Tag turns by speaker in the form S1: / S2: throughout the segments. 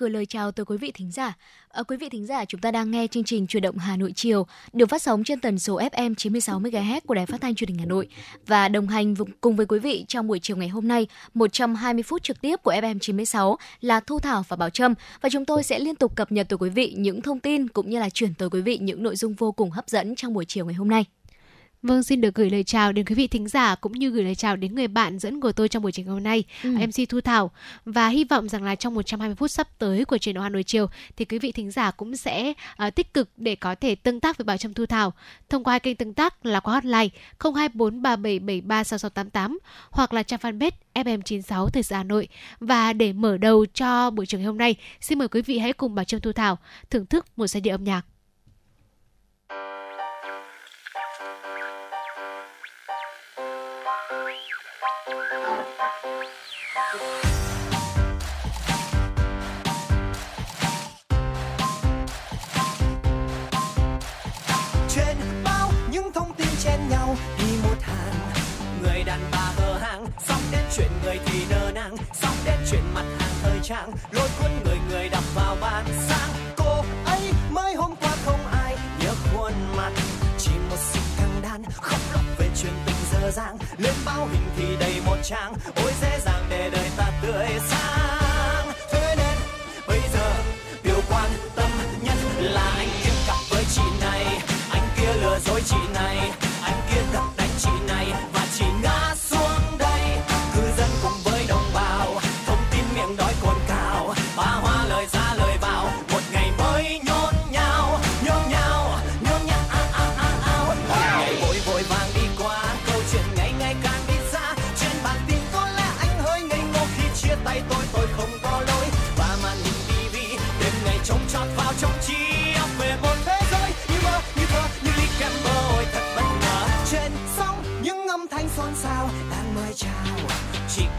S1: Gửi lời chào tới quý vị thính giả. À, quý vị thính giả, chúng ta đang nghe chương trình Chuyển động Hà Nội chiều được phát sóng trên tần số FM 96 MHz của Đài Phát thanh Truyền hình Hà Nội và đồng hành cùng với quý vị trong buổi chiều ngày hôm nay 120 phút trực tiếp của FM 96 là Thu Thảo và Bảo Trâm và chúng tôi sẽ liên tục cập nhật tới quý vị những thông tin cũng như là chuyển tới quý vị những nội dung vô cùng hấp dẫn trong buổi chiều ngày hôm nay.
S2: Vâng, xin được gửi lời chào đến quý vị thính giả cũng như gửi lời chào đến người bạn dẫn của tôi trong buổi trình hôm nay, ừ. MC Thu Thảo. Và hy vọng rằng là trong 120 phút sắp tới của truyền Hà Nội chiều thì quý vị thính giả cũng sẽ uh, tích cực để có thể tương tác với Bảo Trâm Thu Thảo thông qua kênh tương tác là qua hotline 02437736688 hoặc là trang fanpage FM96 Thời sự Hà Nội. Và để mở đầu cho buổi trường hôm nay, xin mời quý vị hãy cùng Bảo Trâm Thu Thảo thưởng thức một giai điệu âm nhạc.
S3: Xong đến chuyện người thì nơ nang, xong đến chuyện mặt hàng thời trang. Lôi cuốn người người đọc vào bàn sang. cô ấy mới hôm qua không ai nhớ khuôn mặt. Chỉ một sự căng đan khóc lóc về chuyện tình dơ dàng. lên báo hình thì đầy một trang. Ôi dễ dàng để đời ta tươi sáng.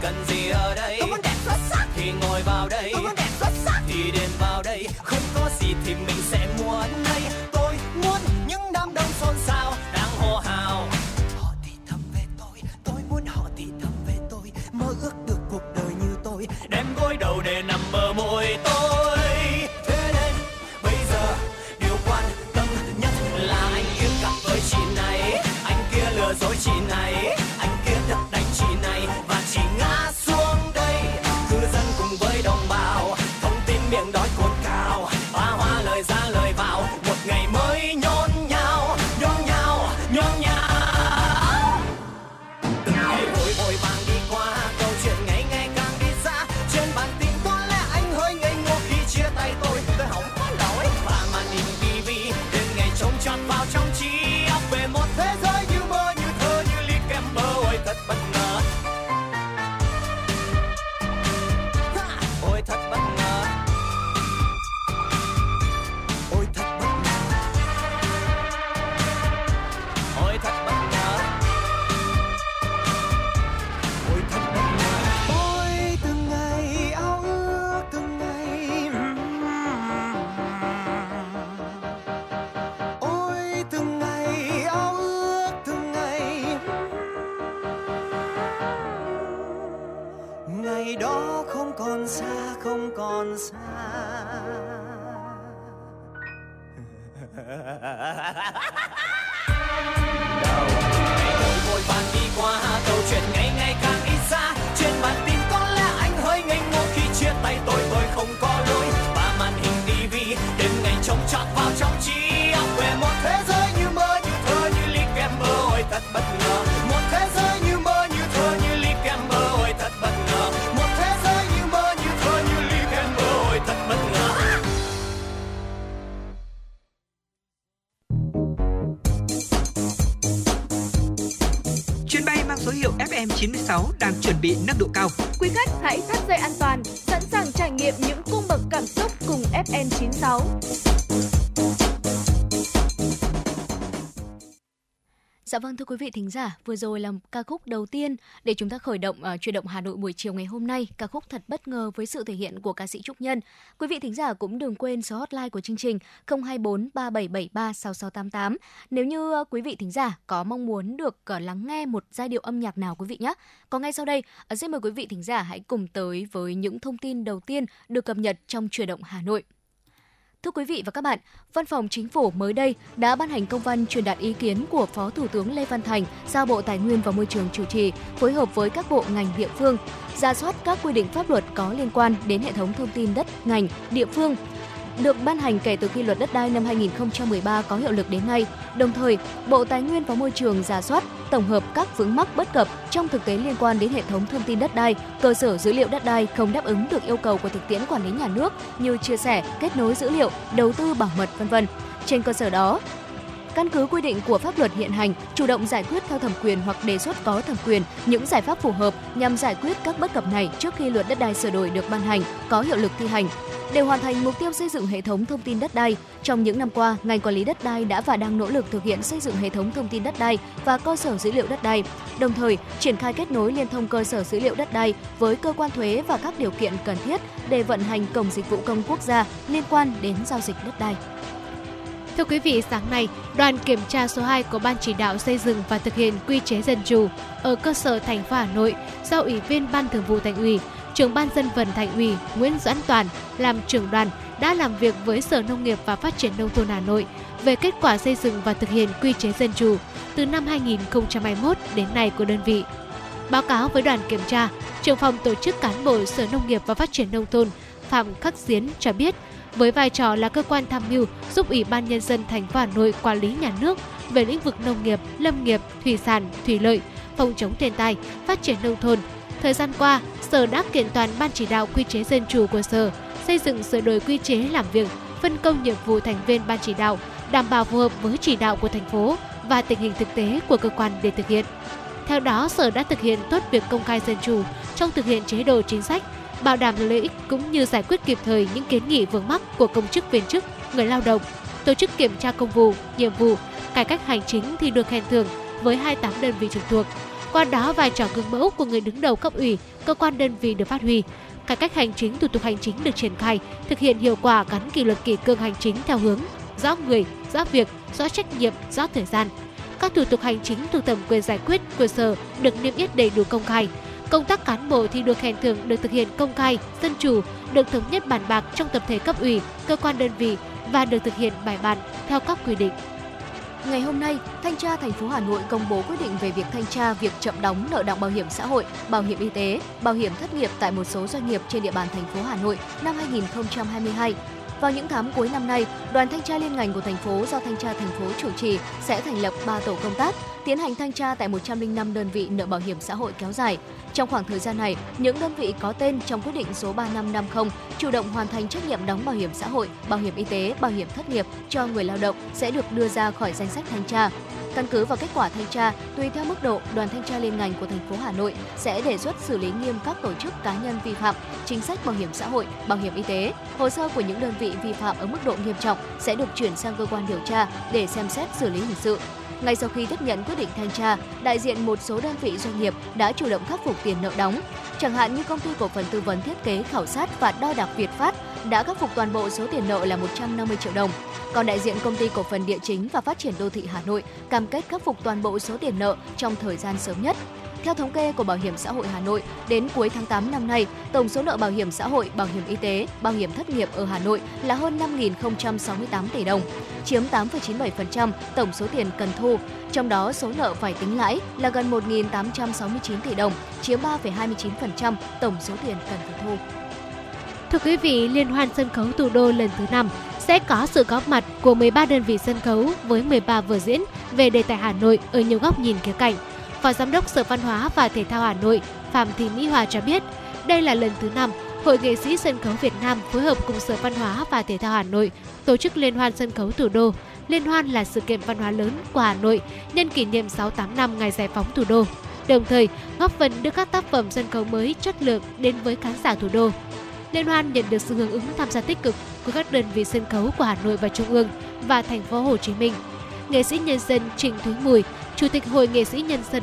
S3: Cần gì ở đây? Có vấn đề xuất sắc. Thì ngồi vào đây. Có vấn đề xuất sắc. Thì đến vào đây. Không có gì thì mình sẽ muốn. đây
S1: vâng thưa quý vị thính giả, vừa rồi là ca khúc đầu tiên để chúng ta khởi động uh, chuyển động Hà Nội buổi chiều ngày hôm nay, ca khúc thật bất ngờ với sự thể hiện của ca sĩ Trúc Nhân. Quý vị thính giả cũng đừng quên số hotline của chương trình 024 3773 6688 nếu như uh, quý vị thính giả có mong muốn được uh, lắng nghe một giai điệu âm nhạc nào quý vị nhé. Còn ngay sau đây, uh, xin mời quý vị thính giả hãy cùng tới với những thông tin đầu tiên được cập nhật trong chuyển động Hà Nội. Thưa quý vị và các bạn, Văn phòng Chính phủ mới đây đã ban hành công văn truyền đạt ý kiến của Phó Thủ tướng Lê Văn Thành giao Bộ Tài nguyên và Môi trường chủ trì, phối hợp với các bộ ngành địa phương, ra soát các quy định pháp luật có liên quan đến hệ thống thông tin đất ngành, địa phương, được ban hành kể từ khi luật đất đai năm 2013 có hiệu lực đến nay. Đồng thời, Bộ Tài nguyên và Môi trường giả soát, tổng hợp các vướng mắc bất cập trong thực tế liên quan đến hệ thống thông tin đất đai, cơ sở dữ liệu đất đai không đáp ứng được yêu cầu của thực tiễn quản lý nhà nước như chia sẻ, kết nối dữ liệu, đầu tư bảo mật vân vân. Trên cơ sở đó, căn cứ quy định của pháp luật hiện hành, chủ động giải quyết theo thẩm quyền hoặc đề xuất có thẩm quyền những giải pháp phù hợp nhằm giải quyết các bất cập này trước khi luật đất đai sửa đổi được ban hành, có hiệu lực thi hành. Để hoàn thành mục tiêu xây dựng hệ thống thông tin đất đai, trong những năm qua, ngành quản lý đất đai đã và đang nỗ lực thực hiện xây dựng hệ thống thông tin đất đai và cơ sở dữ liệu đất đai, đồng thời triển khai kết nối liên thông cơ sở dữ liệu đất đai với cơ quan thuế và các điều kiện cần thiết để vận hành cổng dịch vụ công quốc gia liên quan đến giao dịch đất đai.
S2: Thưa quý vị, sáng nay, đoàn kiểm tra số 2 của Ban chỉ đạo xây dựng và thực hiện quy chế dân chủ ở cơ sở thành phố Hà Nội do Ủy viên Ban Thường vụ Thành ủy, trưởng Ban dân vận Thành ủy Nguyễn Doãn Toàn làm trưởng đoàn đã làm việc với Sở Nông nghiệp và Phát triển nông thôn Hà Nội về kết quả xây dựng và thực hiện quy chế dân chủ từ năm 2021 đến nay của đơn vị. Báo cáo với đoàn kiểm tra, trưởng phòng tổ chức cán bộ Sở Nông nghiệp và Phát triển nông thôn Phạm Khắc Diến cho biết, với vai trò là cơ quan tham mưu giúp Ủy ban nhân dân thành phố Hà Nội quản lý nhà nước về lĩnh vực nông nghiệp, lâm nghiệp, thủy sản, thủy lợi, phòng chống thiên tai, phát triển nông thôn. Thời gian qua, Sở đã kiện toàn ban chỉ đạo quy chế dân chủ của Sở, xây dựng sửa đổi quy chế làm việc, phân công nhiệm vụ thành viên ban chỉ đạo, đảm bảo phù hợp với chỉ đạo của thành phố và tình hình thực tế của cơ quan để thực hiện. Theo đó, Sở đã thực hiện tốt việc công khai dân chủ trong thực hiện chế độ chính sách, bảo đảm lợi ích cũng như giải quyết kịp thời những kiến nghị vướng mắc của công chức viên chức, người lao động, tổ chức kiểm tra công vụ, nhiệm vụ, cải cách hành chính thì được khen thưởng với 28 đơn vị trực thuộc. Qua đó, vai trò gương mẫu của người đứng đầu cấp ủy, cơ quan đơn vị được phát huy. Cải cách hành chính, thủ tục hành chính được triển khai, thực hiện hiệu quả gắn kỷ luật kỷ cương hành chính theo hướng rõ người, rõ việc, rõ trách nhiệm, rõ thời gian. Các thủ tục hành chính thuộc thẩm quyền giải quyết của sở được niêm yết đầy đủ công khai. Công tác cán bộ thì được khen thưởng được thực hiện công khai, dân chủ, được thống nhất bàn bạc trong tập thể cấp ủy, cơ quan đơn vị và được thực hiện bài bản theo các quy định.
S1: Ngày hôm nay, Thanh tra thành phố Hà Nội công bố quyết định về việc thanh tra việc chậm đóng nợ đọng bảo hiểm xã hội, bảo hiểm y tế, bảo hiểm thất nghiệp tại một số doanh nghiệp trên địa bàn thành phố Hà Nội năm 2022. Vào những tháng cuối năm nay, đoàn thanh tra liên ngành của thành phố do thanh tra thành phố chủ trì sẽ thành lập 3 tổ công tác tiến hành thanh tra tại 105 đơn vị nợ bảo hiểm xã hội kéo dài. Trong khoảng thời gian này, những đơn vị có tên trong quyết định số 3550 chủ động hoàn thành trách nhiệm đóng bảo hiểm xã hội, bảo hiểm y tế, bảo hiểm thất nghiệp cho người lao động sẽ được đưa ra khỏi danh sách thanh tra. Căn cứ vào kết quả thanh tra, tùy theo mức độ, đoàn thanh tra liên ngành của thành phố Hà Nội sẽ đề xuất xử lý nghiêm các tổ chức cá nhân vi phạm chính sách bảo hiểm xã hội, bảo hiểm y tế. Hồ sơ của những đơn vị vi phạm ở mức độ nghiêm trọng sẽ được chuyển sang cơ quan điều tra để xem xét xử lý hình sự. Ngay sau khi tiếp nhận quyết định thanh tra, đại diện một số đơn vị doanh nghiệp đã chủ động khắc phục tiền nợ đóng. Chẳng hạn như công ty cổ phần tư vấn thiết kế khảo sát và đo đạc Việt Phát đã khắc phục toàn bộ số tiền nợ là 150 triệu đồng. Còn đại diện công ty cổ phần địa chính và phát triển đô thị Hà Nội cam kết khắc phục toàn bộ số tiền nợ trong thời gian sớm nhất. Theo thống kê của Bảo hiểm xã hội Hà Nội, đến cuối tháng 8 năm nay, tổng số nợ bảo hiểm xã hội, bảo hiểm y tế, bảo hiểm thất nghiệp ở Hà Nội là hơn 5.068 tỷ đồng, chiếm 8,97% tổng số tiền cần thu. Trong đó, số nợ phải tính lãi là gần 1.869 tỷ đồng, chiếm 3,29% tổng số tiền cần phải thu.
S2: Thưa quý vị, Liên hoan sân khấu thủ đô lần thứ 5 sẽ có sự góp mặt của 13 đơn vị sân khấu với 13 vở diễn về đề tài Hà Nội ở nhiều góc nhìn khía cạnh. Phó Giám đốc Sở Văn hóa và Thể thao Hà Nội Phạm Thị Mỹ Hòa cho biết, đây là lần thứ năm Hội nghệ sĩ sân khấu Việt Nam phối hợp cùng Sở Văn hóa và Thể thao Hà Nội tổ chức Liên hoan sân khấu thủ đô. Liên hoan là sự kiện văn hóa lớn của Hà Nội nhân kỷ niệm 68 năm ngày giải phóng thủ đô. Đồng thời, góp phần đưa các tác phẩm sân khấu mới chất lượng đến với khán giả thủ đô. Liên hoan nhận được sự hưởng ứng tham gia tích cực của các đơn vị sân khấu của Hà Nội và Trung ương và thành phố Hồ Chí Minh nghệ sĩ nhân dân Trình Thúy Mùi, Chủ tịch Hội nghệ sĩ nhân dân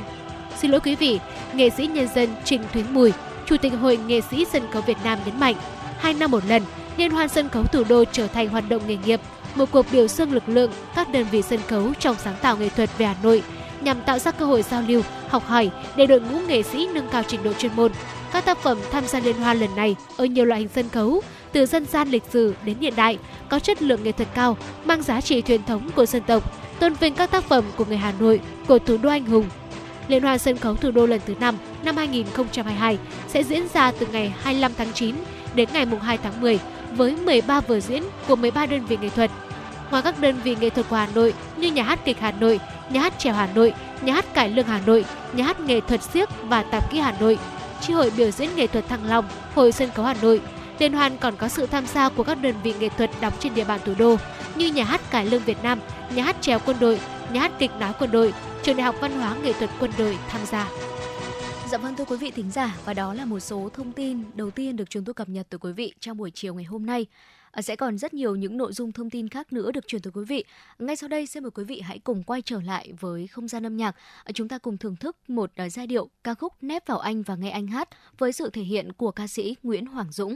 S2: Xin lỗi quý vị, nghệ sĩ nhân dân Trình Thúy Mùi, Chủ tịch Hội nghệ sĩ sân khấu Việt Nam nhấn mạnh, hai năm một lần, Liên hoan sân khấu thủ đô trở thành hoạt động nghề nghiệp, một cuộc biểu dương lực lượng các đơn vị sân khấu trong sáng tạo nghệ thuật về Hà Nội nhằm tạo ra cơ hội giao lưu, học hỏi để đội ngũ nghệ sĩ nâng cao trình độ chuyên môn. Các tác phẩm tham gia liên hoan lần này ở nhiều loại hình sân khấu, từ dân gian lịch sử đến hiện đại, có chất lượng nghệ thuật cao, mang giá trị truyền thống của dân tộc, tôn vinh các tác phẩm của người Hà Nội, của thủ đô anh hùng. Liên hoan sân khấu thủ đô lần thứ 5 năm 2022 sẽ diễn ra từ ngày 25 tháng 9 đến ngày 2 tháng 10 với 13 vở diễn của 13 đơn vị nghệ thuật. Ngoài các đơn vị nghệ thuật của Hà Nội như Nhà hát kịch Hà Nội, Nhà hát trèo Hà Nội, Nhà hát cải lương Hà Nội, Nhà hát nghệ thuật siếc và tạp kỹ Hà Nội, Chi hội biểu diễn nghệ thuật Thăng Long, Hội sân khấu Hà Nội. Liên hoan còn có sự tham gia của các đơn vị nghệ thuật đóng trên địa bàn thủ đô như Nhà hát cải lương Việt Nam, Nhà hát trèo quân đội, Nhà hát kịch nói quân đội, Trường Đại học Văn hóa Nghệ thuật Quân đội tham gia.
S4: Dạ vâng thưa quý vị thính giả và đó là một số thông tin đầu tiên được chúng tôi cập nhật từ quý vị trong buổi chiều ngày hôm nay. À, sẽ còn rất nhiều những nội dung thông tin khác nữa được truyền tới quý vị. Ngay sau đây xin mời quý vị hãy cùng quay trở lại với không gian âm nhạc. À, chúng ta cùng thưởng thức một à, giai điệu ca khúc Nép vào anh và nghe anh hát với sự thể hiện của ca sĩ Nguyễn Hoàng Dũng.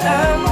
S5: Chợt em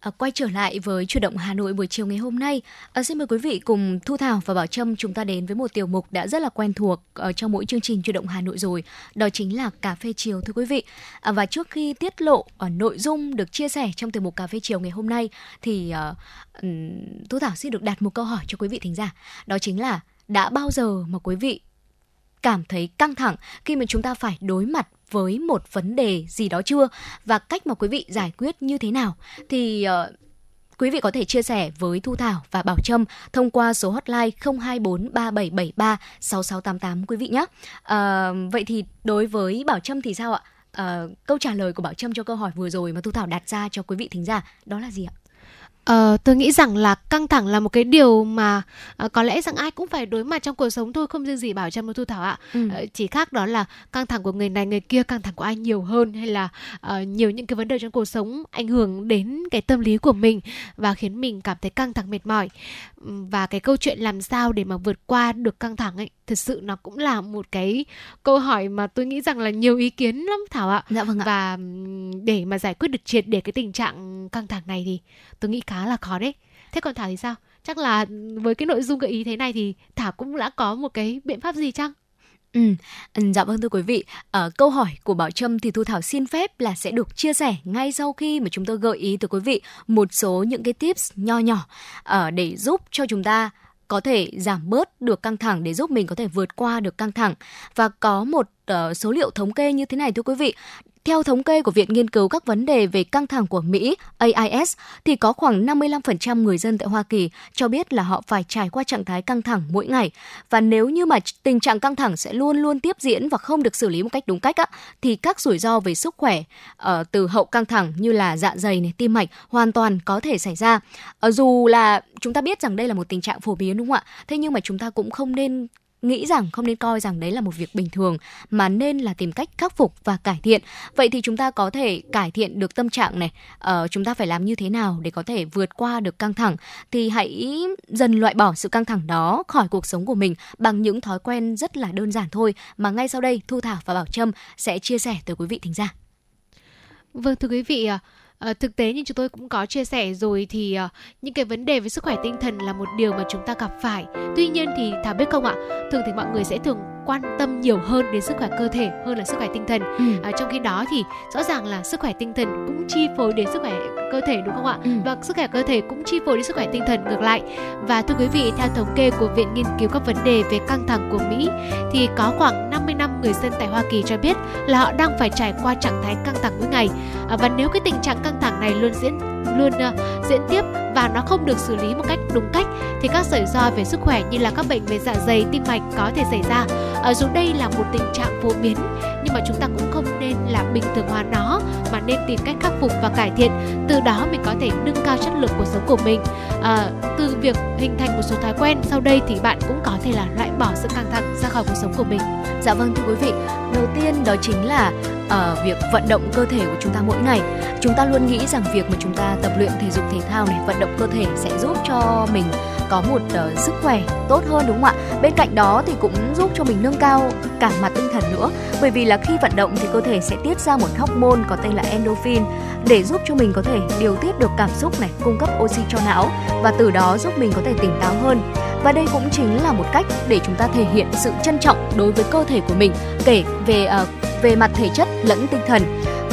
S1: à, quay trở lại với chủ động Hà Nội buổi chiều ngày hôm nay. À, xin mời quý vị cùng Thu Thảo và Bảo Trâm chúng ta đến với một tiểu mục đã rất là quen thuộc ở trong mỗi chương trình chủ động Hà Nội rồi. Đó chính là cà phê chiều thưa quý vị. À, và trước khi tiết lộ ở nội dung được chia sẻ trong tiểu mục cà phê chiều ngày hôm nay thì uh, Thu Thảo xin được đặt một câu hỏi cho quý vị thính giả. Đó chính là đã bao giờ mà quý vị cảm thấy căng thẳng khi mà chúng ta phải đối mặt với một vấn đề gì đó chưa và cách mà quý vị giải quyết như thế nào thì uh, Quý vị có thể chia sẻ với Thu Thảo và Bảo Trâm thông qua số hotline 024 3773 6688 quý vị nhé. À, vậy thì đối với Bảo Trâm thì sao ạ? À, câu trả lời của Bảo Trâm cho câu hỏi vừa rồi mà Thu Thảo đặt ra cho quý vị thính giả đó là gì ạ?
S2: Ờ, tôi nghĩ rằng là căng thẳng là một cái điều mà uh, có lẽ rằng ai cũng phải đối mặt trong cuộc sống thôi không riêng gì bảo trâm và thu thảo ạ
S1: Ừ.
S2: uh, chỉ khác đó là căng thẳng của người này người kia căng thẳng của ai nhiều hơn hay là uh, nhiều những cái vấn đề trong cuộc sống ảnh hưởng đến cái tâm lý của mình và khiến mình cảm thấy căng thẳng mệt mỏi và cái câu chuyện làm sao để mà vượt qua được căng thẳng ấy thực sự nó cũng là một cái câu hỏi mà tôi nghĩ rằng là nhiều ý kiến lắm thảo ạ.
S1: Dạ vâng ạ.
S2: và để mà giải quyết được triệt để cái tình trạng căng thẳng này thì tôi nghĩ khá là khó đấy. Thế còn thảo thì sao? Chắc là với cái nội dung gợi ý thế này thì thảo cũng đã có một cái biện pháp gì chăng
S1: Ừ, ừ, dạ vâng thưa quý vị, ở câu hỏi của Bảo Trâm thì Thu Thảo xin phép là sẽ được chia sẻ ngay sau khi mà chúng tôi gợi ý tới quý vị một số những cái tips nho nhỏ ở để giúp cho chúng ta có thể giảm bớt được căng thẳng để giúp mình có thể vượt qua được căng thẳng. Và có một uh, số liệu thống kê như thế này thưa quý vị theo thống kê của Viện Nghiên cứu các vấn đề về căng thẳng của Mỹ, AIS, thì có khoảng 55% người dân tại Hoa Kỳ cho biết là họ phải trải qua trạng thái căng thẳng mỗi ngày. Và nếu như mà tình trạng căng thẳng sẽ luôn luôn tiếp diễn và không được xử lý một cách đúng cách á, thì các rủi ro về sức khỏe ở từ hậu căng thẳng như là dạ dày này, tim mạch hoàn toàn có thể xảy ra. Ờ, dù là chúng ta biết rằng đây là một tình trạng phổ biến đúng không ạ? Thế nhưng mà chúng ta cũng không nên nghĩ rằng không nên coi rằng đấy là một việc bình thường mà nên là tìm cách khắc phục và cải thiện. Vậy thì chúng ta có thể cải thiện được tâm trạng này. Ờ, chúng ta phải làm như thế nào để có thể vượt qua được căng thẳng? Thì hãy dần loại bỏ sự căng thẳng đó khỏi cuộc sống của mình bằng những thói quen rất là đơn giản thôi mà ngay sau đây thu thảo và bảo trâm sẽ chia sẻ tới quý vị thính giả.
S2: Vâng thưa quý vị, à, thực tế như chúng tôi cũng có chia sẻ rồi thì à, những cái vấn đề về sức khỏe tinh thần là một điều mà chúng ta gặp phải. Tuy nhiên thì Thảo biết không ạ, thường thì mọi người sẽ thường quan tâm nhiều hơn đến sức khỏe cơ thể hơn là sức khỏe tinh thần.
S1: ừ.
S2: À, trong khi đó thì rõ ràng là sức khỏe tinh thần cũng chi phối đến sức khỏe cơ thể đúng không ạ?
S1: Ừ.
S2: Và sức khỏe cơ thể cũng chi phối đến sức khỏe tinh thần ngược lại. Và thưa quý vị, theo thống kê của Viện Nghiên cứu các vấn đề về căng thẳng của Mỹ thì có khoảng 50 năm người dân tại Hoa Kỳ cho biết là họ đang phải trải qua trạng thái căng thẳng mỗi ngày. À, và nếu cái tình trạng căng thẳng này luôn diễn luôn uh, diễn tiếp và nó không được xử lý một cách đúng cách thì các rủi ro về sức khỏe như là các bệnh về dạ dày, tim mạch có thể xảy ra. À, dù đây là một tình trạng phổ biến nhưng mà chúng ta cũng không nên là bình thường hóa nó mà nên tìm cách khắc phục và cải thiện. Từ đó mình có thể nâng cao chất lượng cuộc sống của mình. À, từ việc hình thành một số thói quen sau đây thì bạn cũng có thể là loại bỏ sự căng thẳng ra khỏi cuộc sống của mình.
S1: Dạ vâng thưa quý vị, đầu tiên đó chính là ở việc vận động cơ thể của chúng ta mỗi ngày. Chúng ta luôn nghĩ rằng việc mà chúng ta tập luyện thể dục thể thao này, vận động cơ thể sẽ giúp cho mình có một uh, sức khỏe tốt hơn đúng không ạ? Bên cạnh đó thì cũng giúp cho mình nâng cao cả mặt tinh thần nữa. Bởi vì là khi vận động thì cơ thể sẽ tiết ra một hormone có tên là endorphin để giúp cho mình có thể điều tiết được cảm xúc này cung cấp oxy cho não và từ đó giúp mình có thể tỉnh táo hơn. Và đây cũng chính là một cách để chúng ta thể hiện sự trân trọng đối với cơ thể của mình kể về uh, về mặt thể chất lẫn tinh thần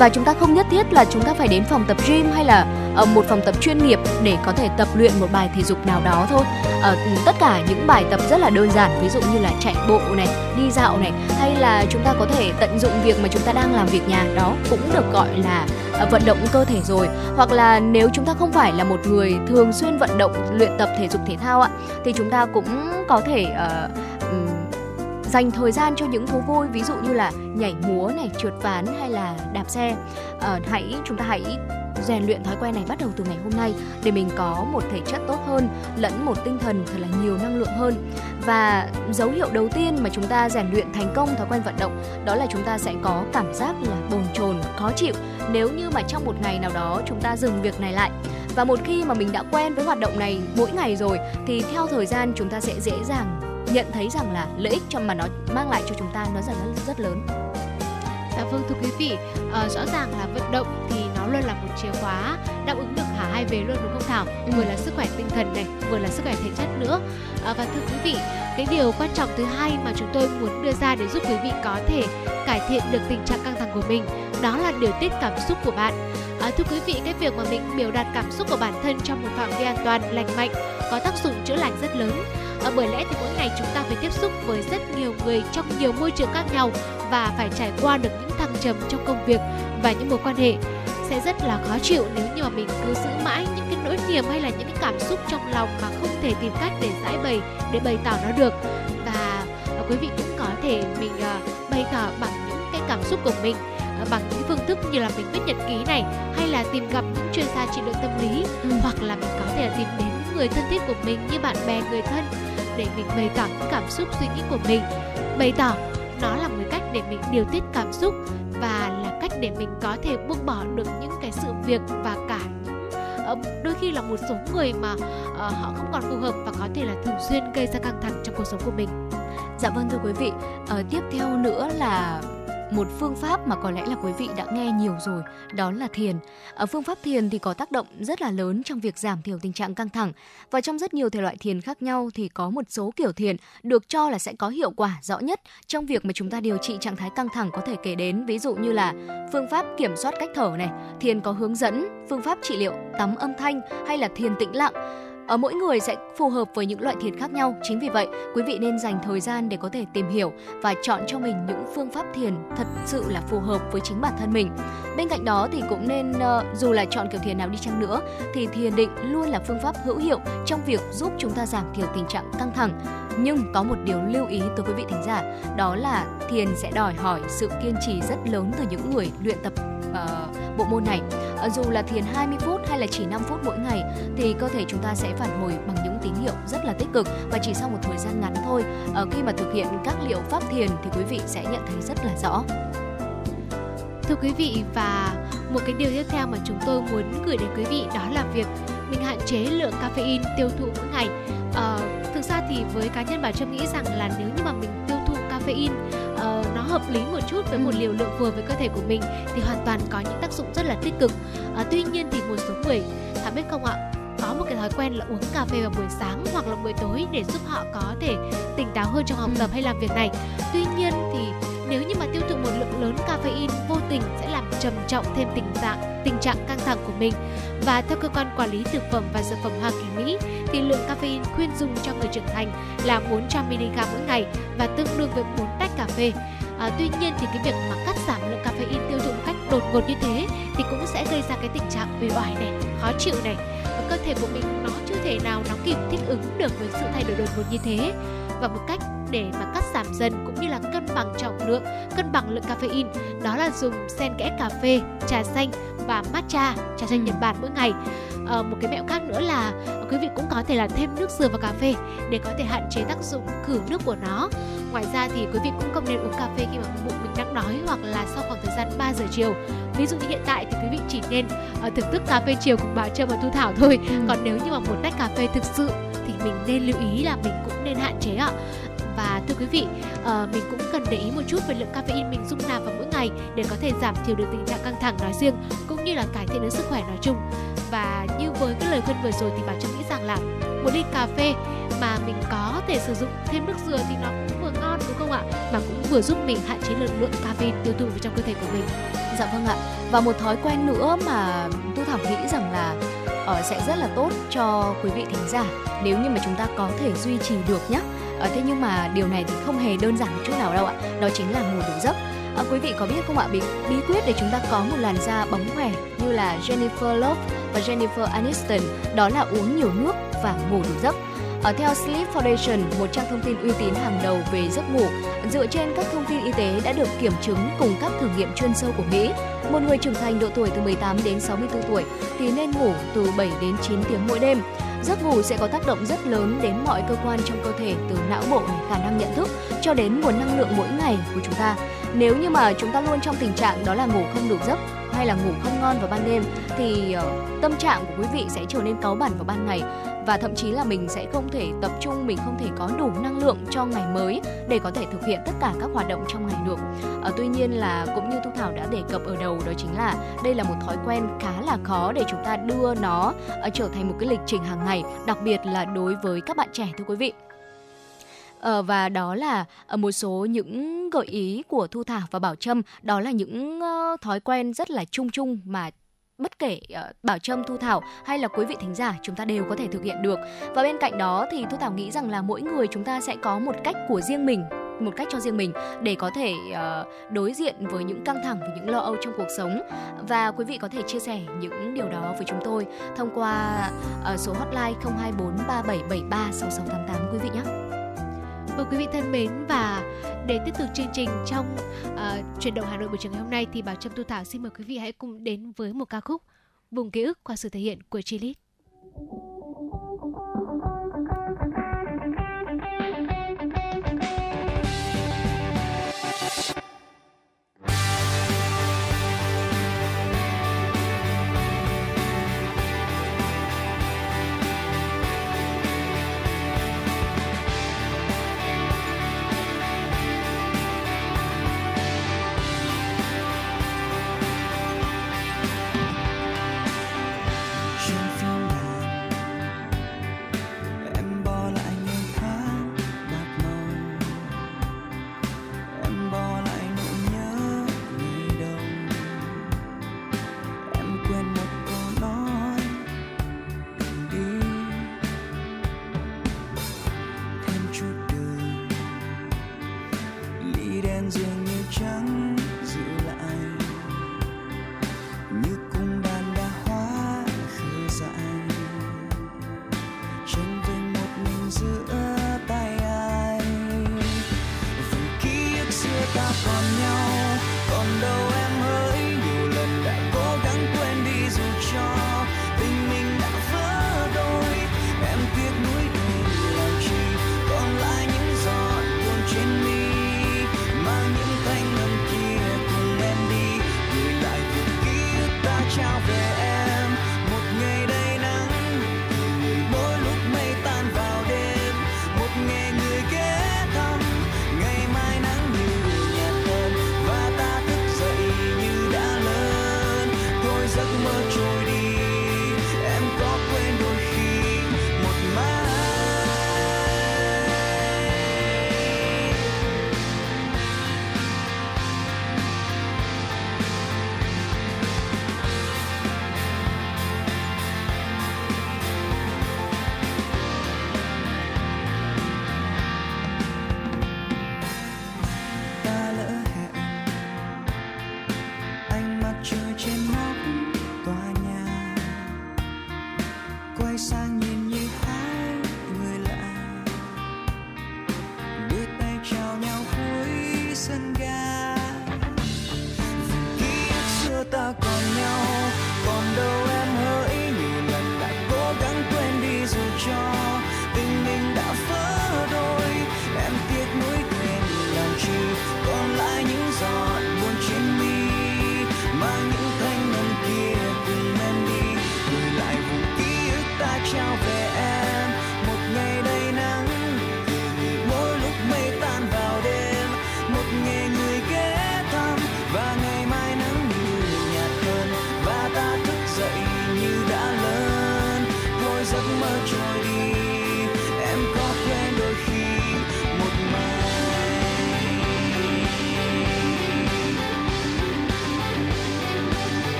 S1: và chúng ta không nhất thiết là chúng ta phải đến phòng tập gym hay là ở một phòng tập chuyên nghiệp để có thể tập luyện một bài thể dục nào đó thôi. Ở tất cả những bài tập rất là đơn giản ví dụ như là chạy bộ này đi dạo này hay là chúng ta có thể tận dụng việc mà chúng ta đang làm việc nhà đó cũng được gọi là ờ, vận động cơ thể rồi. Hoặc là nếu chúng ta không phải là một người thường xuyên vận động luyện tập thể dục thể thao ạ thì chúng ta cũng có thể uh, dành thời gian cho những thú vui ví dụ như là nhảy múa này trượt ván hay là đạp xe. À, hãy chúng ta hãy rèn luyện thói quen này bắt đầu từ ngày hôm nay để mình có một thể chất tốt hơn lẫn một tinh thần thật là nhiều năng lượng hơn. Và dấu hiệu đầu tiên mà chúng ta rèn luyện thành công thói quen vận động đó là chúng ta sẽ có cảm giác là bồn chồn khó chịu. Nếu như mà trong một ngày nào đó chúng ta dừng việc này lại và một khi mà mình đã quen với hoạt động này mỗi ngày rồi thì theo thời gian chúng ta sẽ dễ dàng nhận thấy rằng là lợi ích cho mà nó mang lại cho chúng ta nó rất rất, rất lớn
S2: Dạ vâng thưa quý vị, uh, rõ ràng là vận động thì nó luôn là một chìa khóa đáp ứng được cả hai về luôn đúng không Thảo? Ừ. Vừa là sức khỏe tinh thần này, vừa là sức khỏe thể chất nữa. Uh, và thưa quý vị, cái điều quan trọng thứ hai mà chúng tôi muốn đưa ra để giúp quý vị có thể cải thiện được tình trạng căng thẳng của mình, đó là điều tiết cảm xúc của bạn. À, thưa quý vị, cái việc mà mình biểu đạt cảm xúc của bản thân trong một phạm vi an toàn, lành mạnh có tác dụng chữa lành rất lớn. À, bởi lẽ thì mỗi ngày chúng ta phải tiếp xúc với rất nhiều người trong nhiều môi trường khác nhau và phải trải qua được những thăng trầm trong công việc và những mối quan hệ. Sẽ rất là khó chịu nếu như mà mình cứ giữ mãi những cái nỗi niềm hay là những cái cảm xúc trong lòng mà không thể tìm cách để giải bày để bày tỏ nó được. Và uh, quý vị cũng có thể mình uh, bày tỏ bằng những cái cảm xúc của mình uh, bằng những phương thức như là mình viết nhật ký này hay là tìm gặp những chuyên gia trị liệu tâm lý ừ. hoặc là mình có thể là tìm đến người thân thiết của mình như bạn bè người thân để mình bày tỏ những cảm xúc suy nghĩ của mình bày tỏ nó là một cách để mình điều tiết cảm xúc và là cách để mình có thể buông bỏ được những cái sự việc và cả những ờ, đôi khi là một số người mà uh, họ không còn phù hợp và có thể là thường xuyên gây ra căng thẳng trong cuộc sống của mình.
S1: Dạ vâng thưa quý vị, uh, tiếp theo nữa là một phương pháp mà có lẽ là quý vị đã nghe nhiều rồi, đó là thiền. Ở phương pháp thiền thì có tác động rất là lớn trong việc giảm thiểu tình trạng căng thẳng. Và trong rất nhiều thể loại thiền khác nhau thì có một số kiểu thiền được cho là sẽ có hiệu quả rõ nhất trong việc mà chúng ta điều trị trạng thái căng thẳng có thể kể đến. Ví dụ như là phương pháp kiểm soát cách thở này, thiền có hướng dẫn, phương pháp trị liệu tắm âm thanh hay là thiền tĩnh lặng ở mỗi người sẽ phù hợp với những loại thiền khác nhau. Chính vì vậy, quý vị nên dành thời gian để có thể tìm hiểu và chọn cho mình những phương pháp thiền thật sự là phù hợp với chính bản thân mình. Bên cạnh đó thì cũng nên ờ, dù là chọn kiểu thiền nào đi chăng nữa thì thiền định luôn là phương pháp hữu hiệu trong việc giúp chúng ta giảm thiểu tình trạng căng thẳng. Nhưng có một điều lưu ý tới quý vị thính giả, đó là thiền sẽ đòi hỏi sự kiên trì rất lớn từ những người luyện tập uh, bộ môn này. Ờ, dù là thiền 20 phút hay là chỉ 5 phút mỗi ngày thì cơ thể chúng ta sẽ phản hồi bằng những tín hiệu rất là tích cực và chỉ sau một thời gian ngắn thôi uh, khi mà thực hiện các liệu pháp thiền thì quý vị sẽ nhận thấy rất là rõ.
S2: Thưa quý vị và một cái điều tiếp theo mà chúng tôi muốn gửi đến quý vị đó là việc mình hạn chế lượng caffeine tiêu thụ mỗi ngày. Uh, thực ra thì với cá nhân bà trâm nghĩ rằng là nếu như mà mình tiêu thụ caffeine uh, nó hợp lý một chút với một liều lượng vừa với cơ thể của mình thì hoàn toàn có những tác dụng rất là tích cực uh, tuy nhiên thì một số người thà biết không ạ có một cái thói quen là uống cà phê vào buổi sáng hoặc là buổi tối để giúp họ có thể tỉnh táo hơn trong học tập hay làm việc này. Tuy nhiên thì nếu như mà tiêu thụ một lượng lớn caffeine vô tình sẽ làm trầm trọng thêm tình trạng tình trạng căng thẳng của mình. Và theo cơ quan quản lý thực phẩm và dược phẩm Hoa Kỳ Mỹ thì lượng caffeine khuyên dùng cho người trưởng thành là 400 mg mỗi ngày và tương đương với 4 tách cà phê. À, tuy nhiên thì cái việc mà cắt giảm lượng caffeine tiêu thụ một cách đột ngột như thế thì cũng sẽ gây ra cái tình trạng uể oải này, khó chịu này cơ thể của mình nó chưa thể nào nó kịp thích ứng được với sự thay đổi đột ngột như thế và một cách để mà cắt giảm dần cũng như là cân bằng trọng lượng, cân bằng lượng caffeine đó là dùng xen kẽ cà phê, trà xanh và matcha, trà xanh Nhật Bản mỗi ngày. À, một cái mẹo khác nữa là quý vị cũng có thể là thêm nước dừa vào cà phê để có thể hạn chế tác dụng khử nước của nó. Ngoài ra thì quý vị cũng không nên uống cà phê khi mà bụng mình đang đói hoặc là sau khoảng thời gian 3 giờ chiều. Ví dụ như hiện tại thì quý vị chỉ nên uh, thưởng thức cà phê chiều cùng bà Trâm và Thu Thảo thôi. Ừ. Còn nếu như mà một tách cà phê thực sự
S6: thì mình nên lưu ý là mình cũng nên hạn chế ạ và thưa quý vị uh, mình cũng cần để ý một chút về lượng caffeine mình dung nạp vào mỗi ngày để có thể giảm thiểu được tình trạng căng thẳng nói riêng cũng như là cải thiện đến sức khỏe nói chung. Và như với cái lời khuyên vừa rồi thì bà trâm nghĩ rằng là một ly cà phê mà mình có thể sử dụng thêm nước dừa thì nó cũng vừa ngon đúng không ạ? Mà cũng vừa giúp mình hạn chế lượng lượng caffeine tiêu thụ vào trong cơ thể của mình.
S1: Dạ vâng ạ. Và một thói quen nữa mà tôi thảo nghĩ rằng là uh, sẽ rất là tốt cho quý vị thính giả nếu như mà chúng ta có thể duy trì được nhé à, thế nhưng mà điều này thì không hề đơn giản một chút nào đâu ạ đó chính là ngủ đủ giấc À, quý vị có biết không ạ bí, bí quyết để chúng ta có một làn da bóng khỏe như là Jennifer Love và Jennifer Aniston đó là uống nhiều nước và ngủ đủ giấc. Ở theo Sleep Foundation, một trang thông tin uy tín hàng đầu về giấc ngủ, dựa trên các thông tin y tế đã được kiểm chứng cùng các thử nghiệm chuyên sâu của Mỹ, một người trưởng thành độ tuổi từ 18 đến 64 tuổi thì nên ngủ từ 7 đến 9 tiếng mỗi đêm. Giấc ngủ sẽ có tác động rất lớn đến mọi cơ quan trong cơ thể từ não bộ, khả năng nhận thức cho đến nguồn năng lượng mỗi ngày của chúng ta. Nếu như mà chúng ta luôn trong tình trạng đó là ngủ không đủ giấc hay là ngủ không ngon vào ban đêm thì uh, tâm trạng của quý vị sẽ trở nên cáu bẳn vào ban ngày và thậm chí là mình sẽ không thể tập trung mình không thể có đủ năng lượng cho ngày mới để có thể thực hiện tất cả các hoạt động trong ngày được. À, tuy nhiên là cũng như thu thảo đã đề cập ở đầu đó chính là đây là một thói quen khá là khó để chúng ta đưa nó uh, trở thành một cái lịch trình hàng ngày đặc biệt là đối với các bạn trẻ thưa quý vị. Ờ, và đó là ờ, một số những gợi ý của Thu Thảo và Bảo Trâm. Đó là những uh, thói quen rất là chung chung mà bất kể uh, Bảo Trâm, Thu Thảo hay là quý vị thính giả chúng ta đều có thể thực hiện được. Và bên cạnh đó thì Thu Thảo nghĩ rằng là mỗi người chúng ta sẽ có một cách của riêng mình một cách cho riêng mình để có thể uh, đối diện với những căng thẳng và những lo âu trong cuộc sống và quý vị có thể chia sẻ những điều đó với chúng tôi thông qua uh, số hotline 024 3773 6688 quý vị nhé.
S6: Vâng quý vị thân mến và để tiếp tục chương trình trong uh, chuyển động Hà Nội buổi chiều ngày hôm nay thì Bảo Trâm Tu Thảo xin mời quý vị hãy cùng đến với một ca khúc Vùng ký ức qua sự thể hiện của Chilit.
S7: you.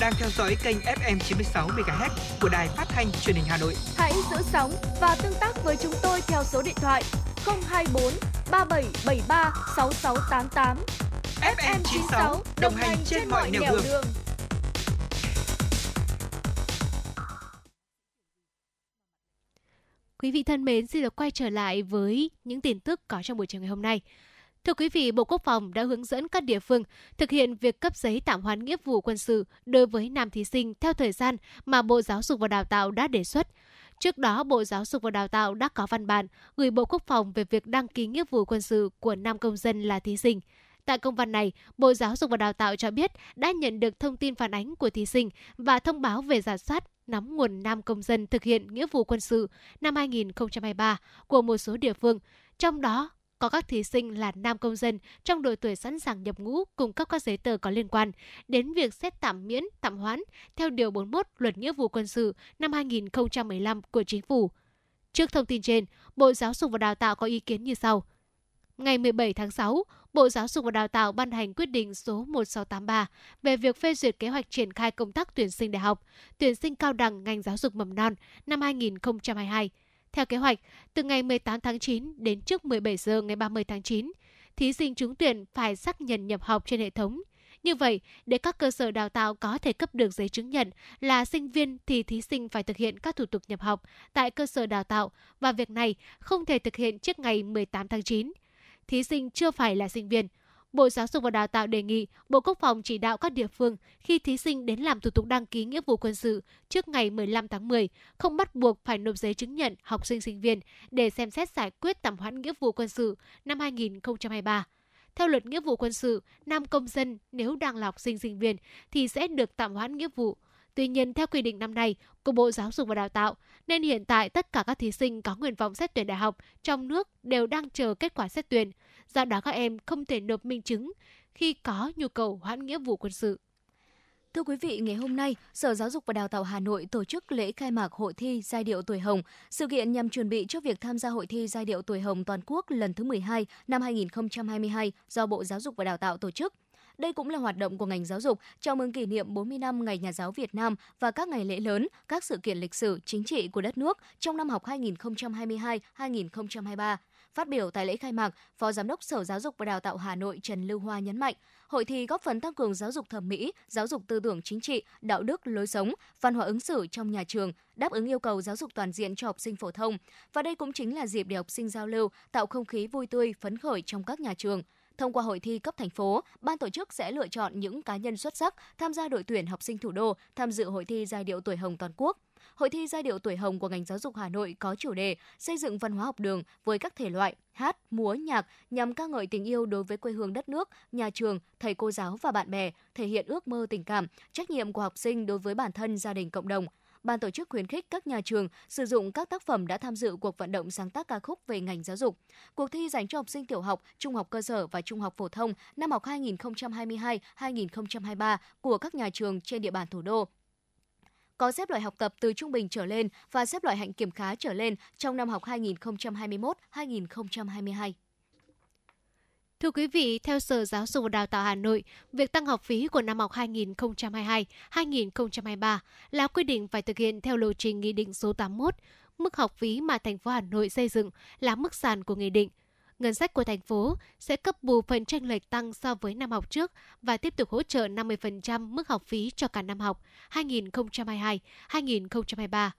S7: Đang theo dõi kênh FM 96 MHz của đài phát thanh truyền hình Hà Nội.
S8: Hãy giữ sóng và tương tác với chúng tôi theo số điện thoại 024 3773 6688.
S7: FM 96 đồng hành trên mọi nẻo đường.
S8: đường.
S2: Quý vị thân mến, xin được quay trở lại với những tin tức có trong buổi chiều ngày hôm nay. Thưa quý vị, Bộ Quốc phòng đã hướng dẫn các địa phương thực hiện việc cấp giấy tạm hoãn nghĩa vụ quân sự đối với nam thí sinh theo thời gian mà Bộ Giáo dục và Đào tạo đã đề xuất. Trước đó, Bộ Giáo dục và Đào tạo đã có văn bản gửi Bộ Quốc phòng về việc đăng ký nghĩa vụ quân sự của nam công dân là thí sinh. Tại công văn này, Bộ Giáo dục và Đào tạo cho biết đã nhận được thông tin phản ánh của thí sinh và thông báo về giả soát nắm nguồn nam công dân thực hiện nghĩa vụ quân sự năm 2023 của một số địa phương, trong đó có các thí sinh là nam công dân trong độ tuổi sẵn sàng nhập ngũ cung cấp các giấy tờ có liên quan đến việc xét tạm miễn, tạm hoãn theo Điều 41 Luật Nghĩa vụ Quân sự năm 2015 của Chính phủ. Trước thông tin trên, Bộ Giáo dục và Đào tạo có ý kiến như sau. Ngày 17 tháng 6, Bộ Giáo dục và Đào tạo ban hành quyết định số 1683 về việc phê duyệt kế hoạch triển khai công tác tuyển sinh đại học, tuyển sinh cao đẳng ngành giáo dục mầm non năm 2022. Theo kế hoạch, từ ngày 18 tháng 9 đến trước 17 giờ ngày 30 tháng 9, thí sinh trúng tuyển phải xác nhận nhập học trên hệ thống. Như vậy, để các cơ sở đào tạo có thể cấp được giấy chứng nhận là sinh viên thì thí sinh phải thực hiện các thủ tục nhập học tại cơ sở đào tạo và việc này không thể thực hiện trước ngày 18 tháng 9. Thí sinh chưa phải là sinh viên, Bộ Giáo dục và Đào tạo đề nghị Bộ Quốc phòng chỉ đạo các địa phương khi thí sinh đến làm thủ tục đăng ký nghĩa vụ quân sự trước ngày 15 tháng 10, không bắt buộc phải nộp giấy chứng nhận học sinh sinh viên để xem xét giải quyết tạm hoãn nghĩa vụ quân sự năm 2023. Theo luật nghĩa vụ quân sự, nam công dân nếu đang là học sinh sinh viên thì sẽ được tạm hoãn nghĩa vụ. Tuy nhiên, theo quy định năm nay của Bộ Giáo dục và Đào tạo, nên hiện tại tất cả các thí sinh có nguyện vọng xét tuyển đại học trong nước đều đang chờ kết quả xét tuyển. Do đó các em không thể nộp minh chứng khi có nhu cầu hoãn nghĩa vụ quân sự.
S1: Thưa quý vị, ngày hôm nay, Sở Giáo dục và Đào tạo Hà Nội tổ chức lễ khai mạc hội thi giai điệu tuổi hồng. Sự kiện nhằm chuẩn bị cho việc tham gia hội thi giai điệu tuổi hồng toàn quốc lần thứ 12 năm 2022 do Bộ Giáo dục và Đào tạo tổ chức. Đây cũng là hoạt động của ngành giáo dục chào mừng kỷ niệm 40 năm Ngày Nhà giáo Việt Nam và các ngày lễ lớn, các sự kiện lịch sử, chính trị của đất nước trong năm học 2022-2023. Phát biểu tại lễ khai mạc, Phó Giám đốc Sở Giáo dục và Đào tạo Hà Nội Trần Lưu Hoa nhấn mạnh, hội thi góp phần tăng cường giáo dục thẩm mỹ, giáo dục tư tưởng chính trị, đạo đức, lối sống, văn hóa ứng xử trong nhà trường, đáp ứng yêu cầu giáo dục toàn diện cho học sinh phổ thông. Và đây cũng chính là dịp để học sinh giao lưu, tạo không khí vui tươi, phấn khởi trong các nhà trường. Thông qua hội thi cấp thành phố, ban tổ chức sẽ lựa chọn những cá nhân xuất sắc tham gia đội tuyển học sinh thủ đô tham dự hội thi giai điệu tuổi hồng toàn quốc. Hội thi giai điệu tuổi hồng của ngành giáo dục Hà Nội có chủ đề xây dựng văn hóa học đường với các thể loại hát, múa, nhạc nhằm ca ngợi tình yêu đối với quê hương đất nước, nhà trường, thầy cô giáo và bạn bè, thể hiện ước mơ tình cảm, trách nhiệm của học sinh đối với bản thân, gia đình, cộng đồng ban tổ chức khuyến khích các nhà trường sử dụng các tác phẩm đã tham dự cuộc vận động sáng tác ca khúc về ngành giáo dục. Cuộc thi dành cho học sinh tiểu học, trung học cơ sở và trung học phổ thông năm học 2022-2023 của các nhà trường trên địa bàn thủ đô có xếp loại học tập từ trung bình trở lên và xếp loại hạnh kiểm khá trở lên trong năm học 2021-2022.
S2: Thưa quý vị, theo Sở Giáo dục và Đào tạo Hà Nội, việc tăng học phí của năm học 2022-2023 là quy định phải thực hiện theo lộ trình Nghị định số 81. Mức học phí mà thành phố Hà Nội xây dựng là mức sàn của nghị định. Ngân sách của thành phố sẽ cấp bù phần tranh lệch tăng so với năm học trước và tiếp tục hỗ trợ 50% mức học phí cho cả năm học 2022-2023.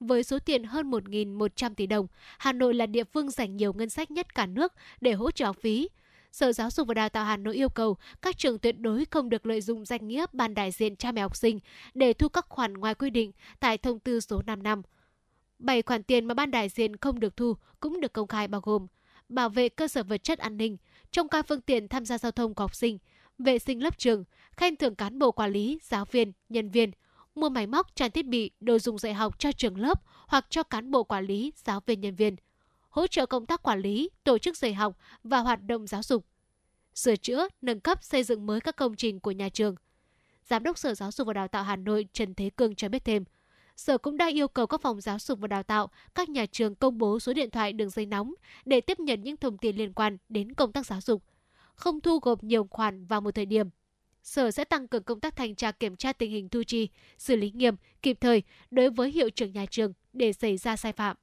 S2: Với số tiền hơn 1.100 tỷ đồng, Hà Nội là địa phương dành nhiều ngân sách nhất cả nước để hỗ trợ học phí. Sở Giáo dục và Đào tạo Hà Nội yêu cầu các trường tuyệt đối không được lợi dụng danh nghĩa ban đại diện cha mẹ học sinh để thu các khoản ngoài quy định tại thông tư số 5 năm. 7 khoản tiền mà ban đại diện không được thu cũng được công khai bao gồm bảo vệ cơ sở vật chất an ninh, trong coi phương tiện tham gia giao thông của học sinh, vệ sinh lớp trường, khen thưởng cán bộ quản lý, giáo viên, nhân viên, mua máy móc, trang thiết bị, đồ dùng dạy học cho trường lớp hoặc cho cán bộ quản lý, giáo viên, nhân viên, hỗ trợ công tác quản lý, tổ chức dạy học và hoạt động giáo dục, sửa chữa, nâng cấp, xây dựng mới các công trình của nhà trường. Giám đốc Sở Giáo dục và Đào tạo Hà Nội Trần Thế Cương cho biết thêm, Sở cũng đang yêu cầu các phòng giáo dục và đào tạo, các nhà trường công bố số điện thoại đường dây nóng để tiếp nhận những thông tin liên quan đến công tác giáo dục. Không thu gộp nhiều khoản vào một thời điểm. Sở sẽ tăng cường công tác thanh tra kiểm tra tình hình thu chi, xử lý nghiêm, kịp thời đối với hiệu trưởng nhà trường để xảy ra sai phạm.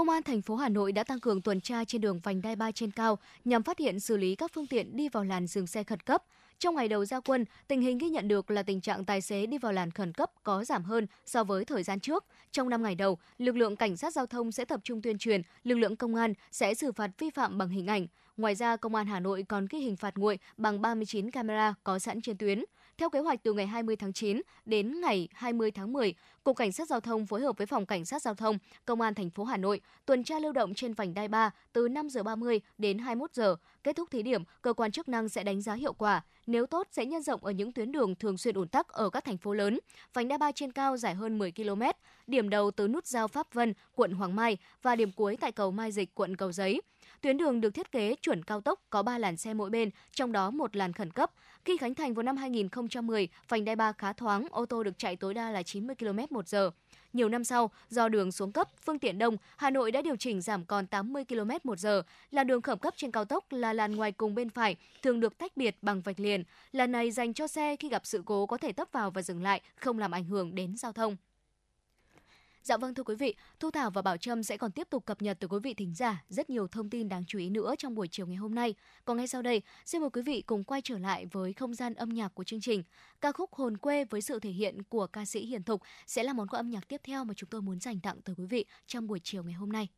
S1: Công an thành phố Hà Nội đã tăng cường tuần tra trên đường vành đai 3 trên cao nhằm phát hiện xử lý các phương tiện đi vào làn dừng xe khẩn cấp. Trong ngày đầu gia quân, tình hình ghi nhận được là tình trạng tài xế đi vào làn khẩn cấp có giảm hơn so với thời gian trước. Trong 5 ngày đầu, lực lượng cảnh sát giao thông sẽ tập trung tuyên truyền, lực lượng công an sẽ xử phạt vi phạm bằng hình ảnh. Ngoài ra, Công an Hà Nội còn ghi hình phạt nguội bằng 39 camera có sẵn trên tuyến. Theo kế hoạch từ ngày 20 tháng 9 đến ngày 20 tháng 10, Cục Cảnh sát Giao thông phối hợp với Phòng Cảnh sát Giao thông, Công an thành phố Hà Nội tuần tra lưu động trên vành đai 3 từ 5 giờ 30 đến 21 giờ. Kết thúc thí điểm, cơ quan chức năng sẽ đánh giá hiệu quả. Nếu tốt sẽ nhân rộng ở những tuyến đường thường xuyên ùn tắc ở các thành phố lớn. Vành đai 3 trên cao dài hơn 10 km, điểm đầu từ nút giao Pháp Vân, quận Hoàng Mai và điểm cuối tại cầu Mai Dịch, quận Cầu Giấy. Tuyến đường được thiết kế chuẩn cao tốc có 3 làn xe mỗi bên, trong đó một làn khẩn cấp. Khi khánh thành vào năm 2010, vành đai 3 khá thoáng, ô tô được chạy tối đa là 90 km một giờ. Nhiều năm sau, do đường xuống cấp, phương tiện đông, Hà Nội đã điều chỉnh giảm còn 80 km một giờ. Làn đường khẩn cấp trên cao tốc là làn ngoài cùng bên phải, thường được tách biệt bằng vạch liền. Làn này dành cho xe khi gặp sự cố có thể tấp vào và dừng lại, không làm ảnh hưởng đến giao thông. Dạ vâng thưa quý vị, Thu Thảo và Bảo Trâm sẽ còn tiếp tục cập nhật từ quý vị thính giả rất nhiều thông tin đáng chú ý nữa trong buổi chiều ngày hôm nay. Còn ngay sau đây, xin mời quý vị cùng quay trở lại với không gian âm nhạc của chương trình. Ca khúc Hồn quê với sự thể hiện của ca sĩ Hiền Thục sẽ là món quà âm nhạc tiếp theo mà chúng tôi muốn dành tặng tới quý vị trong buổi chiều ngày hôm nay.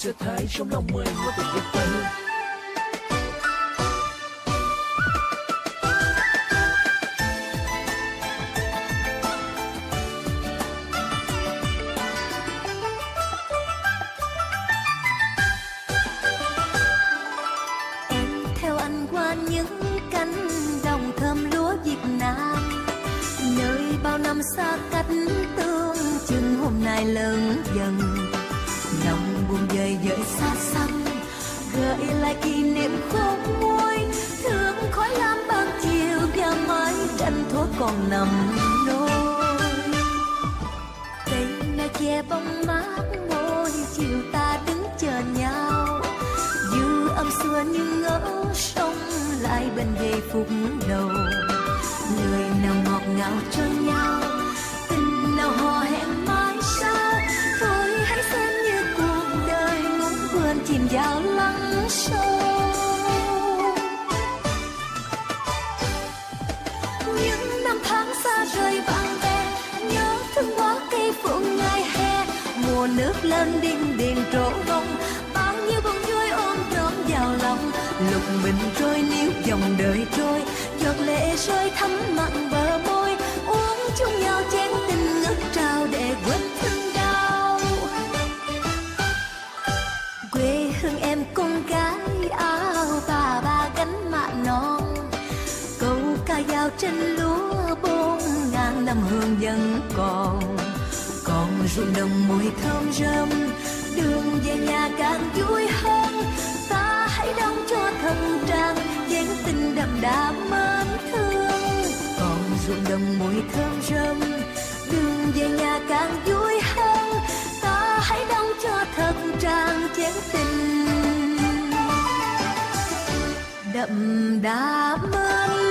S3: Sẽ thấy trong lòng mình có tình yêu quê
S9: em theo anh qua những cánh đồng thơm lúa Việt Nam. Nơi bao năm xa cách tương chừng hôm nay lớn dần. Đợi lại kỷ niệm khóc môi thương khói lam ban chiều và mái tranh thua còn nằm nôi. Cây na che bóng mát môi, chiều ta đứng chờ nhau. Dư âm xưa như ngỡ sông lại bên về phục đầu. Lời nào ngọt ngào cho nhau, tình nào hò hẹn nước lên đinh điền trổ bông bao nhiêu bông vui ôm trọn vào lòng, lục bình trôi níu dòng đời trôi. Giọt lệ rơi thấm mặn bờ môi, uống chung nhau chén tình ngất trao để quên thương đau. Quê hương em con gái áo bà, ba gánh mạ non. Câu ca dao trên lúa bốn ngàn năm hương vẫn còn ruộng đồng mùi thơm rơm. Đường về nhà càng vui hơn, ta hãy đóng cho thân trang chén tình đậm đà mến thương. Còn ruộng đồng mùi thơm rơm, đường về nhà càng vui hơn, ta hãy đóng cho thật trang chén tình đậm đà mến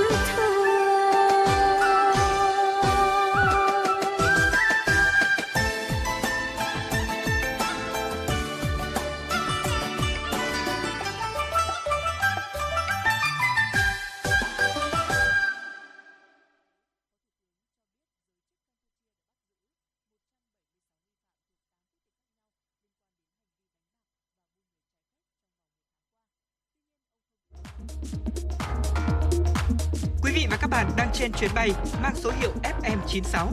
S7: trên chuyến bay mang số hiệu FM96.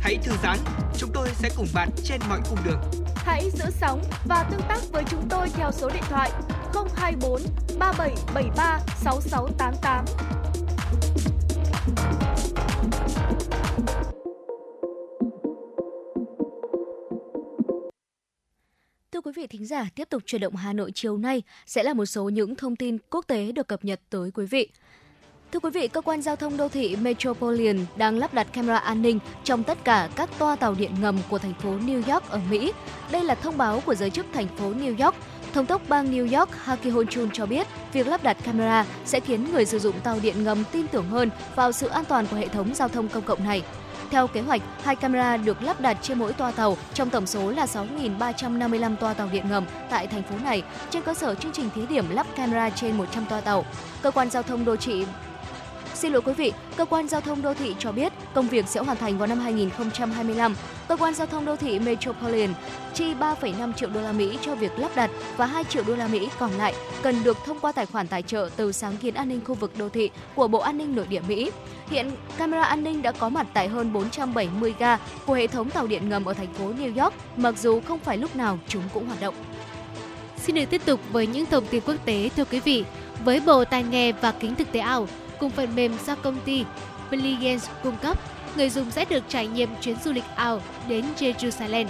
S7: Hãy thư giãn, chúng tôi sẽ cùng bạn trên mọi cung đường.
S8: Hãy giữ sóng và tương tác với chúng tôi theo số điện thoại 024 3773 6688.
S1: Thưa quý vị thính giả, tiếp tục chuyển động Hà Nội chiều nay sẽ là một số những thông tin quốc tế được cập nhật tới quý vị. Thưa quý vị, cơ quan giao thông đô thị Metropolitan đang lắp đặt camera an ninh trong tất cả các toa tàu điện ngầm của thành phố New York ở Mỹ. Đây là thông báo của giới chức thành phố New York. Thống đốc bang New York Haki Honchun cho biết, việc lắp đặt camera sẽ khiến người sử dụng tàu điện ngầm tin tưởng hơn vào sự an toàn của hệ thống giao thông công cộng này. Theo kế hoạch, hai camera được lắp đặt trên mỗi toa tàu trong tổng số là 6.355 toa tàu điện ngầm tại thành phố này trên cơ sở chương trình thí điểm lắp camera trên 100 toa tàu. Cơ quan giao thông đô thị Xin lỗi quý vị, cơ quan giao thông đô thị cho biết công việc sẽ hoàn thành vào năm 2025. Cơ quan giao thông đô thị Metropolitan chi 3,5 triệu đô la Mỹ cho việc lắp đặt và 2 triệu đô la Mỹ còn lại cần được thông qua tài khoản tài trợ từ sáng kiến an ninh khu vực đô thị của Bộ An ninh Nội địa Mỹ. Hiện camera an ninh đã có mặt tại hơn 470 ga của hệ thống tàu điện ngầm ở thành phố New York, mặc dù không phải lúc nào chúng cũng hoạt động.
S2: Xin được tiếp tục với những thông tin quốc tế thưa quý vị. Với bộ tai nghe và kính thực tế ảo, cùng phần mềm do công ty Brilliance cung cấp, người dùng sẽ được trải nghiệm chuyến du lịch ảo đến Jerusalem.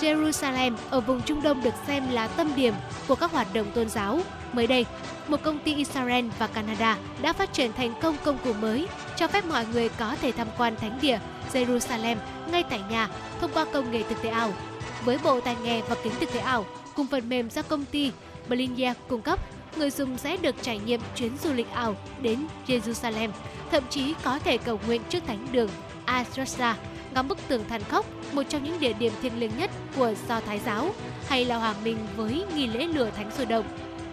S2: Jerusalem ở vùng Trung Đông được xem là tâm điểm của các hoạt động tôn giáo. Mới đây, một công ty Israel và Canada đã phát triển thành công công cụ mới cho phép mọi người có thể tham quan thánh địa Jerusalem ngay tại nhà thông qua công nghệ thực tế ảo. Với bộ tai nghe và kính thực tế ảo cùng phần mềm do công ty Blindia cung cấp, người dùng sẽ được trải nghiệm chuyến du lịch ảo đến Jerusalem, thậm chí có thể cầu nguyện trước thánh đường Al-Aqsa, ngắm bức tường than khốc, một trong những địa điểm thiêng liêng nhất của Do Thái giáo, hay là hòa mình với nghi lễ lửa thánh sôi động.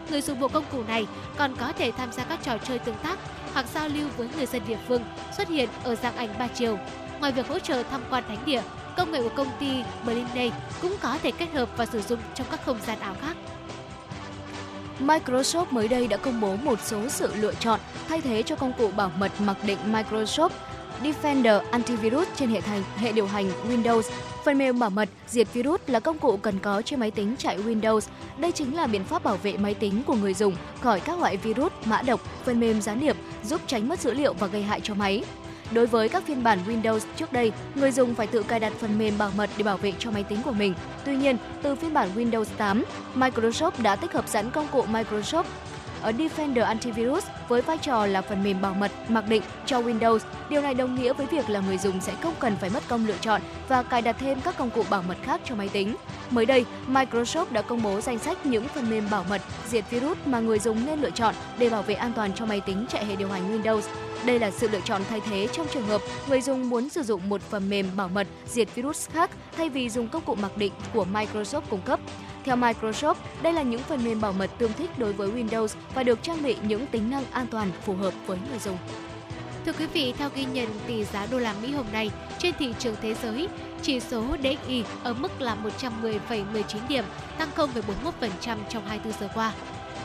S2: Người dùng bộ công cụ này còn có thể tham gia các trò chơi tương tác hoặc giao lưu với người dân địa phương xuất hiện ở dạng ảnh ba chiều. Ngoài việc hỗ trợ tham quan thánh địa, công nghệ của công ty Blinday cũng có thể kết hợp và sử dụng trong các không gian ảo khác.
S1: Microsoft mới đây đã công bố một số sự lựa chọn thay thế cho công cụ bảo mật mặc định Microsoft Defender Antivirus trên hệ, thành, hệ điều hành Windows. Phần mềm bảo mật diệt virus là công cụ cần có trên máy tính chạy Windows. Đây chính là biện pháp bảo vệ máy tính của người dùng khỏi các loại virus, mã độc, phần mềm gián điệp, giúp tránh mất dữ liệu và gây hại cho máy. Đối với các phiên bản Windows trước đây, người dùng phải tự cài đặt phần mềm bảo mật để bảo vệ cho máy tính của mình. Tuy nhiên, từ phiên bản Windows 8, Microsoft đã tích hợp sẵn công cụ Microsoft ở Defender Antivirus với vai trò là phần mềm bảo mật mặc định cho Windows. Điều này đồng nghĩa với việc là người dùng sẽ không cần phải mất công lựa chọn và cài đặt thêm các công cụ bảo mật khác cho máy tính. Mới đây, Microsoft đã công bố danh sách những phần mềm bảo mật diệt virus mà người dùng nên lựa chọn để bảo vệ an toàn cho máy tính chạy hệ điều hành Windows. Đây là sự lựa chọn thay thế trong trường hợp người dùng muốn sử dụng một phần mềm bảo mật diệt virus khác thay vì dùng công cụ mặc định của Microsoft cung cấp. Theo Microsoft, đây là những phần mềm bảo mật tương thích đối với Windows và được trang bị những tính năng an toàn phù hợp với người dùng.
S2: Thưa quý vị, theo ghi nhận tỷ giá đô la Mỹ hôm nay trên thị trường thế giới, chỉ số DXY ở mức là 110,19 điểm, tăng 0,41% trong 24 giờ qua.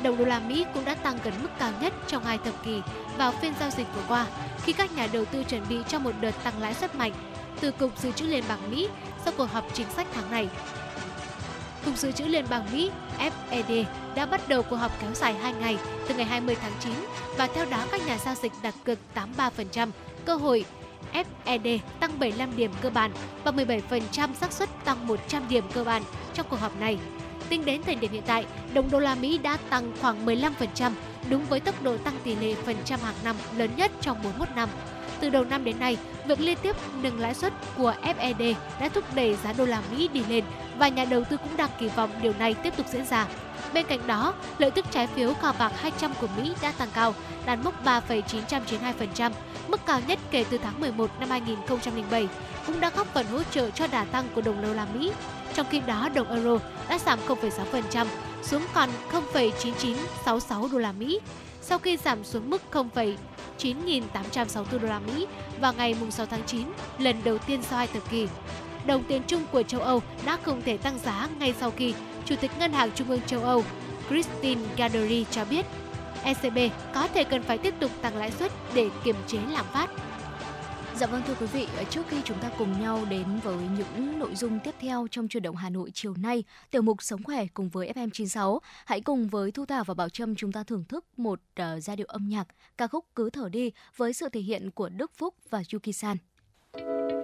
S2: Đồng đô la Mỹ cũng đã tăng gần mức cao nhất trong hai thập kỷ vào phiên giao dịch vừa qua, khi các nhà đầu tư chuẩn bị cho một đợt tăng lãi suất mạnh từ Cục Dự trữ Liên bang Mỹ sau cuộc họp chính sách tháng này. Cục Dự trữ Liên bang Mỹ FED đã bắt đầu cuộc họp kéo dài 2 ngày từ ngày 20 tháng 9 và theo đó các nhà giao dịch đặt cược 83% cơ hội FED tăng 75 điểm cơ bản và 17% xác suất tăng 100 điểm cơ bản trong cuộc họp này. Tính đến thời điểm hiện tại, đồng đô la Mỹ đã tăng khoảng 15%, đúng với tốc độ tăng tỷ lệ phần trăm hàng năm lớn nhất trong 41 năm. Từ đầu năm đến nay, việc liên tiếp nâng lãi suất của FED đã thúc đẩy giá đô la Mỹ đi lên và nhà đầu tư cũng đang kỳ vọng điều này tiếp tục diễn ra. Bên cạnh đó, lợi tức trái phiếu kho bạc 200 của Mỹ đã tăng cao, đạt mốc 3,992%, mức cao nhất kể từ tháng 11 năm 2007, cũng đã góp phần hỗ trợ cho đà tăng của đồng đô la Mỹ. Trong khi đó, đồng euro đã giảm 0,6% xuống còn 0,9966 đô la Mỹ sau khi giảm xuống mức 0,9864 đô la Mỹ vào ngày 6 tháng 9, lần đầu tiên sau hai thập kỷ. Đồng tiền chung của châu Âu đã không thể tăng giá ngay sau khi Chủ tịch Ngân hàng Trung ương châu Âu Christine Lagarde cho biết ECB có thể cần phải tiếp tục tăng lãi suất để kiềm chế lạm phát.
S1: Dạ vâng thưa quý vị, ờ, trước khi chúng ta cùng nhau đến với những nội dung tiếp theo trong chuyển động Hà Nội chiều nay, tiểu mục Sống khỏe cùng với FM96, hãy cùng với Thu Thảo và Bảo Trâm chúng ta thưởng thức một uh, giai điệu âm nhạc ca khúc Cứ thở đi với sự thể hiện của Đức Phúc và Yuki San.
S5: thật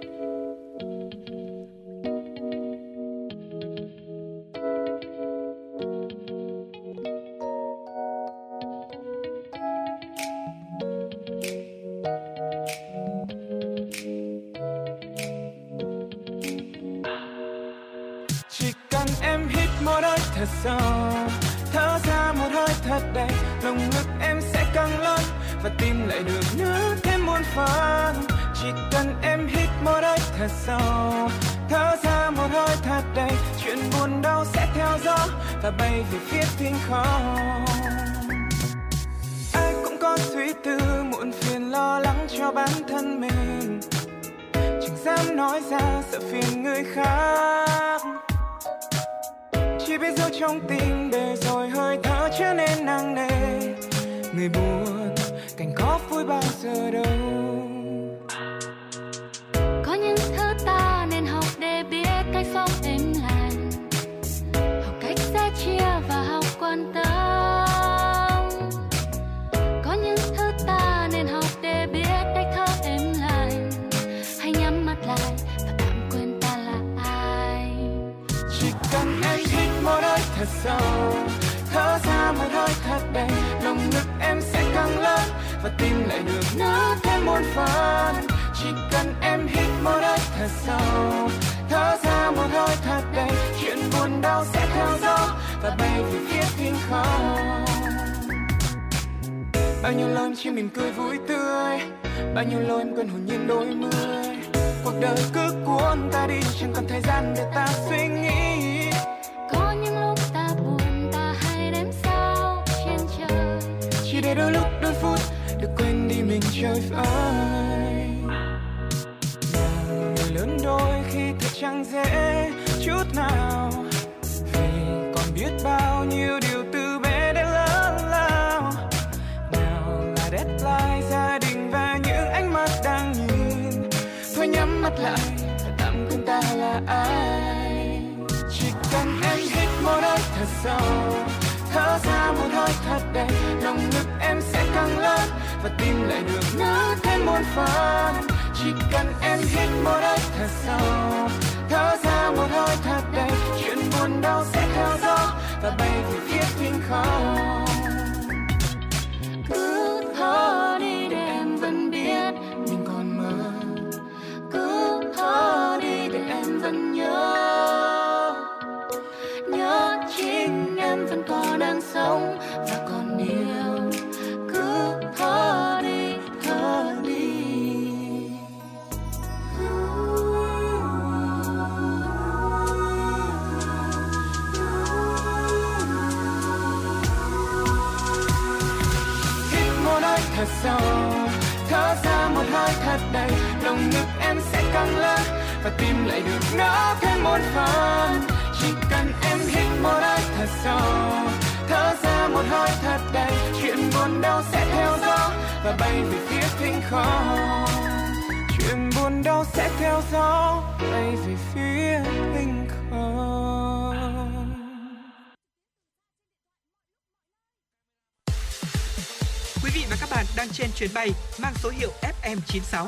S7: Quý vị và các bạn đang trên chuyến bay mang số hiệu FM96.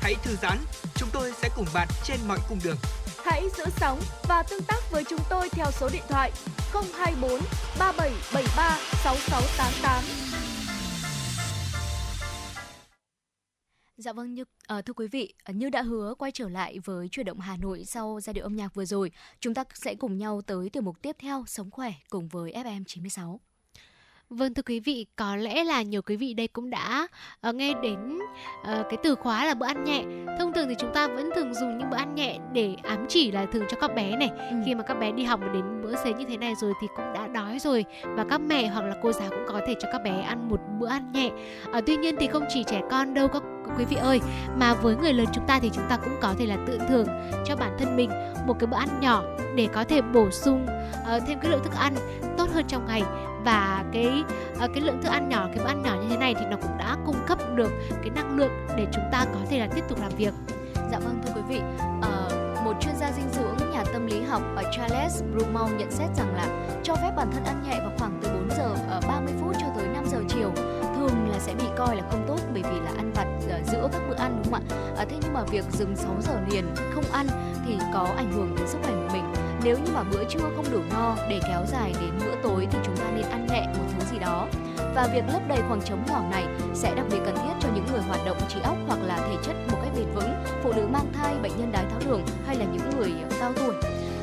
S7: Hãy thư giãn, chúng tôi sẽ cùng bạn trên mọi cung đường.
S8: Hãy giữ sóng và tương tác với chúng tôi theo số điện thoại 024 3773 6688.
S1: Dạ vâng, như ờ, thưa quý vị, như đã hứa quay trở lại với chuyển động Hà Nội sau giai điệu âm nhạc vừa rồi, chúng ta sẽ cùng nhau tới tiểu mục tiếp theo Sống khỏe cùng với FM 96.
S2: Vâng thưa quý vị, có lẽ là nhiều quý vị đây cũng đã uh, nghe đến uh, cái từ khóa là bữa ăn nhẹ. Thông thường thì chúng ta vẫn thường dùng những bữa ăn nhẹ để ám chỉ là thường cho các bé này.
S1: Ừ.
S2: Khi mà các bé đi học và đến bữa xế như thế này rồi thì cũng đã đói rồi và các mẹ hoặc là cô giáo cũng có thể cho các bé ăn một bữa ăn nhẹ. Uh, tuy nhiên thì không chỉ trẻ con đâu các quý vị ơi, mà với người lớn chúng ta thì chúng ta cũng có thể là tự thưởng cho bản thân mình một cái bữa ăn nhỏ để có thể bổ sung uh, thêm cái lượng thức ăn tốt hơn trong ngày. Và cái uh, cái lượng thức ăn nhỏ cái bữa ăn nhỏ như thế này thì nó cũng đã cung cấp được cái năng lượng để chúng ta có thể là tiếp tục làm việc.
S1: Dạ vâng thưa quý vị, uh, một chuyên gia dinh dưỡng, nhà tâm lý học ở Charles Brumont nhận xét rằng là cho phép bản thân ăn nhẹ vào khoảng từ 4 giờ ờ, 30 phút cho tới 5 giờ chiều thường là sẽ bị coi là không tốt bởi vì là ăn vặt giữa các bữa ăn đúng không ạ? À, thế nhưng mà việc dừng 6 giờ liền không ăn thì có ảnh hưởng đến sức khỏe của mình. Nếu như mà bữa trưa không đủ no để kéo dài đến bữa tối thì chúng ta nên ăn nhẹ một thứ gì đó. Và việc lấp đầy khoảng trống nhỏ này sẽ đặc biệt cần thiết cho những người hoạt động trí óc hoặc là thể chất một cách bền vững, phụ nữ mang thai, bệnh nhân đái tháo đường hay là những người cao tuổi.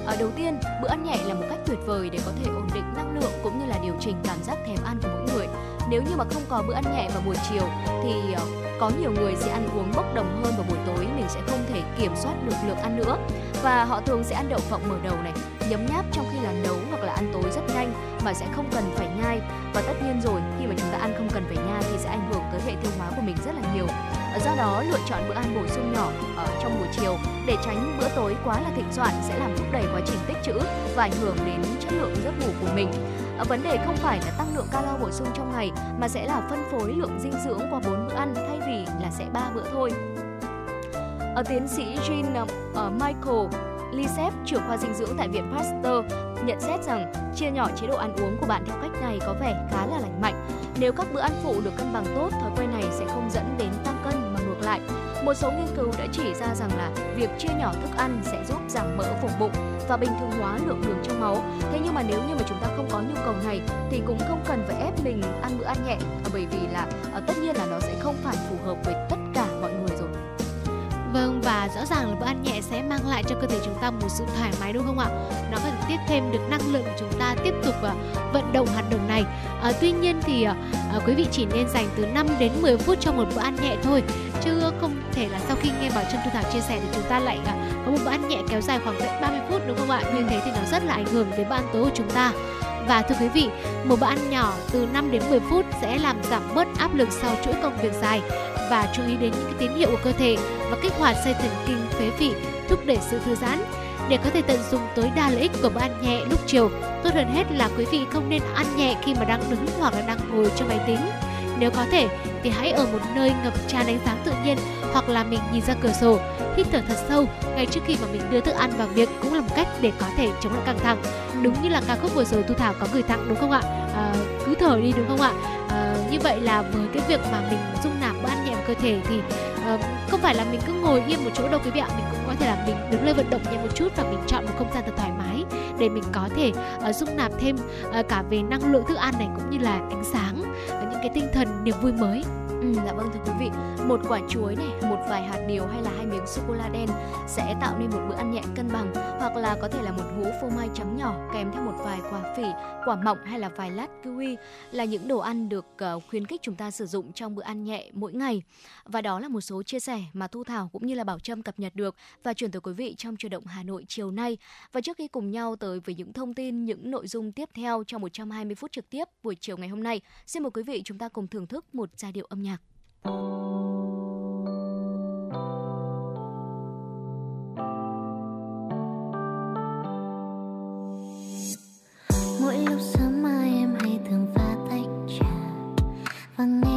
S1: Ở đầu tiên, bữa ăn nhẹ là một cách tuyệt vời để có thể ổn định năng lượng cũng như là điều chỉnh cảm giác thèm ăn của mỗi người. Nếu như mà không có bữa ăn nhẹ vào buổi chiều thì ờ, có nhiều người sẽ ăn uống bốc đồng hơn vào buổi tối. Mình sẽ không thể kiểm soát được lượng ăn nữa. Và họ thường sẽ ăn đậu phộng mở đầu này, nhấm nháp trong khi là nấu hoặc là ăn tối rất nhanh mà sẽ không cần phải nhai. Và tất nhiên rồi, khi mà chúng ta ăn không cần phải nhai thì sẽ ảnh hưởng tới hệ tiêu hóa của mình rất là nhiều. Ờ, do đó lựa chọn bữa ăn bổ sung nhỏ ở trong buổi chiều để tránh bữa tối quá là thịnh soạn sẽ làm thúc đẩy quá trình tích trữ và ảnh hưởng đến chất lượng giấc ngủ của mình. Ờ, vấn đề không phải là tăng lượng calo bổ sung trong ngày mà sẽ là phân phối lượng dinh dưỡng qua 4 bữa ăn thay vì là sẽ 3 bữa thôi ở tiến sĩ Jean ờ, Michael Lisep, trưởng khoa dinh dưỡng tại Viện Pasteur, nhận xét rằng chia nhỏ chế độ ăn uống của bạn theo cách này có vẻ khá là lành mạnh. Nếu các bữa ăn phụ được cân bằng tốt, thói quen này sẽ không dẫn đến tăng cân mà ngược lại. Một số nghiên cứu đã chỉ ra rằng là việc chia nhỏ thức ăn sẽ giúp giảm mỡ vùng bụng và bình thường hóa lượng đường trong máu. Thế nhưng mà nếu như mà chúng ta không có nhu cầu này thì cũng không cần phải ép mình ăn bữa ăn nhẹ, bởi vì là ờ, tất nhiên là nó sẽ không phải phù hợp với tất cả.
S2: Vâng và rõ ràng là bữa ăn nhẹ sẽ mang lại cho cơ thể chúng ta một sự thoải mái đúng không ạ? Nó thể tiếp thêm được năng lượng để chúng ta tiếp tục uh, vận động hoạt động này. À, tuy nhiên thì uh, quý vị chỉ nên dành từ 5 đến 10 phút cho một bữa ăn nhẹ thôi chứ không thể là sau khi nghe Bảo Trâm Thu Thảo chia sẻ thì chúng ta lại uh, có một bữa ăn nhẹ kéo dài khoảng tận 30 phút đúng không ạ? Như thế thì nó rất là ảnh hưởng đến bữa ăn tối của chúng ta. Và thưa quý vị, một bữa ăn nhỏ từ 5 đến 10 phút sẽ làm giảm bớt áp lực sau chuỗi công việc dài và chú ý đến những cái tín hiệu của cơ thể và kích hoạt dây thần kinh phế vị, thúc đẩy sự thư giãn. Để có thể tận dụng tối đa lợi ích của bữa ăn nhẹ lúc chiều, tốt hơn hết là quý vị không nên ăn nhẹ khi mà đang đứng hoặc là đang ngồi trong máy tính. Nếu có thể thì hãy ở một nơi ngập tràn ánh sáng tự nhiên hoặc là mình nhìn ra cửa sổ, hít thở thật sâu ngay trước khi mà mình đưa thức ăn vào miệng cũng là một cách để có thể chống lại căng thẳng. Đúng như là ca khúc vừa rồi Thu Thảo có gửi tặng đúng không ạ? À, cứ thở đi đúng không ạ? À, như vậy là với cái việc mà mình dung nạp bữa ăn nhẹ vào cơ thể thì uh, không phải là mình cứ ngồi yên một chỗ đâu quý vị ạ mình cũng có thể là mình đứng lên vận động nhẹ một chút và mình chọn một không gian thật thoải mái để mình có thể uh, dung nạp thêm uh, cả về năng lượng thức ăn này cũng như là ánh sáng uh, những cái tinh thần niềm vui mới.
S1: Ừ, dạ vâng thưa quý vị, một quả chuối này, một vài hạt điều hay là hai miếng sô cô la đen sẽ tạo nên một bữa ăn nhẹ cân bằng hoặc là có thể là một hũ phô mai trắng nhỏ kèm theo một vài quả phỉ, quả mọng hay là vài lát kiwi là những đồ ăn được ờ, khuyến khích chúng ta sử dụng trong bữa ăn nhẹ mỗi ngày. Và đó là một số chia sẻ mà Thu Thảo cũng như là Bảo Trâm cập nhật được và chuyển tới quý vị trong truyền động Hà Nội chiều nay. Và trước khi cùng nhau tới với những thông tin, những nội dung tiếp theo trong 120 phút trực tiếp buổi chiều ngày hôm nay, xin mời quý vị chúng ta cùng thưởng thức một giai điệu âm nhạc
S10: mỗi lúc sớm mai em hay thường pha tách trà. Và nghe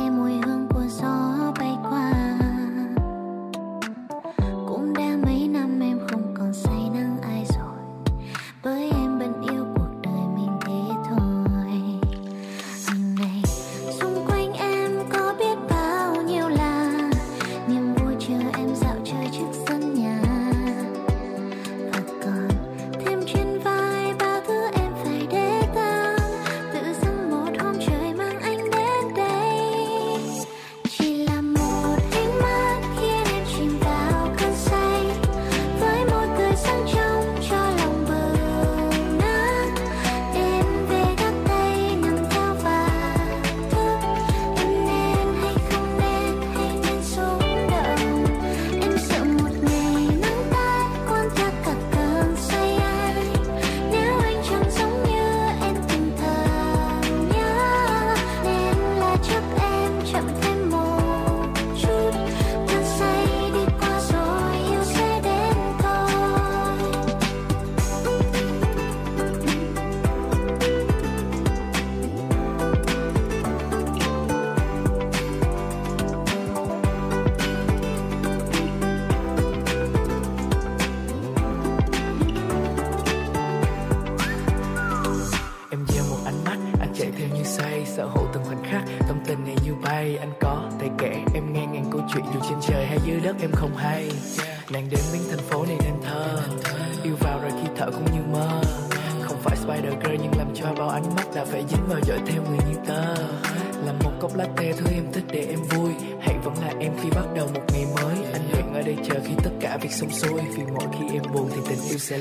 S5: thì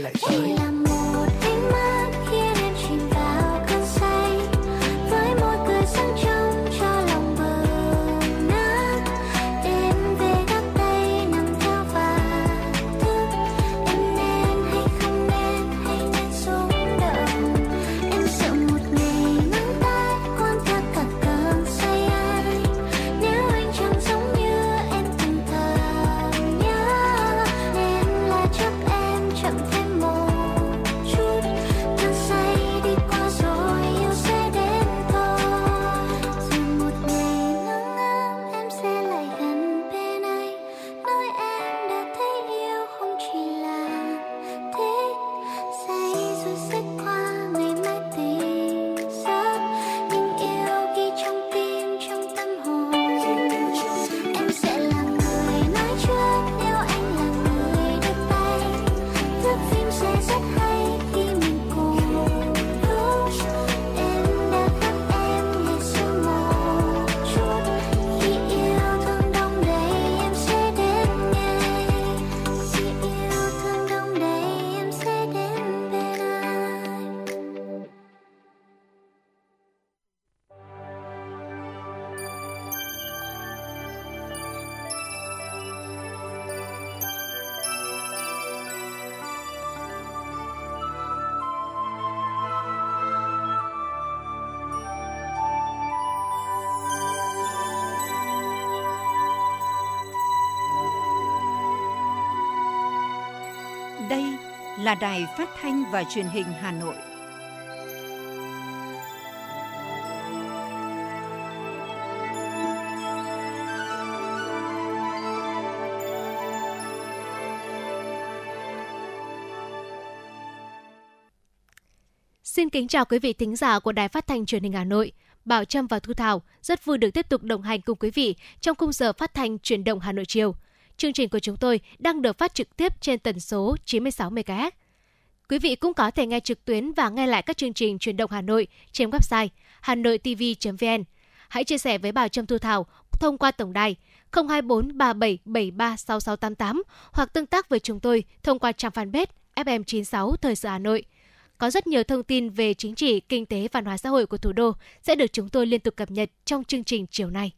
S11: là Đài Phát thanh và Truyền hình Hà Nội.
S2: Xin kính chào quý vị thính giả của Đài Phát thanh Truyền hình Hà Nội. Bảo Trâm và Thu Thảo rất vui được tiếp tục đồng hành cùng quý vị trong khung giờ phát thanh chuyển động Hà Nội chiều. Chương trình của chúng tôi đang được phát trực tiếp trên tần số 96 MHz. Quý vị cũng có thể nghe trực tuyến và nghe lại các chương trình truyền động Hà Nội trên website hanoitv.vn. Hãy chia sẻ với bà Trâm Thu Thảo thông qua tổng đài 024 3773 6688 hoặc tương tác với chúng tôi thông qua trang fanpage FM96 Thời sự Hà Nội – có rất nhiều thông tin về chính trị, kinh tế, văn hóa xã hội của thủ đô sẽ được chúng tôi liên tục cập nhật trong chương trình chiều nay.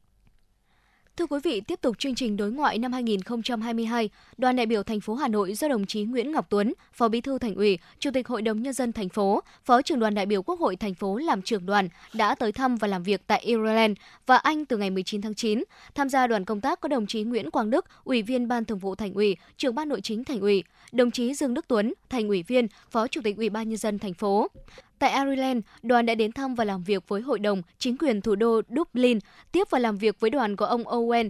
S1: Thưa quý vị, tiếp tục chương trình đối ngoại năm 2022, đoàn đại biểu thành phố Hà Nội do đồng chí Nguyễn Ngọc Tuấn, Phó Bí thư Thành ủy, Chủ tịch Hội đồng nhân dân thành phố, Phó trưởng đoàn đại biểu Quốc hội thành phố làm trưởng đoàn đã tới thăm và làm việc tại Ireland và Anh từ ngày 19 tháng 9. Tham gia đoàn công tác có đồng chí Nguyễn Quang Đức, Ủy viên Ban Thường vụ Thành ủy, Trưởng ban Nội chính Thành ủy, đồng chí Dương Đức Tuấn, Thành ủy viên, Phó Chủ tịch Ủy ban nhân dân thành phố. Tại Ireland, đoàn đã đến thăm và làm việc với hội đồng, chính quyền thủ đô Dublin, tiếp và làm việc với đoàn của ông Owen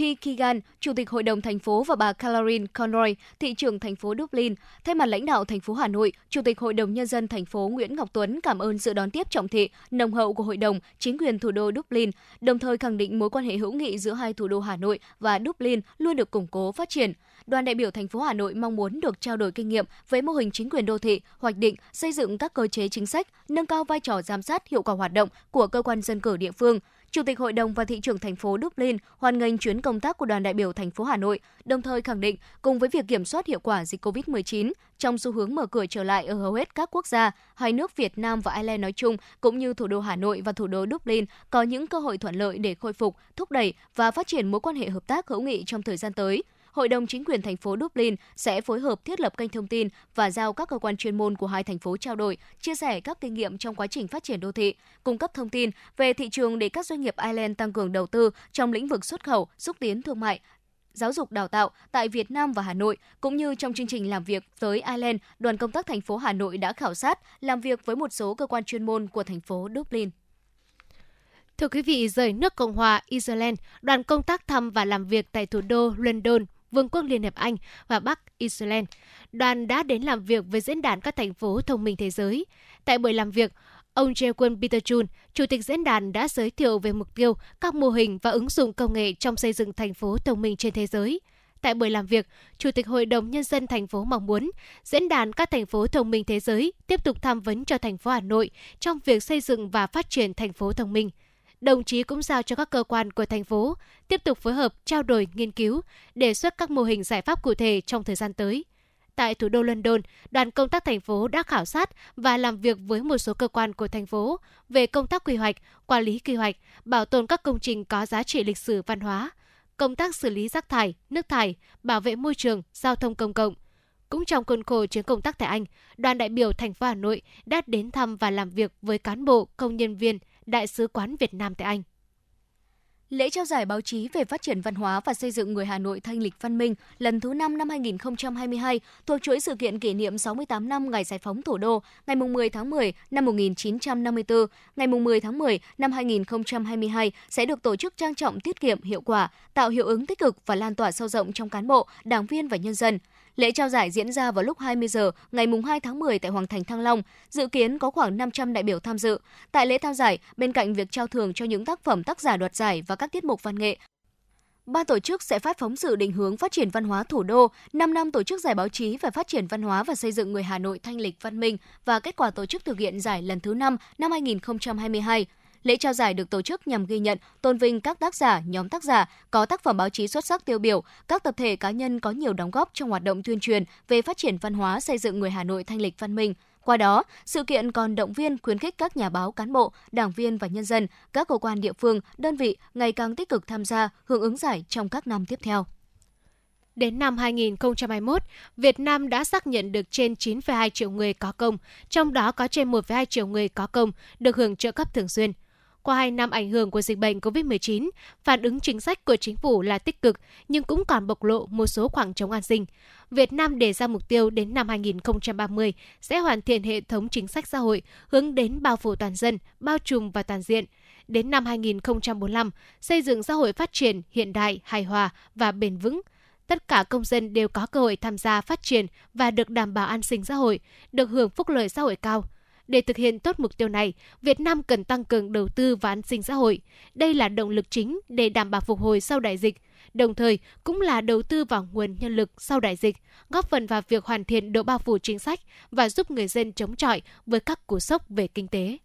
S1: P. Keegan, Chủ tịch Hội đồng thành phố và bà Caroline Conroy, thị trưởng thành phố Dublin, thay mặt lãnh đạo thành phố Hà Nội, Chủ tịch Hội đồng nhân dân thành phố Nguyễn Ngọc Tuấn cảm ơn sự đón tiếp trọng thị, nồng hậu của hội đồng, chính quyền thủ đô Dublin, đồng thời khẳng định mối quan hệ hữu nghị giữa hai thủ đô Hà Nội và Dublin luôn được củng cố phát triển đoàn đại biểu thành phố Hà Nội mong muốn được trao đổi kinh nghiệm về mô hình chính quyền đô thị, hoạch định, xây dựng các cơ chế chính sách, nâng cao vai trò giám sát hiệu quả hoạt động của cơ quan dân cử địa phương. Chủ tịch Hội đồng và thị trưởng thành phố Dublin hoan nghênh chuyến công tác của đoàn đại biểu thành phố Hà Nội, đồng thời khẳng định cùng với việc kiểm soát hiệu quả dịch COVID-19 trong xu hướng mở cửa trở lại ở hầu hết các quốc gia, hai nước Việt Nam và Ireland nói chung cũng như thủ đô Hà Nội và thủ đô Dublin có những cơ hội thuận lợi để khôi phục, thúc đẩy và phát triển mối quan hệ hợp tác hữu nghị trong thời gian tới. Hội đồng chính quyền thành phố Dublin sẽ phối hợp thiết lập kênh thông tin và giao các cơ quan chuyên môn của hai thành phố trao đổi, chia sẻ các kinh nghiệm trong quá trình phát triển đô thị, cung cấp thông tin về thị trường để các doanh nghiệp Ireland tăng cường đầu tư trong lĩnh vực xuất khẩu, xúc tiến thương mại, giáo dục đào tạo tại Việt Nam và Hà Nội, cũng như trong chương trình làm việc tới Ireland, đoàn công tác thành phố Hà Nội đã khảo sát, làm việc với một số cơ quan chuyên môn của thành phố Dublin.
S2: Thưa quý vị, rời nước Cộng hòa Ireland, đoàn công tác thăm và làm việc tại thủ đô London, Vương quốc Liên hiệp Anh và Bắc Israel. Đoàn đã đến làm việc với diễn đàn các thành phố thông minh thế giới. Tại buổi làm việc, Ông Jaewon Peter Chun, Chủ tịch diễn đàn đã giới thiệu về mục tiêu, các mô hình và ứng dụng công nghệ trong xây dựng thành phố thông minh trên thế giới. Tại buổi làm việc, Chủ tịch Hội đồng Nhân dân thành phố mong muốn diễn đàn các thành phố thông minh thế giới tiếp tục tham vấn cho thành phố Hà Nội trong việc xây dựng và phát triển thành phố thông minh – đồng chí cũng giao cho các cơ quan của thành phố tiếp tục phối hợp trao đổi nghiên cứu, đề xuất các mô hình giải pháp cụ thể trong thời gian tới. Tại thủ đô London, đoàn công tác thành phố đã khảo sát và làm việc với một số cơ quan của thành phố về công tác quy hoạch, quản lý quy hoạch, bảo tồn các công trình có giá trị lịch sử văn hóa, công tác xử lý rác thải, nước thải, bảo vệ môi trường, giao thông công cộng. Cũng trong khuôn khổ chuyến công tác tại Anh, đoàn đại biểu thành phố Hà Nội đã đến thăm và làm việc với cán bộ, công nhân viên, Đại sứ quán Việt Nam tại Anh.
S1: Lễ trao giải báo chí về phát triển văn hóa và xây dựng người Hà Nội thanh lịch văn minh lần thứ 5 năm 2022 thuộc chuỗi sự kiện kỷ niệm 68 năm ngày giải phóng thủ đô ngày 10 tháng 10 năm 1954, ngày 10 tháng 10 năm 2022 sẽ được tổ chức trang trọng tiết kiệm hiệu quả, tạo hiệu ứng tích cực và lan tỏa sâu rộng trong cán bộ, đảng viên và nhân dân. Lễ trao giải diễn ra vào lúc 20 giờ ngày 2 tháng 10 tại Hoàng Thành Thăng Long, dự kiến có khoảng 500 đại biểu tham dự. Tại lễ trao giải, bên cạnh việc trao thưởng cho những tác phẩm tác giả đoạt giải và các tiết mục văn nghệ, Ban tổ chức sẽ phát phóng sự định hướng phát triển văn hóa thủ đô, 5 năm tổ chức giải báo chí về phát triển văn hóa và xây dựng người Hà Nội thanh lịch văn minh và kết quả tổ chức thực hiện giải lần thứ 5 năm 2022. Lễ trao giải được tổ chức nhằm ghi nhận, tôn vinh các tác giả, nhóm tác giả có tác phẩm báo chí xuất sắc tiêu biểu, các tập thể cá nhân có nhiều đóng góp trong hoạt động tuyên truyền về phát triển văn hóa xây dựng người Hà Nội thanh lịch văn minh. Qua đó, sự kiện còn động viên khuyến khích các nhà báo, cán bộ, đảng viên và nhân dân, các cơ quan địa phương, đơn vị ngày càng tích cực tham gia, hưởng ứng giải trong các năm tiếp theo.
S2: Đến năm 2021, Việt Nam đã xác nhận được trên 9,2 triệu người có công, trong đó có trên 1,2 triệu người có công được hưởng trợ cấp thường xuyên. Qua 2 năm ảnh hưởng của dịch bệnh COVID-19, phản ứng chính sách của chính phủ là tích cực nhưng cũng còn bộc lộ một số khoảng trống an sinh. Việt Nam đề ra mục tiêu đến năm 2030 sẽ hoàn thiện hệ thống chính sách xã hội hướng đến bao phủ toàn dân, bao trùm và toàn diện. Đến năm 2045, xây dựng xã hội phát triển, hiện đại, hài hòa và bền vững – tất cả công dân đều có cơ hội tham gia phát triển và được đảm bảo an sinh xã hội, được hưởng phúc lợi xã hội cao. Để thực hiện tốt mục tiêu này, Việt Nam cần tăng cường đầu tư và an sinh xã hội. Đây là động lực chính để đảm bảo phục hồi sau đại dịch, đồng thời cũng là đầu tư vào nguồn nhân lực sau đại dịch, góp phần vào việc hoàn thiện độ bao phủ chính sách và giúp người dân chống chọi với các cú sốc về kinh tế.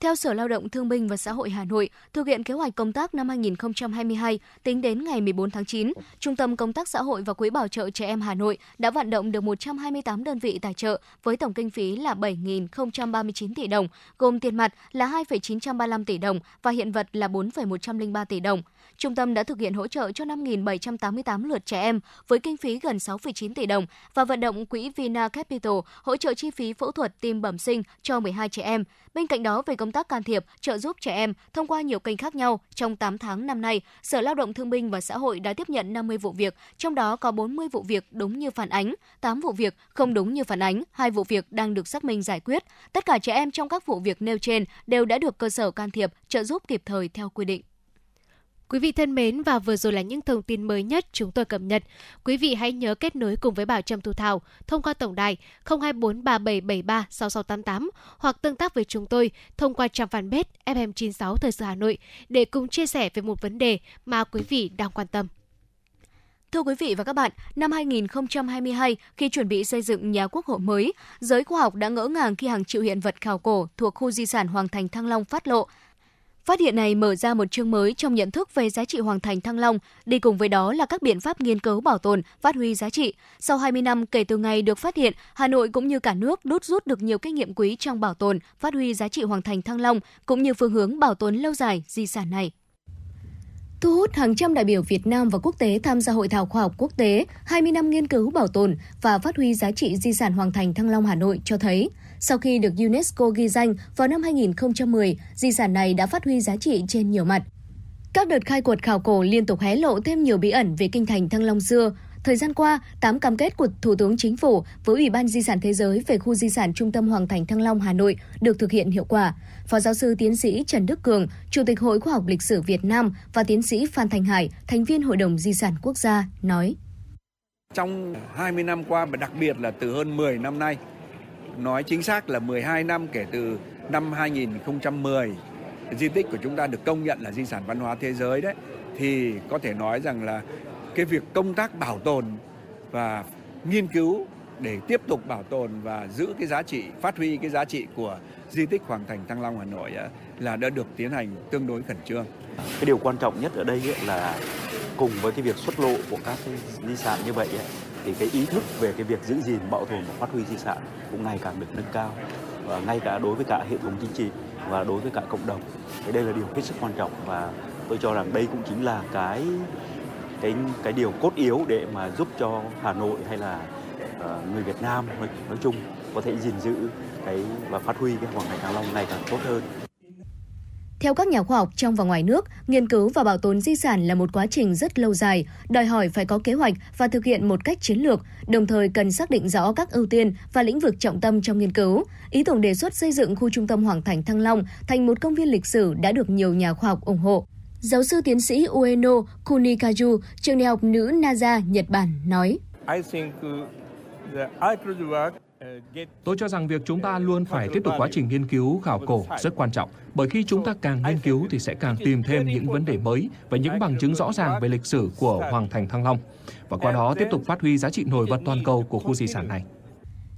S1: Theo Sở Lao động Thương binh và Xã hội Hà Nội, thực hiện kế hoạch công tác năm 2022, tính đến ngày 14 tháng 9, Trung tâm Công tác Xã hội và Quỹ Bảo trợ Trẻ Em Hà Nội đã vận động được 128 đơn vị tài trợ với tổng kinh phí là 7.039 tỷ đồng, gồm tiền mặt là 2,935 tỷ đồng và hiện vật là 4,103 tỷ đồng. Trung tâm đã thực hiện hỗ trợ cho 5.788 lượt trẻ em với kinh phí gần 6,9 tỷ đồng và vận động quỹ Vina Capital hỗ trợ chi phí phẫu thuật tim bẩm sinh cho 12 trẻ em. Bên cạnh đó, về công tác can thiệp, trợ giúp trẻ em thông qua nhiều kênh khác nhau, trong 8 tháng năm nay, Sở Lao động Thương binh và Xã hội đã tiếp nhận 50 vụ việc, trong đó có 40 vụ việc đúng như phản ánh, 8 vụ việc không đúng như phản ánh, hai vụ việc đang được xác minh giải quyết. Tất cả trẻ em trong các vụ việc nêu trên đều đã được cơ sở can thiệp, trợ giúp kịp thời theo quy định.
S2: Quý vị thân mến và vừa rồi là những thông tin mới nhất chúng tôi cập nhật. Quý vị hãy nhớ kết nối cùng với Bảo Trâm Thu Thảo thông qua tổng đài 024 3773 6688 hoặc tương tác với chúng tôi thông qua trang fanpage FM96 Thời sự Hà Nội để cùng chia sẻ về một vấn đề mà quý vị đang quan tâm.
S1: Thưa quý vị và các bạn, năm 2022, khi chuẩn bị xây dựng nhà quốc hội mới, giới khoa học đã ngỡ ngàng khi hàng triệu hiện vật khảo cổ thuộc khu di sản Hoàng Thành Thăng Long phát lộ Phát hiện này mở ra một chương mới trong nhận thức về giá trị hoàng thành Thăng Long, đi cùng với đó là các biện pháp nghiên cứu bảo tồn, phát huy giá trị. Sau 20 năm kể từ ngày được phát hiện, Hà Nội cũng như cả nước đút rút được nhiều kinh nghiệm quý trong bảo tồn, phát huy giá trị hoàng thành Thăng Long cũng như phương hướng bảo tồn lâu dài di sản này thu hút hàng trăm đại biểu Việt Nam và quốc tế tham gia hội thảo khoa học quốc tế 20 năm nghiên cứu bảo tồn và phát huy giá trị di sản Hoàng thành Thăng Long Hà Nội cho thấy, sau khi được UNESCO ghi danh vào năm 2010, di sản này đã phát huy giá trị trên nhiều mặt. Các đợt khai quật khảo cổ liên tục hé lộ thêm nhiều bí ẩn về kinh thành Thăng Long xưa, Thời gian qua, 8 cam kết của Thủ tướng Chính phủ với Ủy ban Di sản Thế giới về khu di sản Trung tâm Hoàng thành Thăng Long Hà Nội được thực hiện hiệu quả. Phó giáo sư tiến sĩ Trần Đức Cường, Chủ tịch Hội Khoa học Lịch sử Việt Nam và tiến sĩ Phan Thành Hải, thành viên Hội đồng Di sản Quốc gia, nói.
S12: Trong 20 năm qua và đặc biệt là từ hơn 10 năm nay, nói chính xác là 12 năm kể từ năm 2010, di tích của chúng ta được công nhận là di sản văn hóa thế giới đấy, thì có thể nói rằng là cái việc công tác bảo tồn và nghiên cứu để tiếp tục bảo tồn và giữ cái giá trị phát huy cái giá trị của di tích Hoàng Thành Thăng Long Hà Nội ờ, là đã được tiến hành tương đối khẩn trương.
S13: Cái điều quan trọng nhất ở đây là cùng với cái việc xuất lộ của các cái di sản như vậy thì cái ý thức về cái việc giữ gìn bảo tồn và phát huy di sản cũng ngày càng được nâng cao và ngay cả đối với cả hệ thống chính trị và đối với cả cộng đồng. thì đây là điều hết sức quan trọng và tôi cho rằng đây cũng chính là cái cái cái điều cốt yếu để mà giúp cho Hà Nội hay là uh, người Việt Nam nói, nói chung có thể gìn giữ cái và phát huy cái Hoàng thành Thăng Long ngày càng tốt hơn.
S1: Theo các nhà khoa học trong và ngoài nước, nghiên cứu và bảo tồn di sản là một quá trình rất lâu dài, đòi hỏi phải có kế hoạch và thực hiện một cách chiến lược, đồng thời cần xác định rõ các ưu tiên và lĩnh vực trọng tâm trong nghiên cứu. Ý tưởng đề xuất xây dựng khu trung tâm Hoàng thành Thăng Long thành một công viên lịch sử đã được nhiều nhà khoa học ủng hộ. Giáo sư tiến sĩ Ueno Kunikaju, trường đại học nữ NASA, Nhật Bản nói.
S14: Tôi cho rằng việc chúng ta luôn phải tiếp tục quá trình nghiên cứu khảo cổ rất quan trọng, bởi khi chúng ta càng nghiên cứu thì sẽ càng tìm thêm những vấn đề mới và những bằng chứng rõ ràng về lịch sử của Hoàng thành Thăng Long, và qua đó tiếp tục phát huy giá trị nổi bật toàn cầu của khu di sản này.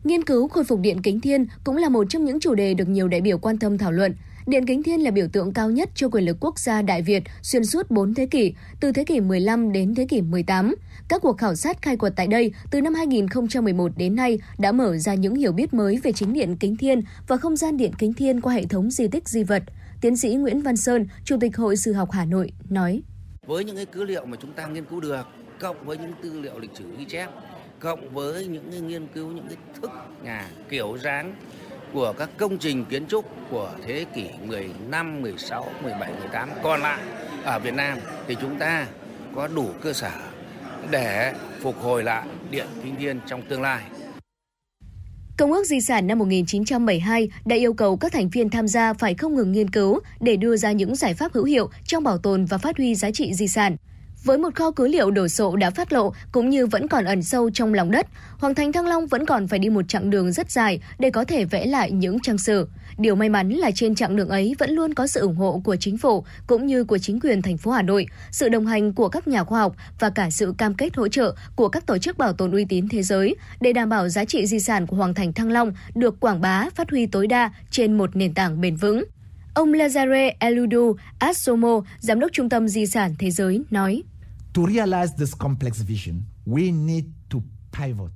S1: Nghiên cứu khôi phục điện kính thiên cũng là một trong những chủ đề được nhiều đại biểu quan tâm thảo luận. Điện Kính Thiên là biểu tượng cao nhất cho quyền lực quốc gia Đại Việt xuyên suốt 4 thế kỷ, từ thế kỷ 15 đến thế kỷ 18. Các cuộc khảo sát khai quật tại đây từ năm 2011 đến nay đã mở ra những hiểu biết mới về chính Điện Kính Thiên và không gian Điện Kính Thiên qua hệ thống di tích di vật. Tiến sĩ Nguyễn Văn Sơn, Chủ tịch Hội Sử học Hà Nội, nói.
S15: Với những cái cứ liệu mà chúng ta nghiên cứu được, cộng với những tư liệu lịch sử ghi chép, cộng với những cái nghiên cứu những cái thức nhà kiểu dáng của các công trình kiến trúc của thế kỷ 15, 16, 17, 18 còn lại ở Việt Nam thì chúng ta có đủ cơ sở để phục hồi lại Điện Kinh Thiên trong tương lai.
S1: Công ước Di sản năm 1972 đã yêu cầu các thành viên tham gia phải không ngừng nghiên cứu để đưa ra những giải pháp hữu hiệu trong bảo tồn và phát huy giá trị di sản. Với một kho cứ liệu đổ sộ đã phát lộ cũng như vẫn còn ẩn sâu trong lòng đất, Hoàng thành Thăng Long vẫn còn phải đi một chặng đường rất dài để có thể vẽ lại những trang sử. Điều may mắn là trên chặng đường ấy vẫn luôn có sự ủng hộ của chính phủ cũng như của chính quyền thành phố Hà Nội, sự đồng hành của các nhà khoa học và cả sự cam kết hỗ trợ của các tổ chức bảo tồn uy tín thế giới để đảm bảo giá trị di sản của Hoàng thành Thăng Long được quảng bá, phát huy tối đa trên một nền tảng bền vững. Ông Lazare Eludu Asomo, Giám đốc Trung tâm Di sản Thế giới, nói.
S16: To realize this complex vision, we need to pivot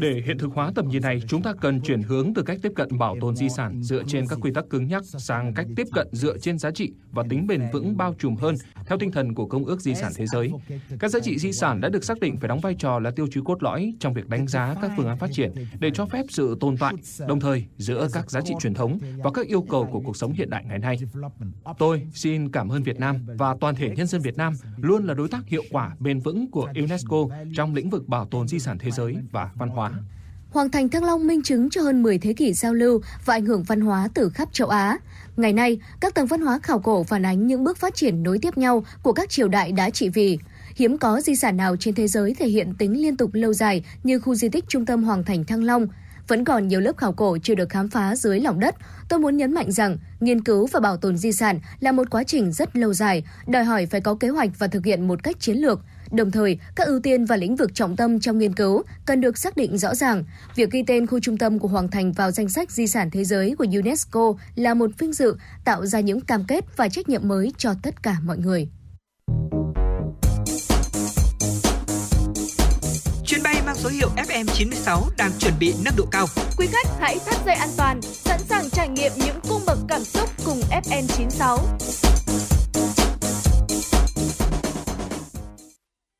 S14: để hiện thực hóa tầm nhìn này, chúng ta cần chuyển hướng từ cách tiếp cận bảo tồn di sản dựa trên các quy tắc cứng nhắc sang cách tiếp cận dựa trên giá trị và tính bền vững bao trùm hơn theo tinh thần của Công ước Di sản Thế giới. Các giá trị di sản đã được xác định phải đóng vai trò là tiêu chí cốt lõi trong việc đánh giá các phương án phát triển để cho phép sự tồn tại, đồng thời giữa các giá trị truyền thống và các yêu cầu của cuộc sống hiện đại ngày nay. Tôi xin cảm ơn Việt Nam và toàn thể nhân dân Việt Nam luôn là đối tác hiệu quả bền vững của UNESCO trong lĩnh vực bảo bảo tồn di sản thế giới và văn hóa.
S1: Hoàng thành Thăng Long minh chứng cho hơn 10 thế kỷ giao lưu và ảnh hưởng văn hóa từ khắp châu Á. Ngày nay, các tầng văn hóa khảo cổ phản ánh những bước phát triển nối tiếp nhau của các triều đại đã trị vì. Hiếm có di sản nào trên thế giới thể hiện tính liên tục lâu dài như khu di tích trung tâm Hoàng thành Thăng Long. Vẫn còn nhiều lớp khảo cổ chưa được khám phá dưới lòng đất. Tôi muốn nhấn mạnh rằng, nghiên cứu và bảo tồn di sản là một quá trình rất lâu dài, đòi hỏi phải có kế hoạch và thực hiện một cách chiến lược – Đồng thời, các ưu tiên và lĩnh vực trọng tâm trong nghiên cứu cần được xác định rõ ràng. Việc ghi tên khu trung tâm của Hoàng Thành vào danh sách di sản thế giới của UNESCO là một vinh dự tạo ra những cam kết và trách nhiệm mới cho tất cả mọi người.
S7: Chuyến bay mang số hiệu FM96 đang chuẩn bị nâng độ cao.
S8: Quý khách hãy thắt dây an toàn, sẵn sàng trải nghiệm những cung bậc cảm xúc cùng FN96.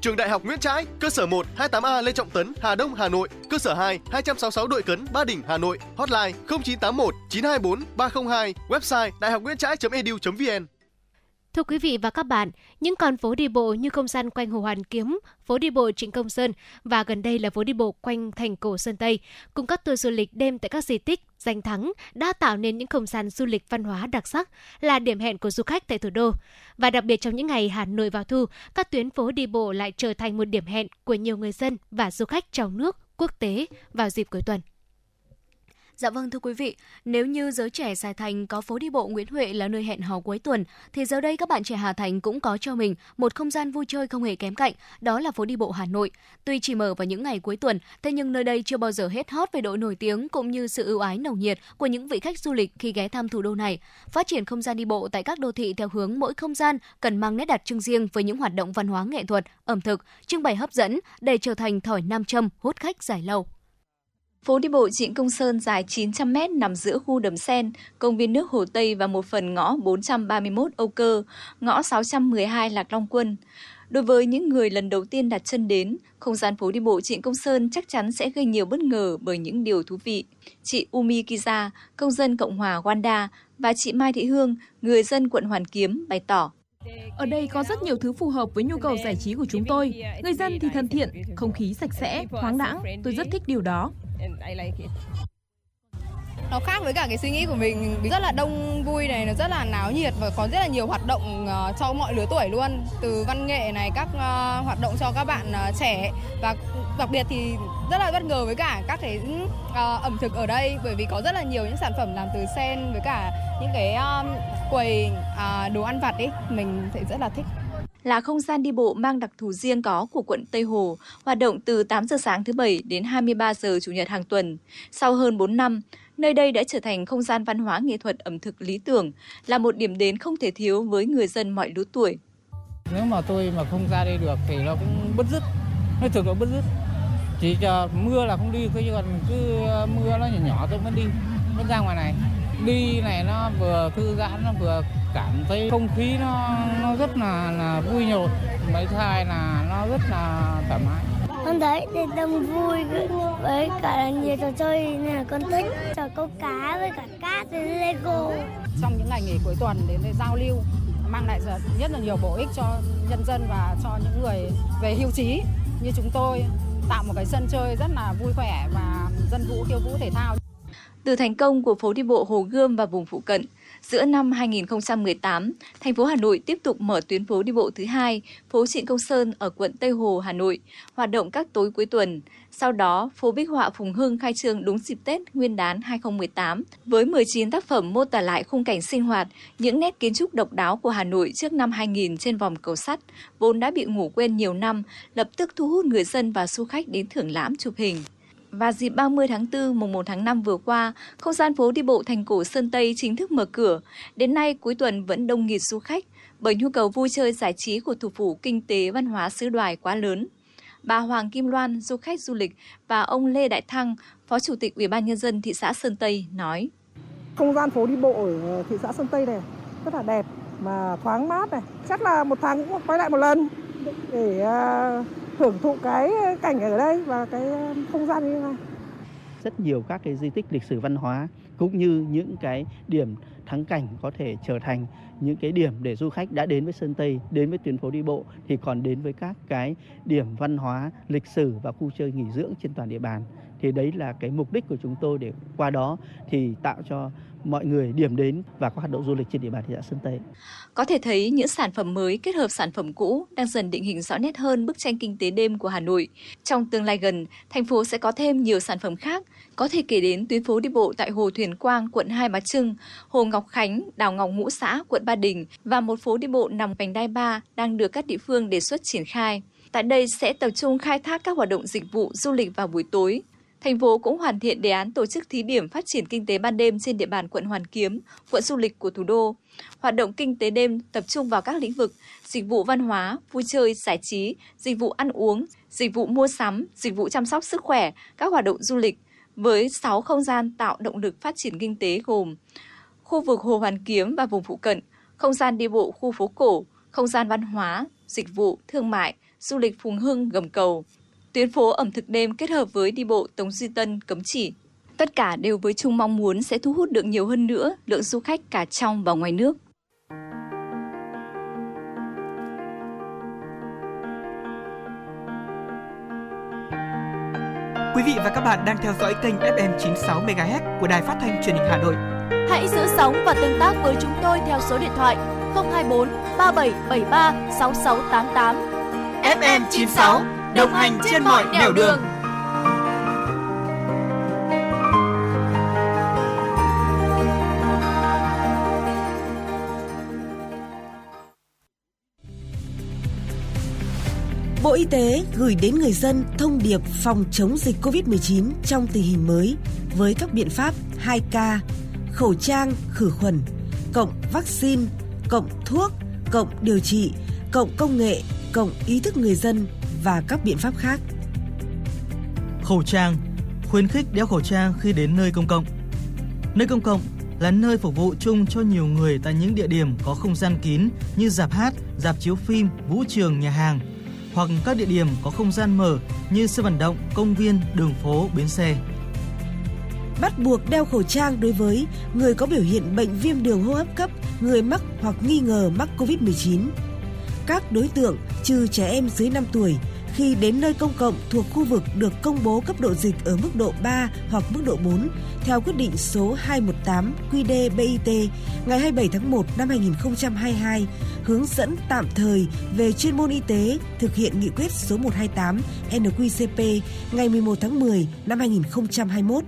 S17: Trường Đại học Nguyễn Trãi, cơ sở 1, 28A Lê Trọng Tấn, Hà Đông, Hà Nội, cơ sở 2, 266 Đội Cấn, Ba Đình, Hà Nội, hotline 0981 924 302, website đạihocnguyentrai.edu.vn.
S2: Thưa quý vị và các bạn, những con phố đi bộ như không gian quanh Hồ Hoàn Kiếm, phố đi bộ Trịnh Công Sơn và gần đây là phố đi bộ quanh thành cổ Sơn Tây, cùng các tour du lịch đêm tại các di tích, danh thắng đã tạo nên những không gian du lịch văn hóa đặc sắc, là điểm hẹn của du khách tại thủ đô. Và đặc biệt trong những ngày Hà Nội vào thu, các tuyến phố đi bộ lại trở thành một điểm hẹn của nhiều người dân và du khách trong nước, quốc tế vào dịp cuối tuần.
S1: Dạ vâng thưa quý vị, nếu như giới trẻ Sài Thành có phố đi bộ Nguyễn Huệ là nơi hẹn hò cuối tuần, thì giờ đây các bạn trẻ Hà Thành cũng có cho mình một không gian vui chơi không hề kém cạnh, đó là phố đi bộ Hà Nội. Tuy chỉ mở vào những ngày cuối tuần, thế nhưng nơi đây chưa bao giờ hết hot về độ nổi tiếng cũng như sự ưu ái nồng nhiệt của những vị khách du lịch khi ghé thăm thủ đô này. Phát triển không gian đi bộ tại các đô thị theo hướng mỗi không gian cần mang nét đặc trưng riêng với những hoạt động văn hóa nghệ thuật, ẩm thực, trưng bày hấp dẫn để trở thành thỏi nam châm hút khách dài lâu.
S18: Phố đi bộ Trịnh Công Sơn dài 900 m nằm giữa khu đầm sen, công viên nước Hồ Tây và một phần ngõ 431 Âu Cơ, ngõ 612 Lạc Long Quân. Đối với những người lần đầu tiên đặt chân đến, không gian phố đi bộ Trịnh Công Sơn chắc chắn sẽ gây nhiều bất ngờ bởi những điều thú vị. Chị Umi Kiza, công dân Cộng hòa Wanda và chị Mai Thị Hương, người dân quận Hoàn Kiếm bày tỏ.
S19: Ở đây có rất nhiều thứ phù hợp với nhu cầu giải trí của chúng tôi. Người dân thì thân thiện, không khí sạch sẽ, thoáng đãng. Tôi rất thích điều đó
S20: nó khác với cả cái suy nghĩ của mình. Rất là đông vui này, nó rất là náo nhiệt và có rất là nhiều hoạt động ờ, cho mọi lứa tuổi luôn. Từ văn nghệ này, các ờ, hoạt động cho các bạn ờ, trẻ. Và đặc biệt thì rất là bất ngờ với cả các cái ẩm thực ở đây. Bởi vì có rất là nhiều những sản phẩm làm từ sen với cả những cái quầy đồ ăn vặt ấy. Mình thấy rất là thích
S18: là không gian đi bộ mang đặc thù riêng có của quận Tây Hồ, hoạt động từ 8 giờ sáng thứ Bảy đến 23 giờ Chủ nhật hàng tuần. Sau hơn 4 năm, nơi đây đã trở thành không gian văn hóa nghệ thuật ẩm thực lý tưởng, là một điểm đến không thể thiếu với người dân mọi lứa tuổi.
S21: Nếu mà tôi mà không ra đây được thì nó cũng bứt rứt, nó thực là bứt rứt. Chỉ chờ mưa là không đi, chứ còn cứ ờ, mưa nó nhỏ nhỏ tôi vẫn đi, vẫn ra ngoài này. Đi này nó vừa thư giãn, nó vừa cảm thấy không khí nó nó rất là là vui nhộn. Mấy thứ hai là nó rất là thoải mái.
S10: Con thấy thì đông vui với cả nhiều trò chơi nên là con thích trò câu cá với cả cát với Lego.
S22: trong những ngày nghỉ cuối tuần đến để giao lưu mang lại rất rất là nhiều bổ ích cho nhân dân và cho những người về hưu trí như chúng tôi tạo một cái sân chơi rất là vui khỏe và dân vũ khiêu vũ thể thao
S18: Từ thành công của phố đi bộ Hồ Gươm và vùng phụ cận, giữa năm 2018, thành phố Hà Nội tiếp tục mở tuyến phố đi bộ thứ hai, phố Trịnh Công Sơn ở quận Tây Hồ, Hà Nội, hoạt động các tối cuối tuần. Sau đó, phố Bích họa Phùng Hưng khai trương đúng dịp Tết Nguyên đán 2018 với 19 tác phẩm mô tả lại khung cảnh sinh hoạt, những nét kiến trúc độc đáo của Hà Nội trước năm 2000 trên vòng cầu sắt, vốn đã bị ngủ quên nhiều năm, lập tức thu hút người dân và du khách đến thưởng lãm chụp hình. Và dịp 30 tháng 4, mùng 1 tháng 5 vừa qua, không gian phố đi bộ thành cổ Sơn Tây chính thức mở cửa. Đến nay, cuối tuần vẫn đông nghịt du khách bởi nhu cầu vui chơi giải trí của thủ phủ kinh tế văn hóa xứ đoài quá lớn. Bà Hoàng Kim Loan, du khách du lịch và ông Lê Đại Thăng, Phó Chủ tịch Ủy ban nhân dân thị xã Sơn Tây nói:
S23: Không gian phố đi bộ ở thị xã Sơn Tây này rất là đẹp mà thoáng mát này. Chắc là một tháng cũng quay lại một lần để à, hưởng thụ cái cảnh ở đây và cái à, không gian như thế này.
S24: rất nhiều các cái di tích lịch sử văn hóa cũng như những cái điểm thắng cảnh có thể trở thành những cái điểm để du khách đã đến với Sơn Tây, đến với tuyến phố đi bộ thì còn đến với các cái điểm văn hóa, lịch sử và khu chơi nghỉ dưỡng trên toàn địa bàn. Thì đấy là cái mục đích của chúng tôi để qua đó thì tạo cho mọi người điểm đến và các hoạt động du lịch trên địa bàn thị xã Sơn Tây.
S18: Có thể thấy những sản phẩm mới kết hợp sản phẩm cũ đang dần định hình rõ nét hơn bức tranh kinh tế đêm của Hà Nội. Trong tương lai gần, thành phố sẽ có thêm nhiều sản phẩm khác, có thể kể đến tuyến phố đi bộ tại Hồ Thuyền Quang, quận Hai Bà Trưng, Hồ Ngọc Khánh, Đào Ngọc Ngũ Xã, quận Ba Đình và một phố đi bộ nằm vành đai ba đang được các địa phương đề xuất triển khai. Tại đây sẽ tập trung khai thác các hoạt động dịch vụ du lịch vào buổi tối, Thành phố cũng hoàn thiện đề án tổ chức thí điểm phát triển kinh tế ban đêm trên địa bàn quận Hoàn Kiếm, quận du lịch của thủ đô. Hoạt động kinh tế đêm tập trung vào các lĩnh vực dịch vụ văn hóa, vui chơi, giải trí, dịch vụ ăn uống, dịch vụ mua sắm, dịch vụ chăm sóc sức khỏe, các hoạt động du lịch với 6 không gian tạo động lực phát triển kinh tế gồm khu vực Hồ Hoàn Kiếm và vùng phụ cận, không gian đi bộ khu phố cổ, không gian văn hóa, dịch vụ, thương mại, du lịch Phùng Hưng, Gầm Cầu, tuyến phố ẩm thực đêm kết hợp với đi bộ Tống Duy Tân, Cấm Chỉ. Tất cả đều với chung mong muốn sẽ thu hút được nhiều hơn nữa lượng du khách cả trong và ngoài nước.
S7: Quý vị và các bạn đang theo dõi kênh FM 96 MHz của Đài Phát thanh Truyền hình Hà Nội.
S8: Hãy giữ sóng và tương tác với chúng tôi theo số điện thoại 024 3773 6688.
S7: FM 96 đồng hành trên mọi nẻo đường.
S25: Bộ Y tế gửi đến người dân thông điệp phòng chống dịch COVID-19 trong tình hình mới với các biện pháp 2K, khẩu trang, khử khuẩn, cộng vaccine, cộng thuốc, cộng điều trị, cộng công nghệ, cộng ý thức người dân và các biện pháp khác.
S26: Khẩu trang khuyến khích đeo khẩu trang khi đến nơi công cộng. Nơi công cộng là nơi phục vụ chung cho nhiều người tại những địa điểm có không gian kín như dạp hát, dạp chiếu phim, vũ trường, nhà hàng hoặc các địa điểm có không gian mở như sân vận động, công viên, đường phố, bến xe.
S25: Bắt buộc đeo khẩu trang đối với người có biểu hiện bệnh viêm đường hô hấp cấp, người mắc hoặc nghi ngờ mắc COVID-19. Các đối tượng, trừ trẻ em dưới 5 tuổi, khi đến nơi công cộng thuộc khu vực được công bố cấp độ dịch ở mức độ 3 hoặc mức độ 4 theo quyết định số 218 QĐ-BIT ngày 27 tháng 1 năm 2022 hướng dẫn tạm thời về chuyên môn y tế thực hiện nghị quyết số 128 NQCP ngày 11 tháng 10 năm 2021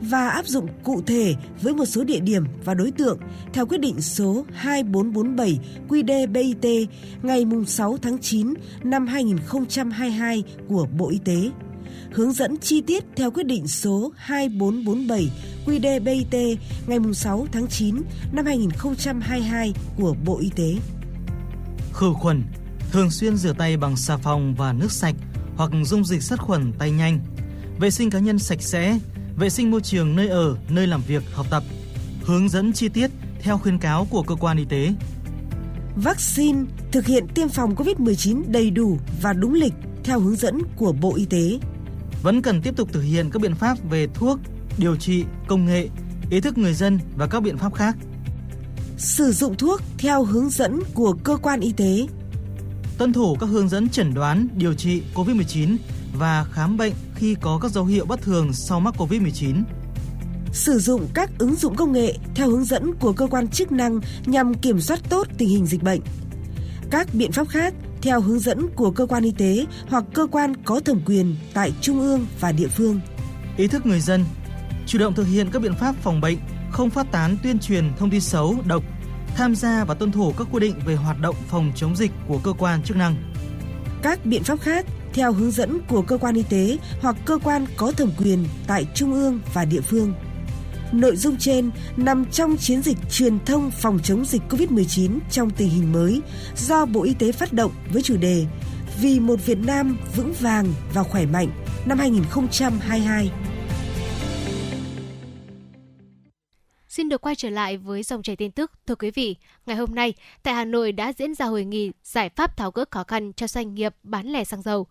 S25: và áp dụng cụ thể với một số địa điểm và đối tượng theo quyết định số 2447 QĐ-BIT ngày 6 tháng 9 năm 2022 của Bộ Y tế. Hướng dẫn chi tiết theo quyết định số 2447 QĐ-BIT ngày 6 tháng 9 năm 2022 của Bộ Y tế.
S26: Khử khuẩn, thường xuyên rửa tay bằng xà phòng và nước sạch hoặc dung dịch sát khuẩn tay nhanh. Vệ sinh cá nhân sạch sẽ, vệ sinh môi trường nơi ở, nơi làm việc, học tập. Hướng dẫn chi tiết theo khuyến cáo của cơ quan y tế.
S25: Vaccine thực hiện tiêm phòng COVID-19 đầy đủ và đúng lịch theo hướng dẫn của Bộ Y tế.
S26: Vẫn cần tiếp tục thực hiện các biện pháp về thuốc, điều trị, công nghệ, ý thức người dân và các biện pháp khác.
S25: Sử dụng thuốc theo hướng dẫn của cơ quan y tế.
S26: Tuân thủ các hướng dẫn chẩn đoán, điều trị COVID-19 và khám bệnh khi có các dấu hiệu bất thường sau mắc COVID-19.
S25: Sử dụng các ứng dụng công nghệ theo hướng dẫn của cơ quan chức năng nhằm kiểm soát tốt tình hình dịch bệnh. Các biện pháp khác theo hướng dẫn của cơ quan y tế hoặc cơ quan có thẩm quyền tại trung ương và địa phương.
S26: Ý thức người dân chủ động thực hiện các biện pháp phòng bệnh, không phát tán tuyên truyền thông tin xấu, độc, tham gia và tuân thủ các quy định về hoạt động phòng chống dịch của cơ quan chức năng.
S25: Các biện pháp khác theo hướng dẫn của cơ quan y tế hoặc cơ quan có thẩm quyền tại trung ương và địa phương. Nội dung trên nằm trong chiến dịch truyền thông phòng chống dịch COVID-19 trong tình hình mới do Bộ Y tế phát động với chủ đề Vì một Việt Nam vững vàng và khỏe mạnh năm 2022.
S2: Xin được quay trở lại với dòng chảy tin tức. Thưa quý vị, ngày hôm nay tại Hà Nội đã diễn ra hội nghị giải pháp tháo gỡ khó khăn cho doanh nghiệp bán lẻ xăng dầu.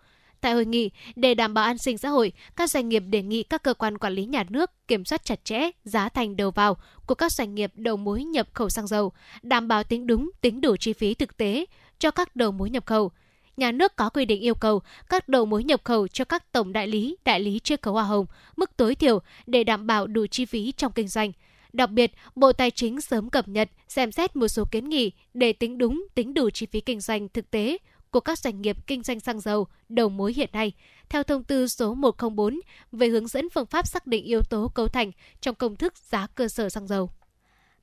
S2: Tại hội nghị, để đảm bảo an sinh xã hội, các doanh nghiệp đề nghị các cơ quan quản lý nhà nước kiểm soát chặt chẽ giá thành đầu vào của các doanh nghiệp đầu mối nhập khẩu xăng dầu, đảm bảo tính đúng, tính đủ chi phí thực tế cho các đầu mối nhập khẩu. Nhà nước có quy định yêu cầu các đầu mối nhập khẩu cho các tổng đại lý, đại lý chưa khấu hoa hồng, mức tối thiểu để đảm bảo đủ chi phí trong kinh doanh. Đặc biệt, Bộ Tài chính sớm cập nhật, xem xét một số kiến nghị để tính đúng, tính đủ chi phí kinh doanh thực tế của các doanh nghiệp kinh doanh xăng dầu đầu mối hiện nay, theo thông tư số 104 về hướng dẫn phương pháp xác định yếu tố cấu thành trong công thức giá cơ sở xăng dầu.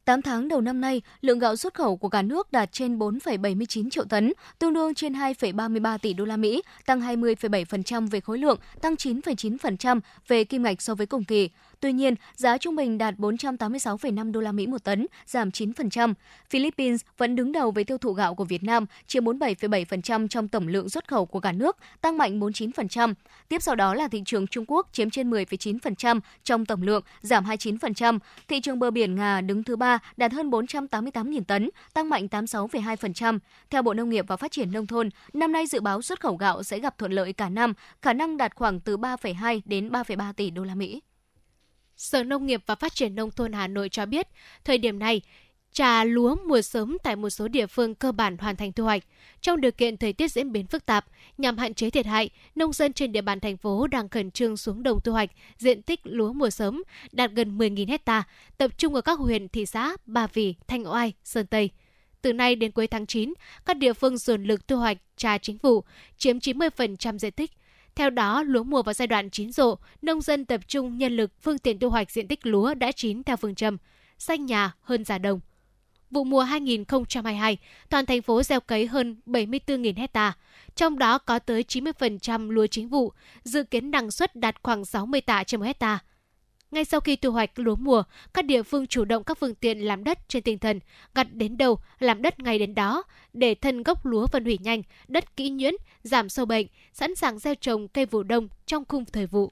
S1: 8 tháng đầu năm nay, lượng gạo xuất khẩu của cả nước đạt trên 4,79 triệu tấn, tương đương trên 2,33 tỷ đô la Mỹ, tăng 20,7% về khối lượng, tăng 9,9% về kim ngạch so với cùng kỳ. Tuy nhiên, giá trung bình đạt 486,5 đô la Mỹ một tấn, giảm 9%. Philippines vẫn đứng đầu với tiêu thụ gạo của Việt Nam, chiếm 47,7% trong tổng lượng xuất khẩu của cả nước, tăng mạnh 49%. Tiếp sau đó là thị trường Trung Quốc chiếm trên 10,9% trong tổng lượng, giảm 29%. Thị trường bờ biển Nga đứng thứ ba đạt hơn 488.000 tấn, tăng mạnh 86,2%. Theo Bộ Nông nghiệp và Phát triển nông thôn, năm nay dự báo xuất khẩu gạo sẽ gặp thuận lợi cả năm, khả năng đạt khoảng từ 3,2 đến 3,3 tỷ đô la Mỹ.
S2: Sở Nông nghiệp và Phát triển Nông thôn Hà Nội cho biết, thời điểm này, trà lúa mùa sớm tại một số địa phương cơ bản hoàn thành thu hoạch. Trong điều kiện thời tiết diễn biến phức tạp, nhằm hạn chế thiệt hại, nông dân trên địa bàn thành phố đang khẩn trương xuống đồng thu hoạch diện tích lúa mùa sớm đạt gần 10.000 hecta, tập trung ở các huyện, thị xã, Ba Vì, Thanh Oai, Sơn Tây. Từ nay đến cuối tháng 9, các địa phương dồn lực thu hoạch trà chính vụ, chiếm 90% diện tích. Theo đó, lúa mùa vào giai đoạn chín rộ, nông dân tập trung nhân lực phương tiện thu hoạch diện tích lúa đã chín theo phương châm xanh nhà hơn già đồng. Vụ mùa 2022, toàn thành phố gieo cấy hơn 74.000 hecta, trong đó có tới 90% lúa chính vụ, dự kiến năng suất đạt khoảng 60 tạ trên một hecta. Ngay sau khi thu hoạch lúa mùa, các địa phương chủ động các phương tiện làm đất trên tinh thần gặt đến đâu làm đất ngay đến đó để thân gốc lúa phân hủy nhanh, đất kỹ nhuyễn, giảm sâu bệnh, sẵn sàng gieo trồng cây vụ đông trong khung thời vụ.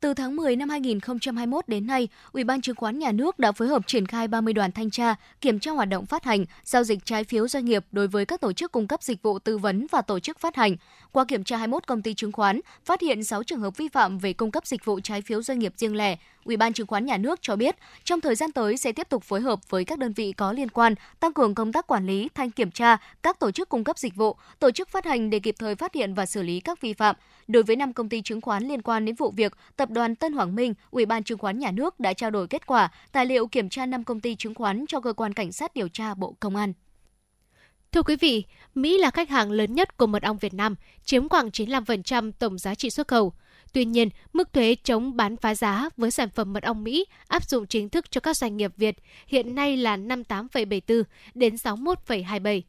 S1: Từ tháng 10 năm 2021 đến nay, Ủy ban Chứng khoán Nhà nước đã phối hợp triển khai 30 đoàn thanh tra, kiểm tra hoạt động phát hành, giao dịch trái phiếu doanh nghiệp đối với các tổ chức cung cấp dịch vụ tư vấn và tổ chức phát hành. Qua kiểm tra 21 công ty chứng khoán, phát hiện 6 trường hợp vi phạm về cung cấp dịch vụ trái phiếu doanh nghiệp riêng lẻ, Ủy ban Chứng khoán Nhà nước cho biết, trong thời gian tới sẽ tiếp tục phối hợp với các đơn vị có liên quan, tăng cường công tác quản lý, thanh kiểm tra các tổ chức cung cấp dịch vụ, tổ chức phát hành để kịp thời phát hiện và xử lý các vi phạm. Đối với năm công ty chứng khoán liên quan đến vụ việc, Tập đoàn Tân Hoàng Minh, Ủy ban Chứng khoán Nhà nước đã trao đổi kết quả tài liệu kiểm tra năm công ty chứng khoán cho cơ quan cảnh sát điều tra Bộ Công an.
S2: Thưa quý vị, Mỹ là khách hàng lớn nhất của mật ong Việt Nam, chiếm khoảng 95% tổng giá trị xuất khẩu. Tuy nhiên, mức thuế chống bán phá giá với sản phẩm mật ong Mỹ áp dụng chính thức cho các doanh nghiệp Việt hiện nay là 58,74 đến 61,27.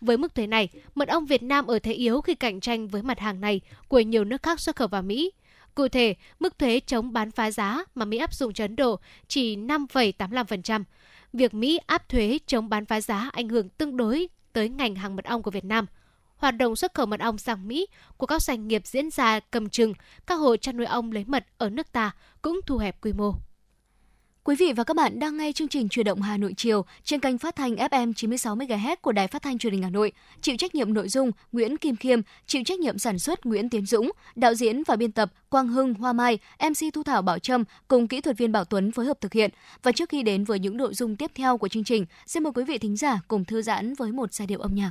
S2: Với mức thuế này, mật ong Việt Nam ở thế yếu khi cạnh tranh với mặt hàng này của nhiều nước khác xuất khẩu vào Mỹ. Cụ thể, mức thuế chống bán phá giá mà Mỹ áp dụng cho Ấn Độ chỉ 5,85%. Việc Mỹ áp thuế chống bán phá giá ảnh hưởng tương đối tới ngành hàng mật ong của Việt Nam. Hoạt động xuất khẩu mật ong sang Mỹ của các doanh nghiệp diễn ra cầm chừng, các hộ chăn nuôi ong lấy mật ở nước ta cũng thu hẹp quy mô.
S1: Quý vị và các bạn đang nghe chương trình Truyền động Hà Nội chiều trên kênh phát thanh FM 96 MHz của Đài Phát thanh Truyền hình Hà Nội. Chịu trách nhiệm nội dung Nguyễn Kim Khiêm, chịu trách nhiệm sản xuất Nguyễn Tiến Dũng, đạo diễn và biên tập Quang Hưng, Hoa Mai, MC Thu Thảo Bảo Trâm cùng kỹ thuật viên Bảo Tuấn phối hợp thực hiện. Và trước khi đến với những nội dung tiếp theo của chương trình, xin mời quý vị thính giả cùng thư giãn với một giai điệu âm nhạc.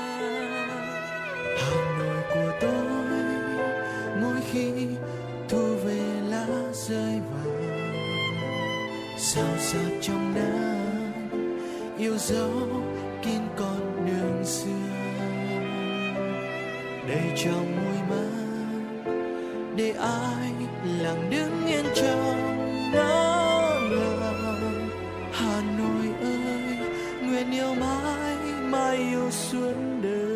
S27: Hà Nội của tôi, mỗi khi thu về lá rơi vàng sao sát trong nắng yêu dấu kín con đường xưa. Đầy trong môi mắt để ai lặng đứng yên trong nắng ngàng Hà Nội ơi, nguyện yêu mãi mãi yêu suốt đời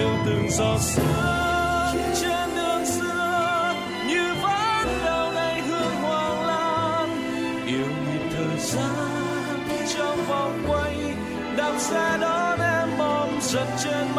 S28: yêu từng giọt sương trên đường xưa, như ván đào này hương hoàng lan yêu nhịp thời gian trong vòng quay, đạp xe đón em mong giật
S27: chân.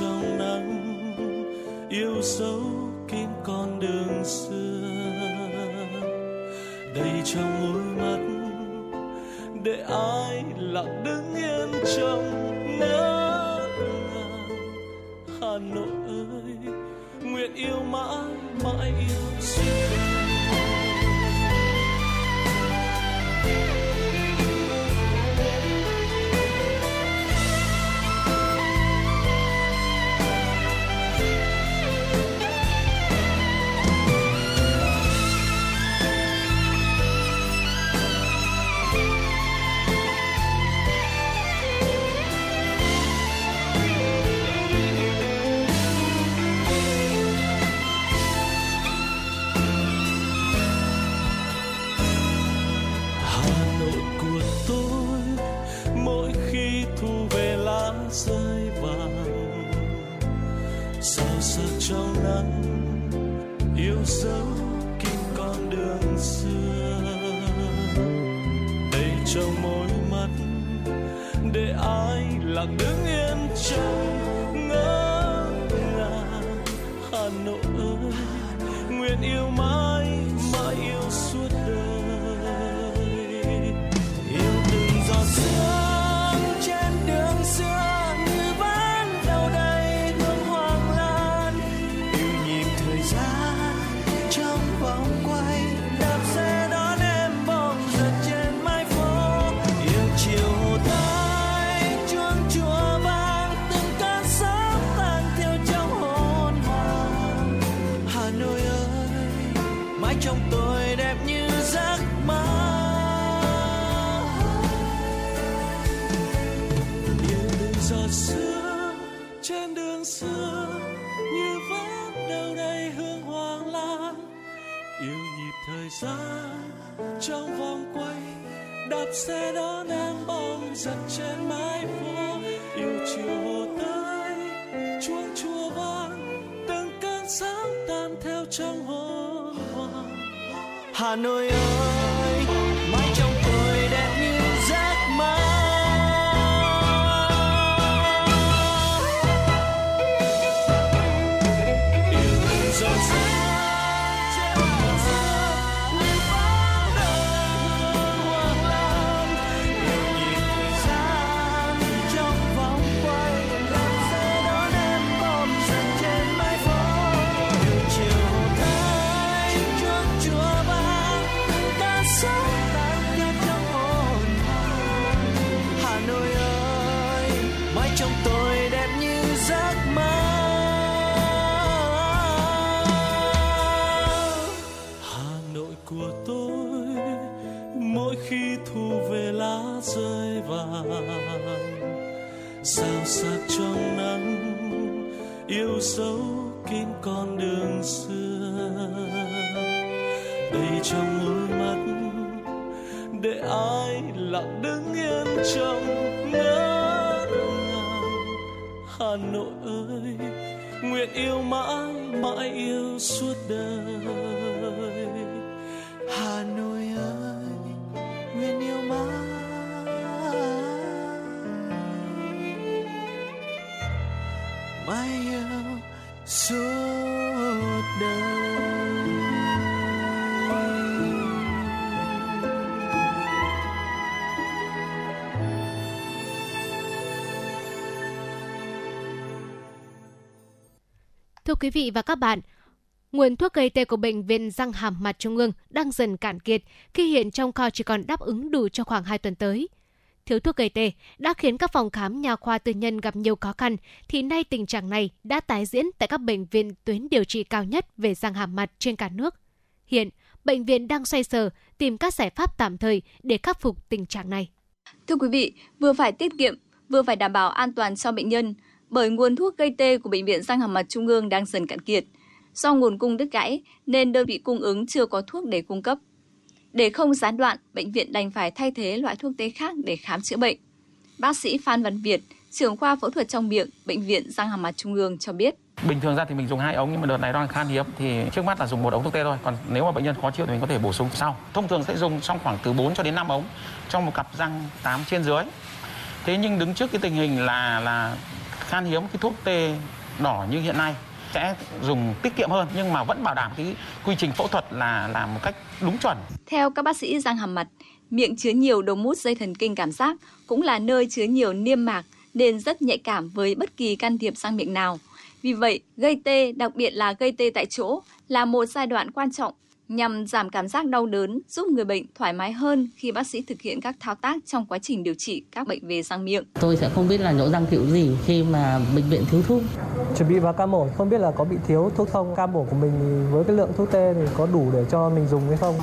S27: Trong
S28: nắng, yêu dấu kín con đường xưa. Đầy trong môi mắt, để ai lặng đứng yên trong nắng. Hà Nội ơi, nguyện yêu mãi mãi yêu
S27: xưa
S2: Thưa quý vị và các bạn, nguồn thuốc gây tê của Bệnh viện Răng Hàm Mặt Trung ương đang dần cạn kiệt khi hiện trong kho chỉ còn đáp ứng đủ cho khoảng 2 tuần tới. Thiếu thuốc gây tê đã khiến các phòng khám nhà khoa tư nhân gặp nhiều khó khăn, thì nay tình trạng này đã tái diễn tại các bệnh viện tuyến điều trị cao nhất về răng hàm mặt trên cả nước. Hiện, bệnh viện đang xoay sở tìm các giải pháp tạm thời để khắc phục tình trạng này.
S18: Thưa quý vị, vừa phải tiết kiệm, vừa phải đảm bảo an toàn cho bệnh nhân, bởi nguồn thuốc gây tê của Bệnh viện Răng Hàm Mặt Trung ương đang dần cạn kiệt. Do nguồn cung đứt gãy nên đơn vị cung ứng chưa có thuốc để cung cấp. Để không gián đoạn, bệnh viện đành phải thay thế loại thuốc tê khác để khám chữa bệnh. Bác sĩ Phan Văn Việt, trưởng khoa phẫu thuật trong miệng, Bệnh viện Răng Hàm Mặt Trung ương cho biết.
S29: Bình thường ra thì mình dùng hai ống nhưng mà đợt này đang khan hiếm thì trước mắt là dùng một ống thuốc tê thôi. Còn nếu mà bệnh nhân khó chịu thì mình có thể bổ sung sau. Thông thường sẽ dùng trong khoảng từ 4 cho đến 5 ống trong một cặp răng 8 trên dưới. Thế nhưng đứng trước cái tình hình là là khan hiếm cái thuốc tê đỏ như hiện nay sẽ dùng tiết kiệm hơn nhưng mà vẫn bảo đảm cái quy trình phẫu thuật là làm một cách đúng chuẩn.
S18: Theo các bác sĩ răng hàm mặt, miệng chứa nhiều đầu mút dây thần kinh cảm giác cũng là nơi chứa nhiều niêm mạc nên rất nhạy cảm với bất kỳ can thiệp sang miệng nào. Vì vậy, gây tê, đặc biệt là gây tê tại chỗ, là một giai đoạn quan trọng nhằm giảm cảm giác đau đớn, giúp người bệnh thoải mái hơn khi bác sĩ thực hiện các thao tác trong quá trình điều trị các bệnh về răng miệng.
S30: Tôi sẽ không biết là nhổ răng kiểu gì khi mà bệnh viện thiếu thuốc.
S31: Chuẩn bị vào ca mổ không biết là có bị thiếu thuốc không? Ca mổ của mình với cái lượng thuốc tê thì có đủ để cho mình dùng hay không?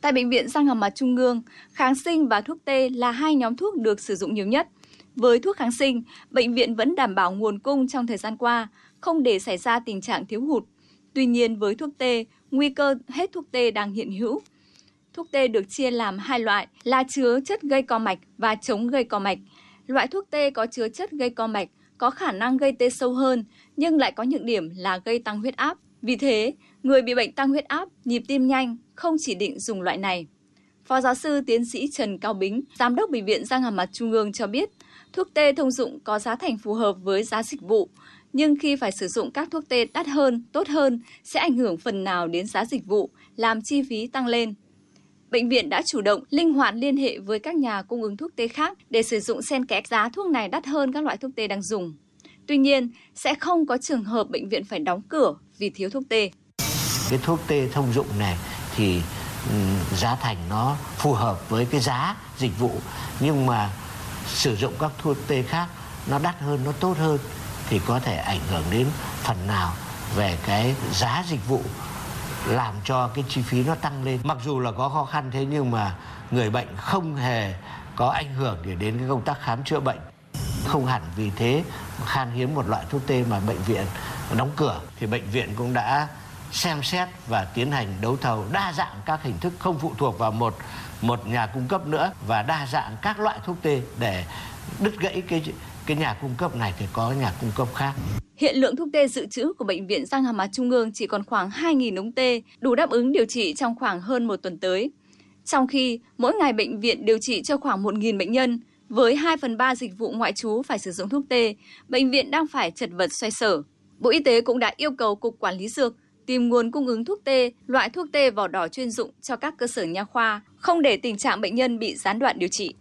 S18: Tại Bệnh viện Răng Hàm Mặt Trung ương, kháng sinh và thuốc tê là hai nhóm thuốc được sử dụng nhiều nhất. Với thuốc kháng sinh, bệnh viện vẫn đảm bảo nguồn cung trong thời gian qua, không để xảy ra tình trạng thiếu hụt. Tuy nhiên với thuốc tê, nguy cơ hết thuốc tê đang hiện hữu. Thuốc tê được chia làm hai loại là chứa chất gây co mạch và chống gây co mạch. Loại thuốc tê có chứa chất gây co mạch có khả năng gây tê sâu hơn nhưng lại có nhược điểm là gây tăng huyết áp. Vì thế, người bị bệnh tăng huyết áp, nhịp tim nhanh không chỉ định dùng loại này. Phó giáo sư tiến sĩ Trần Cao Bính, Giám đốc Bệnh viện Răng Hàm Mặt Trung ương cho biết, thuốc tê thông dụng có giá thành phù hợp với giá dịch vụ, nhưng khi phải sử dụng các thuốc tê đắt hơn, tốt hơn sẽ ảnh hưởng phần nào đến giá dịch vụ, làm chi phí tăng lên. Bệnh viện đã chủ động, linh hoạt liên hệ với các nhà cung ứng thuốc tê khác để sử dụng xen kẽ giá thuốc này đắt hơn các loại thuốc tê đang dùng. Tuy nhiên, sẽ không có trường hợp bệnh viện phải đóng cửa vì thiếu thuốc tê.
S32: Cái thuốc tê thông dụng này thì ừ, giá thành nó phù hợp với cái giá dịch vụ nhưng mà sử dụng các thuốc tê khác nó đắt hơn, nó tốt hơn thì có thể ảnh hưởng đến phần nào về cái giá dịch vụ làm cho cái chi phí nó tăng lên. Mặc dù là có khó khăn thế nhưng mà người bệnh không hề có ảnh hưởng để đến cái công tác khám chữa bệnh. không hẳn vì thế khan hiếm một loại thuốc tê mà bệnh viện đóng cửa thì bệnh viện cũng đã xem xét và tiến hành đấu thầu đa dạng các hình thức không phụ thuộc vào một một nhà cung cấp nữa và đa dạng các loại thuốc tê để đứt gãy cái cái nhà cung cấp này thì có nhà cung cấp khác.
S33: Hiện lượng thuốc tê dự trữ của Bệnh viện Răng Hàm Mặt Trung ương chỉ còn khoảng 2.000 ống tê, đủ đáp ứng điều trị trong khoảng hơn một tuần tới. Trong khi mỗi ngày bệnh viện điều trị cho khoảng 1.000 bệnh nhân, với 2 phần 3 dịch vụ ngoại trú phải sử dụng thuốc tê, bệnh viện đang phải chật vật xoay sở. Bộ Y tế cũng đã yêu cầu Cục Quản lý Dược tìm nguồn cung ứng thuốc tê, loại thuốc tê vỏ đỏ chuyên dụng cho các cơ sở nha khoa, không để tình trạng bệnh nhân bị gián đoạn điều trị.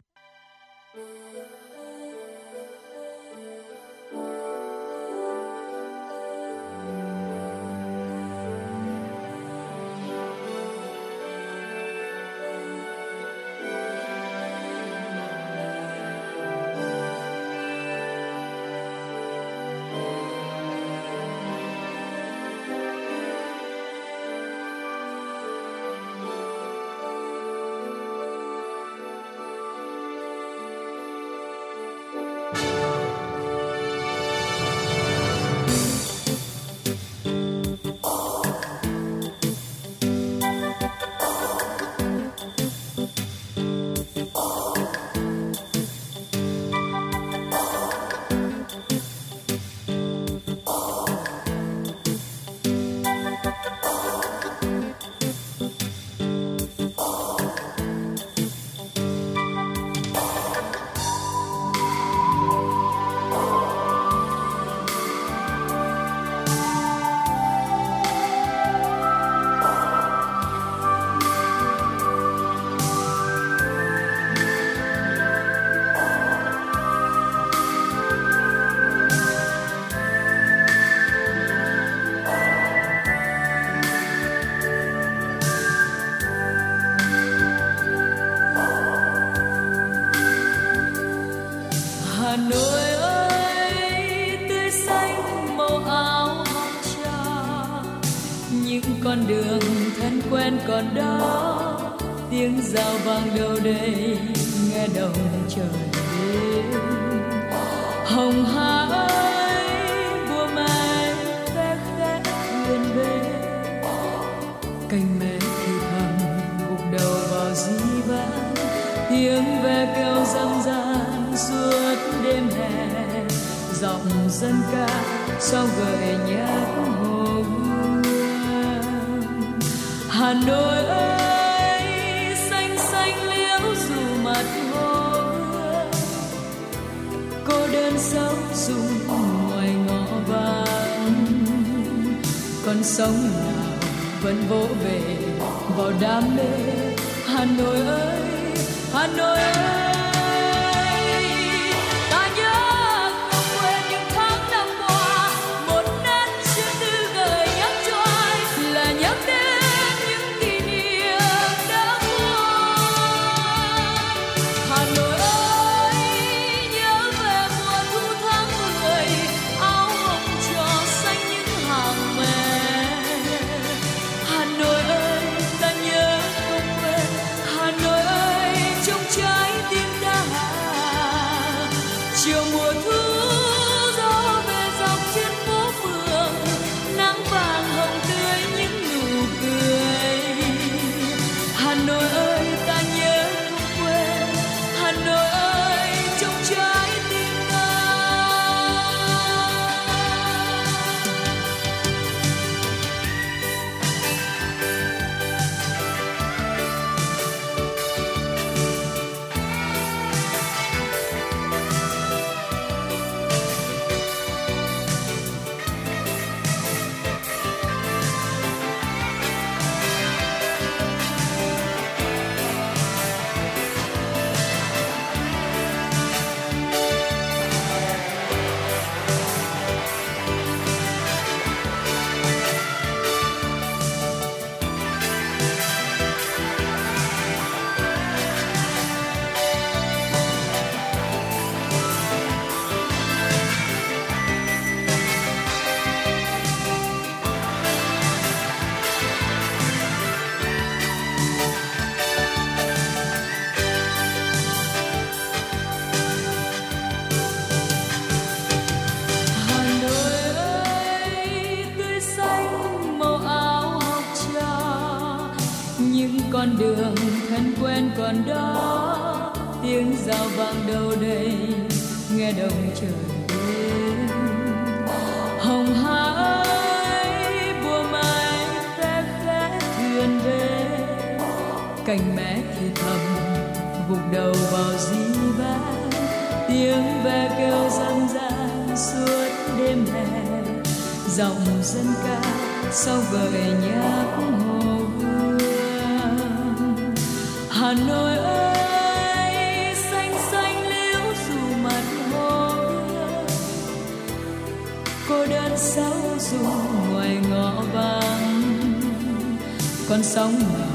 S34: Con
S33: sóng nào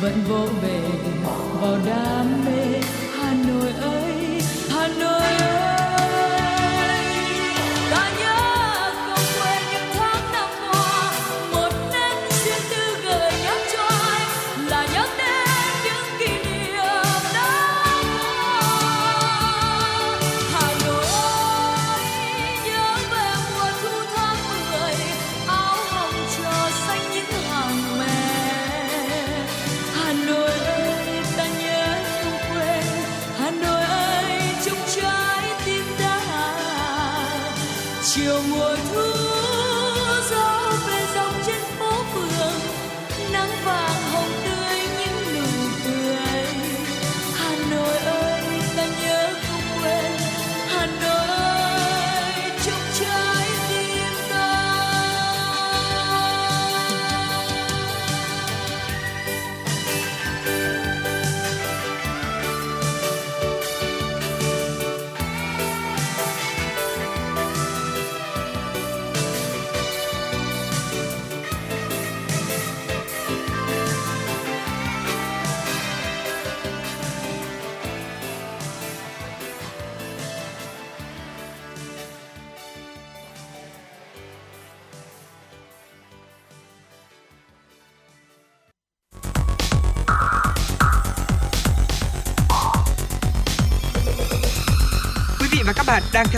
S33: vẫn vỗ về vào đam mê.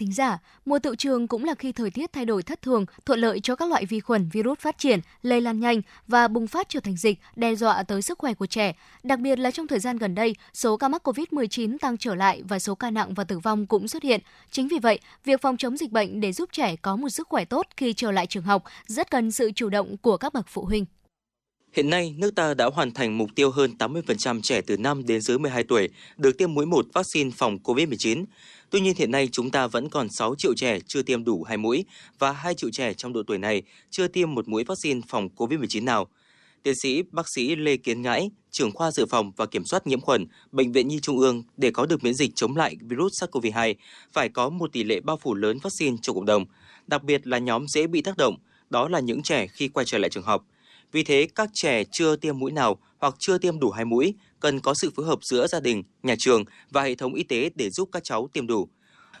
S1: thính giả, mùa tự trường cũng là khi thời tiết thay đổi thất thường, thuận lợi cho các loại vi khuẩn, virus phát triển, lây lan nhanh và bùng phát trở thành dịch, đe dọa tới sức khỏe của trẻ. Đặc biệt là trong thời gian gần đây, số ca mắc COVID-19 tăng trở lại và số ca nặng và tử vong cũng xuất hiện. Chính vì vậy, việc phòng chống dịch bệnh để giúp trẻ có một sức khỏe tốt khi trở lại trường học rất cần sự chủ động của các bậc phụ huynh.
S35: Hiện nay, nước ta đã hoàn thành mục tiêu hơn 80% trẻ từ 5 đến dưới 12 tuổi được tiêm mũi 1 vaccine phòng COVID-19. Tuy nhiên hiện nay chúng ta vẫn còn 6 triệu trẻ chưa tiêm đủ hai mũi và 2 triệu trẻ trong độ tuổi này chưa tiêm một mũi vaccine phòng COVID-19 nào. Tiến sĩ bác sĩ Lê Kiến Ngãi, trưởng khoa dự phòng và kiểm soát nhiễm khuẩn, Bệnh viện Nhi Trung ương để có được miễn dịch chống lại virus SARS-CoV-2 phải có một tỷ lệ bao phủ lớn vaccine cho cộng đồng, đặc biệt là nhóm dễ bị tác động, đó là những trẻ khi quay trở lại trường học. Vì thế, các trẻ chưa tiêm mũi nào hoặc chưa tiêm đủ hai mũi cần có sự phối hợp giữa gia đình, nhà trường và hệ thống y tế để giúp các cháu tiêm đủ.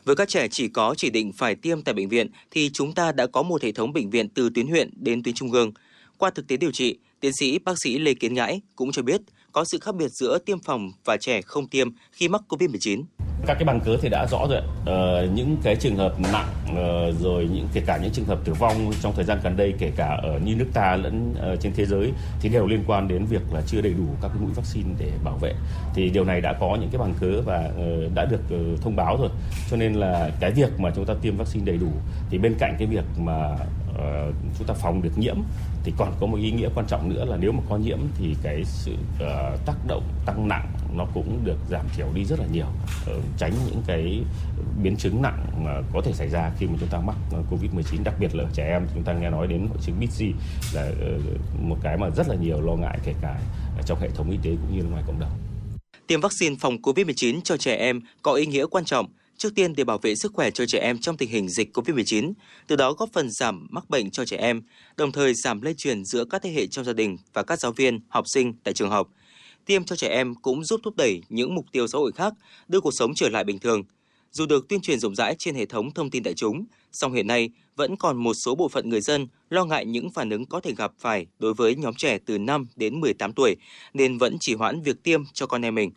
S35: Với các trẻ chỉ có chỉ định phải tiêm tại bệnh viện thì chúng ta đã có một hệ thống bệnh viện từ tuyến huyện đến tuyến trung ương. Qua thực tế điều trị, tiến sĩ bác sĩ Lê Kiến Ngãi cũng cho biết có sự khác biệt giữa tiêm phòng và trẻ không tiêm khi mắc COVID-19
S36: các cái bằng cớ thì đã rõ rồi ạ. Ờ, những cái trường hợp nặng ờ, rồi những kể cả những trường hợp tử vong trong thời gian gần đây kể cả ở như nước ta lẫn ờ, trên thế giới thì đều liên quan đến việc là chưa đầy đủ các cái mũi vaccine để bảo vệ thì điều này đã có những cái bằng cớ và ờ, đã được ờ, thông báo rồi cho nên là cái việc mà chúng ta tiêm vaccine đầy đủ thì bên cạnh cái việc mà Ờ, chúng ta phòng được nhiễm. Thì còn có một ý nghĩa quan trọng nữa là nếu mà có nhiễm thì cái sự uh, tác động tăng nặng nó cũng được giảm thiểu đi rất là nhiều. Uh, tránh những cái biến chứng nặng mà có thể xảy ra khi mà chúng ta mắc Covid-19 đặc biệt là ở trẻ em. Chúng ta nghe nói đến hội chứng BITSI là uh, một cái mà rất là nhiều lo ngại kể cả trong hệ thống y tế cũng như là ngoài cộng đồng.
S35: Tiêm vaccine phòng COVID-19 cho trẻ em có ý nghĩa quan trọng, trước tiên để bảo vệ sức khỏe cho trẻ em trong tình hình dịch COVID-19, từ đó góp phần giảm mắc bệnh cho trẻ em, đồng thời giảm lây truyền giữa các thế hệ trong gia đình và các giáo viên, học sinh tại trường học. Tiêm cho trẻ em cũng giúp thúc đẩy những mục tiêu xã hội khác, đưa cuộc sống trở lại bình thường. dù được tuyên truyền rộng rãi trên hệ thống thông tin đại chúng, song hiện nay vẫn còn một số bộ phận người dân lo ngại những phản ứng có thể gặp phải đối với nhóm trẻ từ 5 đến 18 tuổi nên vẫn chỉ hoãn việc tiêm cho con em mình.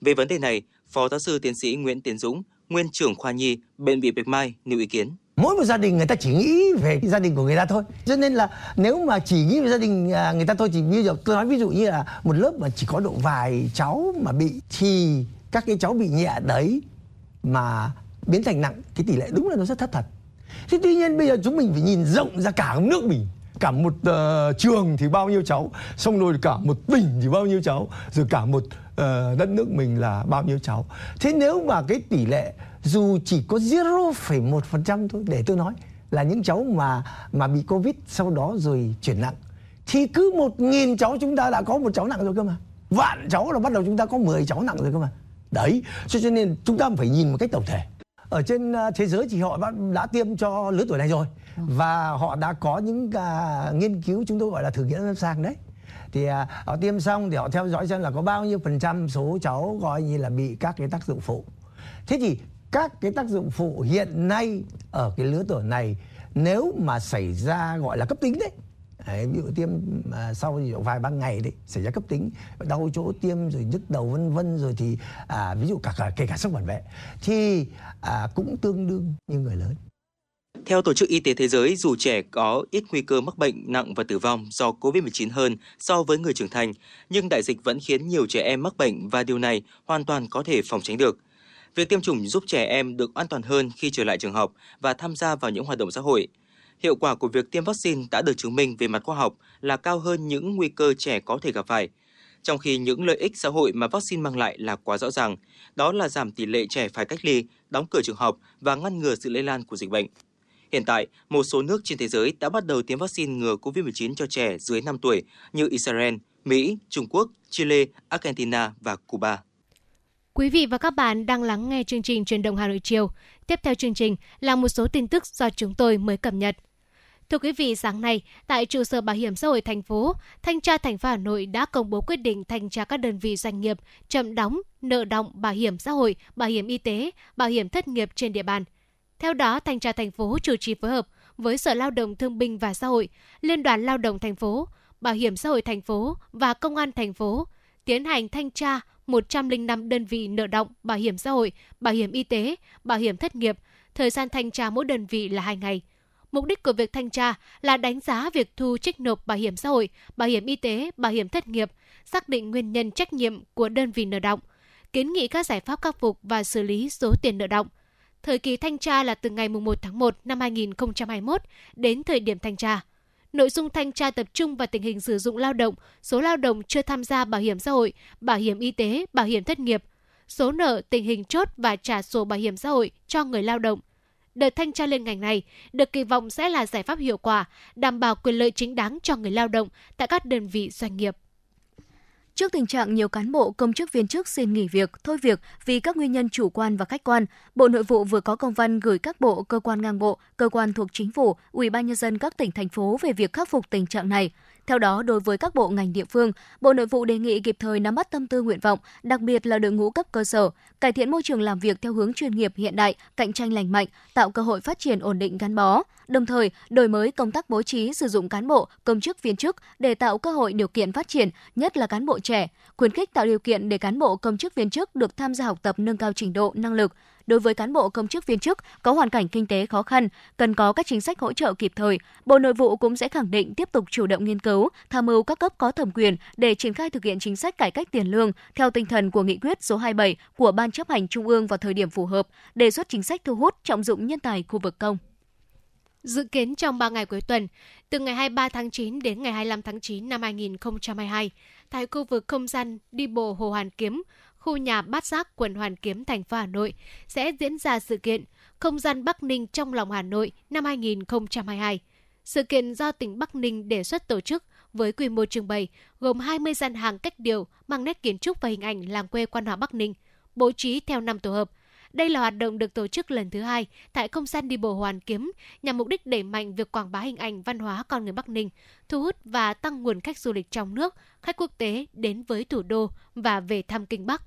S35: Về vấn đề này, Phó giáo sư tiến sĩ Nguyễn Tiến Dũng, nguyên trưởng khoa nhi bệnh viện Bạch Mai nêu ý kiến.
S37: Mỗi một gia đình người ta chỉ nghĩ về gia đình của người ta thôi. Cho nên là nếu mà chỉ nghĩ về gia đình à, người ta thôi thì như tôi nói ví dụ như là một lớp mà chỉ có độ vài cháu mà bị thì các cái cháu bị nhẹ đấy mà biến thành nặng cái tỷ lệ đúng là nó rất thấp thật. Thế tuy nhiên bây giờ chúng mình phải nhìn rộng ra cả nước mình. Cả một uh, trường thì bao nhiêu cháu xong rồi cả một tỉnh thì bao nhiêu cháu rồi cả một uh, đất nước mình là bao nhiêu cháu. Thế nếu mà cái tỷ lệ dù chỉ có 0,1% thôi để tôi nói là những cháu mà mà bị covid sau đó rồi chuyển nặng thì cứ một nghìn cháu chúng ta đã có một cháu nặng rồi cơ mà. Vạn cháu là bắt đầu chúng ta có 10 cháu nặng rồi cơ mà. Đấy cho cho nên chúng ta phải nhìn một cách tổng thể. Ở trên à, thế giới thì họ đã, đã tiêm cho lứa tuổi này rồi và họ đã có những uh, nghiên cứu chúng tôi gọi là thử nghiệm lâm sàng đấy thì à, họ tiêm xong thì họ theo dõi xem là có bao nhiêu phần trăm số cháu gọi như là bị các cái tác dụng phụ. Thế thì các cái tác dụng phụ hiện nay ở cái lứa tuổi này nếu mà xảy ra gọi là cấp tính đấy Đấy, ví dụ tiêm à, sau vài ba ngày đấy xảy ra cấp tính đau chỗ tiêm rồi nhức đầu vân vân rồi thì à, ví dụ cả, cả kể cả sốc phản vệ thì à, cũng tương đương như người lớn
S35: theo Tổ chức Y tế Thế giới, dù trẻ có ít nguy cơ mắc bệnh nặng và tử vong do COVID-19 hơn so với người trưởng thành, nhưng đại dịch vẫn khiến nhiều trẻ em mắc bệnh và điều này hoàn toàn có thể phòng tránh được. Việc tiêm chủng giúp trẻ em được an toàn hơn khi trở lại trường học và tham gia vào những hoạt động xã hội. Hiệu quả của việc tiêm vaccine đã được chứng minh về mặt khoa học là cao hơn những nguy cơ trẻ có thể gặp phải. Trong khi những lợi ích xã hội mà vaccine mang lại là quá rõ ràng, đó là giảm tỷ lệ trẻ phải cách ly, đóng cửa trường học và ngăn ngừa sự lây lan của dịch bệnh. Hiện tại, một số nước trên thế giới đã bắt đầu tiêm vaccine ngừa COVID-19 cho trẻ dưới 5 tuổi như Israel, Mỹ, Trung Quốc, Chile, Argentina và Cuba.
S2: Quý vị và các bạn đang lắng nghe chương trình Truyền động Hà Nội chiều. Tiếp theo chương trình là một số tin tức do chúng tôi mới cập nhật. Thưa quý vị, sáng nay, tại trụ sở Bảo hiểm xã hội thành phố, Thanh tra thành phố Hà Nội đã công bố quyết định thanh tra các đơn vị doanh nghiệp chậm đóng, nợ động bảo hiểm xã hội, bảo hiểm y tế, bảo hiểm thất nghiệp trên địa bàn. Theo đó, Thanh tra thành phố chủ trì phối hợp với Sở Lao động Thương binh và Xã hội, Liên đoàn Lao động thành phố, Bảo hiểm xã hội thành phố và Công an thành phố tiến hành thanh tra 105 đơn vị nợ động, bảo hiểm xã hội, bảo hiểm y tế, bảo hiểm thất nghiệp. Thời gian thanh tra mỗi đơn vị là 2 ngày. Mục đích của việc thanh tra là đánh giá việc thu trích nộp bảo hiểm xã hội, bảo hiểm y tế, bảo hiểm thất nghiệp, xác định nguyên nhân trách nhiệm của đơn vị nợ động, kiến nghị các giải pháp khắc phục và xử lý số tiền nợ động. Thời kỳ thanh tra là từ ngày 1 tháng 1 năm 2021 đến thời điểm thanh tra. Nội dung thanh tra tập trung vào tình hình sử dụng lao động, số lao động chưa tham gia bảo hiểm xã hội, bảo hiểm y tế, bảo hiểm thất nghiệp, số nợ, tình hình chốt và trả sổ bảo hiểm xã hội cho người lao động. Đợt thanh tra liên ngành này được kỳ vọng sẽ là giải pháp hiệu quả, đảm bảo quyền lợi chính đáng cho người lao động tại các đơn vị doanh nghiệp.
S1: Trước tình trạng nhiều cán bộ, công chức viên chức xin nghỉ việc, thôi việc vì các nguyên nhân chủ quan và khách quan, Bộ Nội vụ vừa có công văn gửi các bộ, cơ quan ngang bộ, cơ quan thuộc chính phủ, Ủy ban nhân dân các tỉnh thành phố về việc khắc phục tình trạng này. Theo đó, đối với các bộ ngành địa phương, Bộ Nội vụ đề nghị kịp thời nắm bắt tâm tư nguyện vọng, đặc biệt là đội ngũ cấp cơ sở, cải thiện môi trường làm việc theo hướng chuyên nghiệp hiện đại, cạnh tranh lành mạnh, tạo cơ hội phát triển ổn định gắn bó. Đồng thời, đổi mới công tác bố trí sử dụng cán bộ, công chức viên chức để tạo cơ hội điều kiện phát triển, nhất là cán bộ trẻ, khuyến khích tạo điều kiện để cán bộ công chức viên chức được tham gia học tập nâng cao trình độ, năng lực, đối với cán bộ công chức viên chức có hoàn cảnh kinh tế khó khăn, cần có các chính sách hỗ trợ kịp thời. Bộ Nội vụ cũng sẽ khẳng định tiếp tục chủ động nghiên cứu, tham mưu các cấp có thẩm quyền để triển khai thực hiện chính sách cải cách tiền lương theo tinh thần của nghị quyết số 27 của Ban chấp hành Trung ương vào thời điểm phù hợp, đề xuất chính sách thu hút trọng dụng nhân tài khu vực công.
S2: Dự kiến trong 3 ngày cuối tuần, từ ngày 23 tháng 9 đến ngày 25 tháng 9 năm 2022, tại khu vực không gian đi bộ Hồ Hoàn Kiếm, khu nhà Bát Giác, quận Hoàn Kiếm, thành phố Hà Nội sẽ diễn ra sự kiện Không gian Bắc Ninh trong lòng Hà Nội năm 2022. Sự kiện do tỉnh Bắc Ninh đề xuất tổ chức với quy mô trưng bày gồm 20 gian hàng cách điệu mang nét kiến trúc và hình ảnh làng quê quan họ Bắc Ninh, bố trí theo năm tổ hợp. Đây là hoạt động được tổ chức lần thứ hai tại không gian đi bộ Hoàn Kiếm nhằm mục đích đẩy mạnh việc quảng bá hình ảnh văn hóa con người Bắc Ninh, thu hút và tăng nguồn khách du lịch trong nước, khách quốc tế đến với thủ đô và về thăm Kinh Bắc.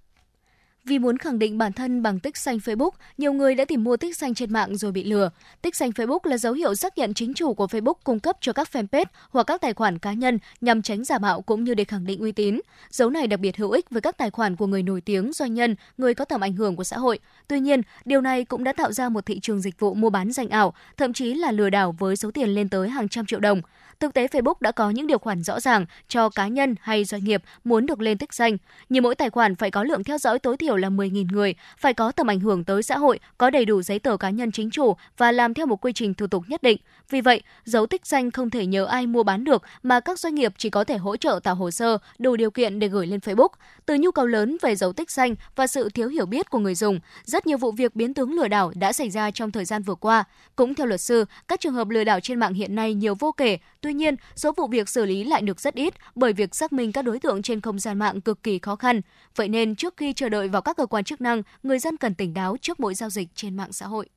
S1: Vì muốn khẳng định bản thân bằng tích xanh Facebook, nhiều người đã tìm mua tích xanh trên mạng rồi bị lừa. Tích xanh Facebook là dấu hiệu xác nhận chính chủ của Facebook cung cấp cho các fanpage hoặc các tài khoản cá nhân nhằm tránh giả mạo cũng như để khẳng định uy tín. Dấu này đặc biệt hữu ích với các tài khoản của người nổi tiếng, doanh nhân, người có tầm ảnh hưởng của xã hội. Tuy nhiên, điều này cũng đã tạo ra một thị trường dịch vụ mua bán danh ảo, thậm chí là lừa đảo với số tiền lên tới hàng trăm triệu đồng. Thực tế Facebook đã có những điều khoản rõ ràng cho cá nhân hay doanh nghiệp muốn được lên tích danh. Như mỗi tài khoản phải có lượng theo dõi tối thiểu là 10.000 người, phải có tầm ảnh hưởng tới xã hội, có đầy đủ giấy tờ cá nhân chính chủ và làm theo một quy trình thủ tục nhất định. Vì vậy, dấu tích danh không thể nhờ ai mua bán được mà các doanh nghiệp chỉ có thể hỗ trợ tạo hồ sơ đủ điều kiện để gửi lên Facebook. Từ nhu cầu lớn về dấu tích danh và sự thiếu hiểu biết của người dùng, rất nhiều vụ việc biến tướng lừa đảo đã xảy ra trong thời gian vừa qua. Cũng theo luật sư, các trường hợp lừa đảo trên mạng hiện nay nhiều vô kể, tuy tuy nhiên, số vụ việc xử lý lại được rất ít bởi việc xác minh các đối tượng trên không gian mạng cực kỳ khó khăn. Vậy nên trước khi chờ đợi vào các cơ quan chức năng, người dân cần tỉnh táo trước mỗi giao dịch trên mạng xã hội.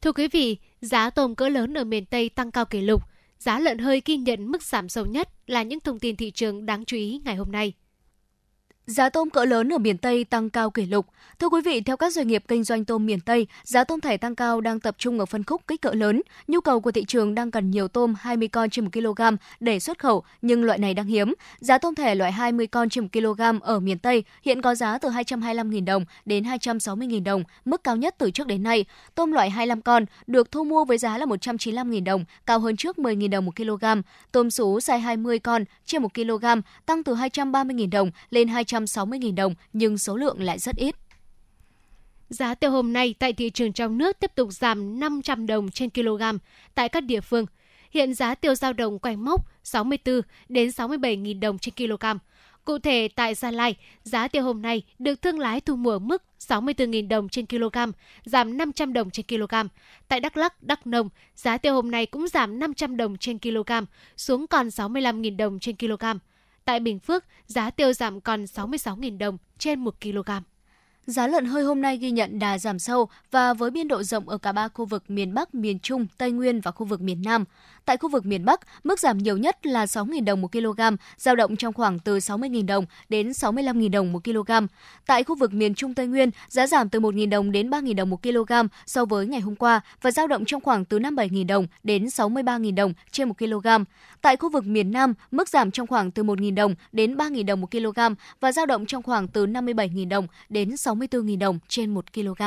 S2: Thưa quý vị, giá tôm cỡ lớn ở miền Tây tăng cao kỷ lục. Giá lợn hơi ghi nhận mức giảm sâu nhất là những thông tin thị trường đáng chú ý ngày hôm nay.
S1: Giá tôm cỡ lớn ở miền Tây tăng cao kỷ lục. Thưa quý vị, theo các doanh nghiệp kinh doanh tôm miền Tây, giá tôm thẻ tăng cao đang tập trung ở phân khúc kích cỡ lớn. Nhu cầu của thị trường đang cần nhiều tôm 20 con trên 1 kg để xuất khẩu, nhưng loại này đang hiếm. Giá tôm thẻ loại 20 con trên 1 kg ở miền Tây hiện có giá từ 225.000 đồng đến 260.000 đồng, mức cao nhất từ trước đến nay. Tôm loại 25 con được thu mua với giá là 195.000 đồng, cao hơn trước 10.000 đồng 1 kg. Tôm sú size 20 con trên 1 kg tăng từ 230.000 đồng lên 200 160.000 đồng nhưng số lượng lại rất ít.
S2: Giá tiêu hôm nay tại thị trường trong nước tiếp tục giảm 500 đồng trên kg tại các địa phương. Hiện giá tiêu giao động quanh mốc 64 đến 67.000 đồng trên kg. Cụ thể tại Gia Lai, giá tiêu hôm nay được thương lái thu mua mức 64.000 đồng trên kg, giảm 500 đồng trên kg. Tại Đắk Lắk, Đắk Nông, giá tiêu hôm nay cũng giảm 500 đồng trên kg, xuống còn 65.000 đồng trên kg. Tại Bình Phước, giá tiêu giảm còn 66.000 đồng trên 1 kg.
S1: Giá lợn hơi hôm nay ghi nhận đà giảm sâu và với biên độ rộng ở cả ba khu vực miền Bắc, miền Trung, Tây Nguyên và khu vực miền Nam. Tại khu vực miền Bắc, mức giảm nhiều nhất là 6.000 đồng một kg, giao động trong khoảng từ 60.000 đồng đến 65.000 đồng một kg. Tại khu vực miền Trung Tây Nguyên, giá giảm từ 1.000 đồng đến 3.000 đồng một kg so với ngày hôm qua và giao động trong khoảng từ 57.000 đồng đến 63.000 đồng trên một kg. Tại khu vực miền Nam, mức giảm trong khoảng từ 1.000 đồng đến 3.000 đồng một kg và giao động trong khoảng từ 57.000 đồng đến 64.000 đồng trên 1 kg.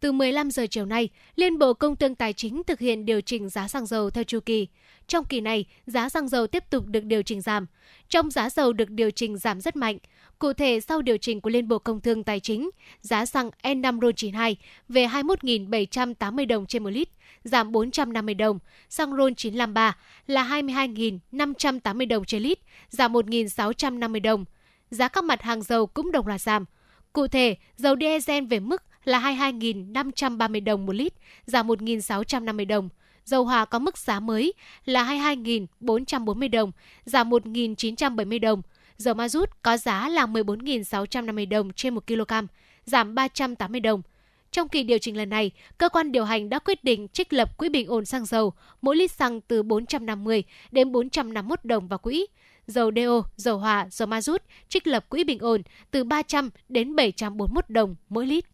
S2: Từ 15 giờ chiều nay, Liên Bộ Công Thương Tài chính thực hiện điều chỉnh giá xăng dầu theo chu kỳ. Trong kỳ này, giá xăng dầu tiếp tục được điều chỉnh giảm. Trong giá dầu được điều chỉnh giảm rất mạnh. Cụ thể, sau điều chỉnh của Liên Bộ Công Thương Tài chính, giá xăng E5 RON92 về 21.780 đồng trên một lít, giảm 450 đồng. Xăng RON953 là 22.580 đồng trên lít, giảm 1.650 đồng. Giá các mặt hàng dầu cũng đồng loạt giảm. Cụ thể, dầu diesel về mức là 22.530 đồng một lít, giảm 1.650 đồng. Dầu hỏa có mức giá mới là 22.440 đồng, giảm 1.970 đồng. Dầu ma rút có giá là 14.650 đồng trên 1 kg, giảm 380 đồng. Trong kỳ điều chỉnh lần này, cơ quan điều hành đã quyết định trích lập quỹ bình ổn xăng dầu, mỗi lít xăng từ 450 đến 451 đồng vào quỹ. Dầu DO, dầu hỏa, dầu ma rút trích lập quỹ bình ổn từ 300 đến 741 đồng mỗi lít.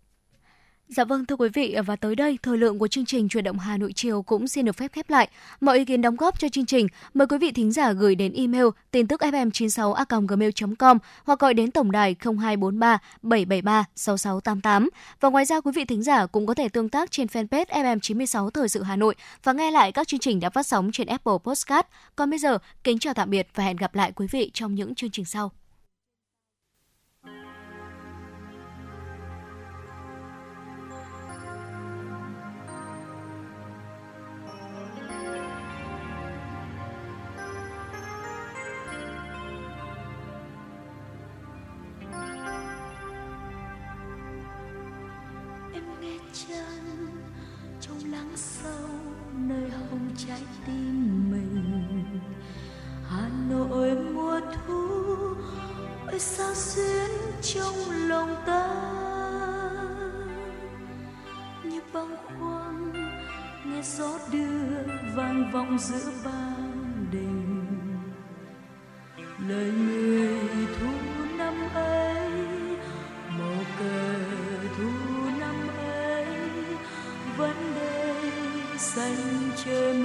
S1: Dạ vâng thưa quý vị và tới đây thời lượng của chương trình chuyển động Hà Nội chiều cũng xin được phép khép lại. Mọi ý kiến đóng góp cho chương trình mời quý vị thính giả gửi đến email tin tức fm96a@gmail.com hoặc gọi đến tổng đài 0243 773 6688. Và ngoài ra quý vị thính giả cũng có thể tương tác trên fanpage FM96 Thời sự Hà Nội và nghe lại các chương trình đã phát sóng trên Apple Podcast. Còn bây giờ, kính chào tạm biệt và hẹn gặp lại quý vị trong những chương trình sau.
S33: Chân trong lắng sâu nơi hồng trái tim mình. Hà nội mùa thu, ơi sao xuyến trong lòng ta? Như băng khoăn nghe gió đưa vang vọng giữa ban đình. Lời người xanh trên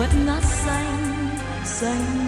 S33: vẫn ngát xanh xanh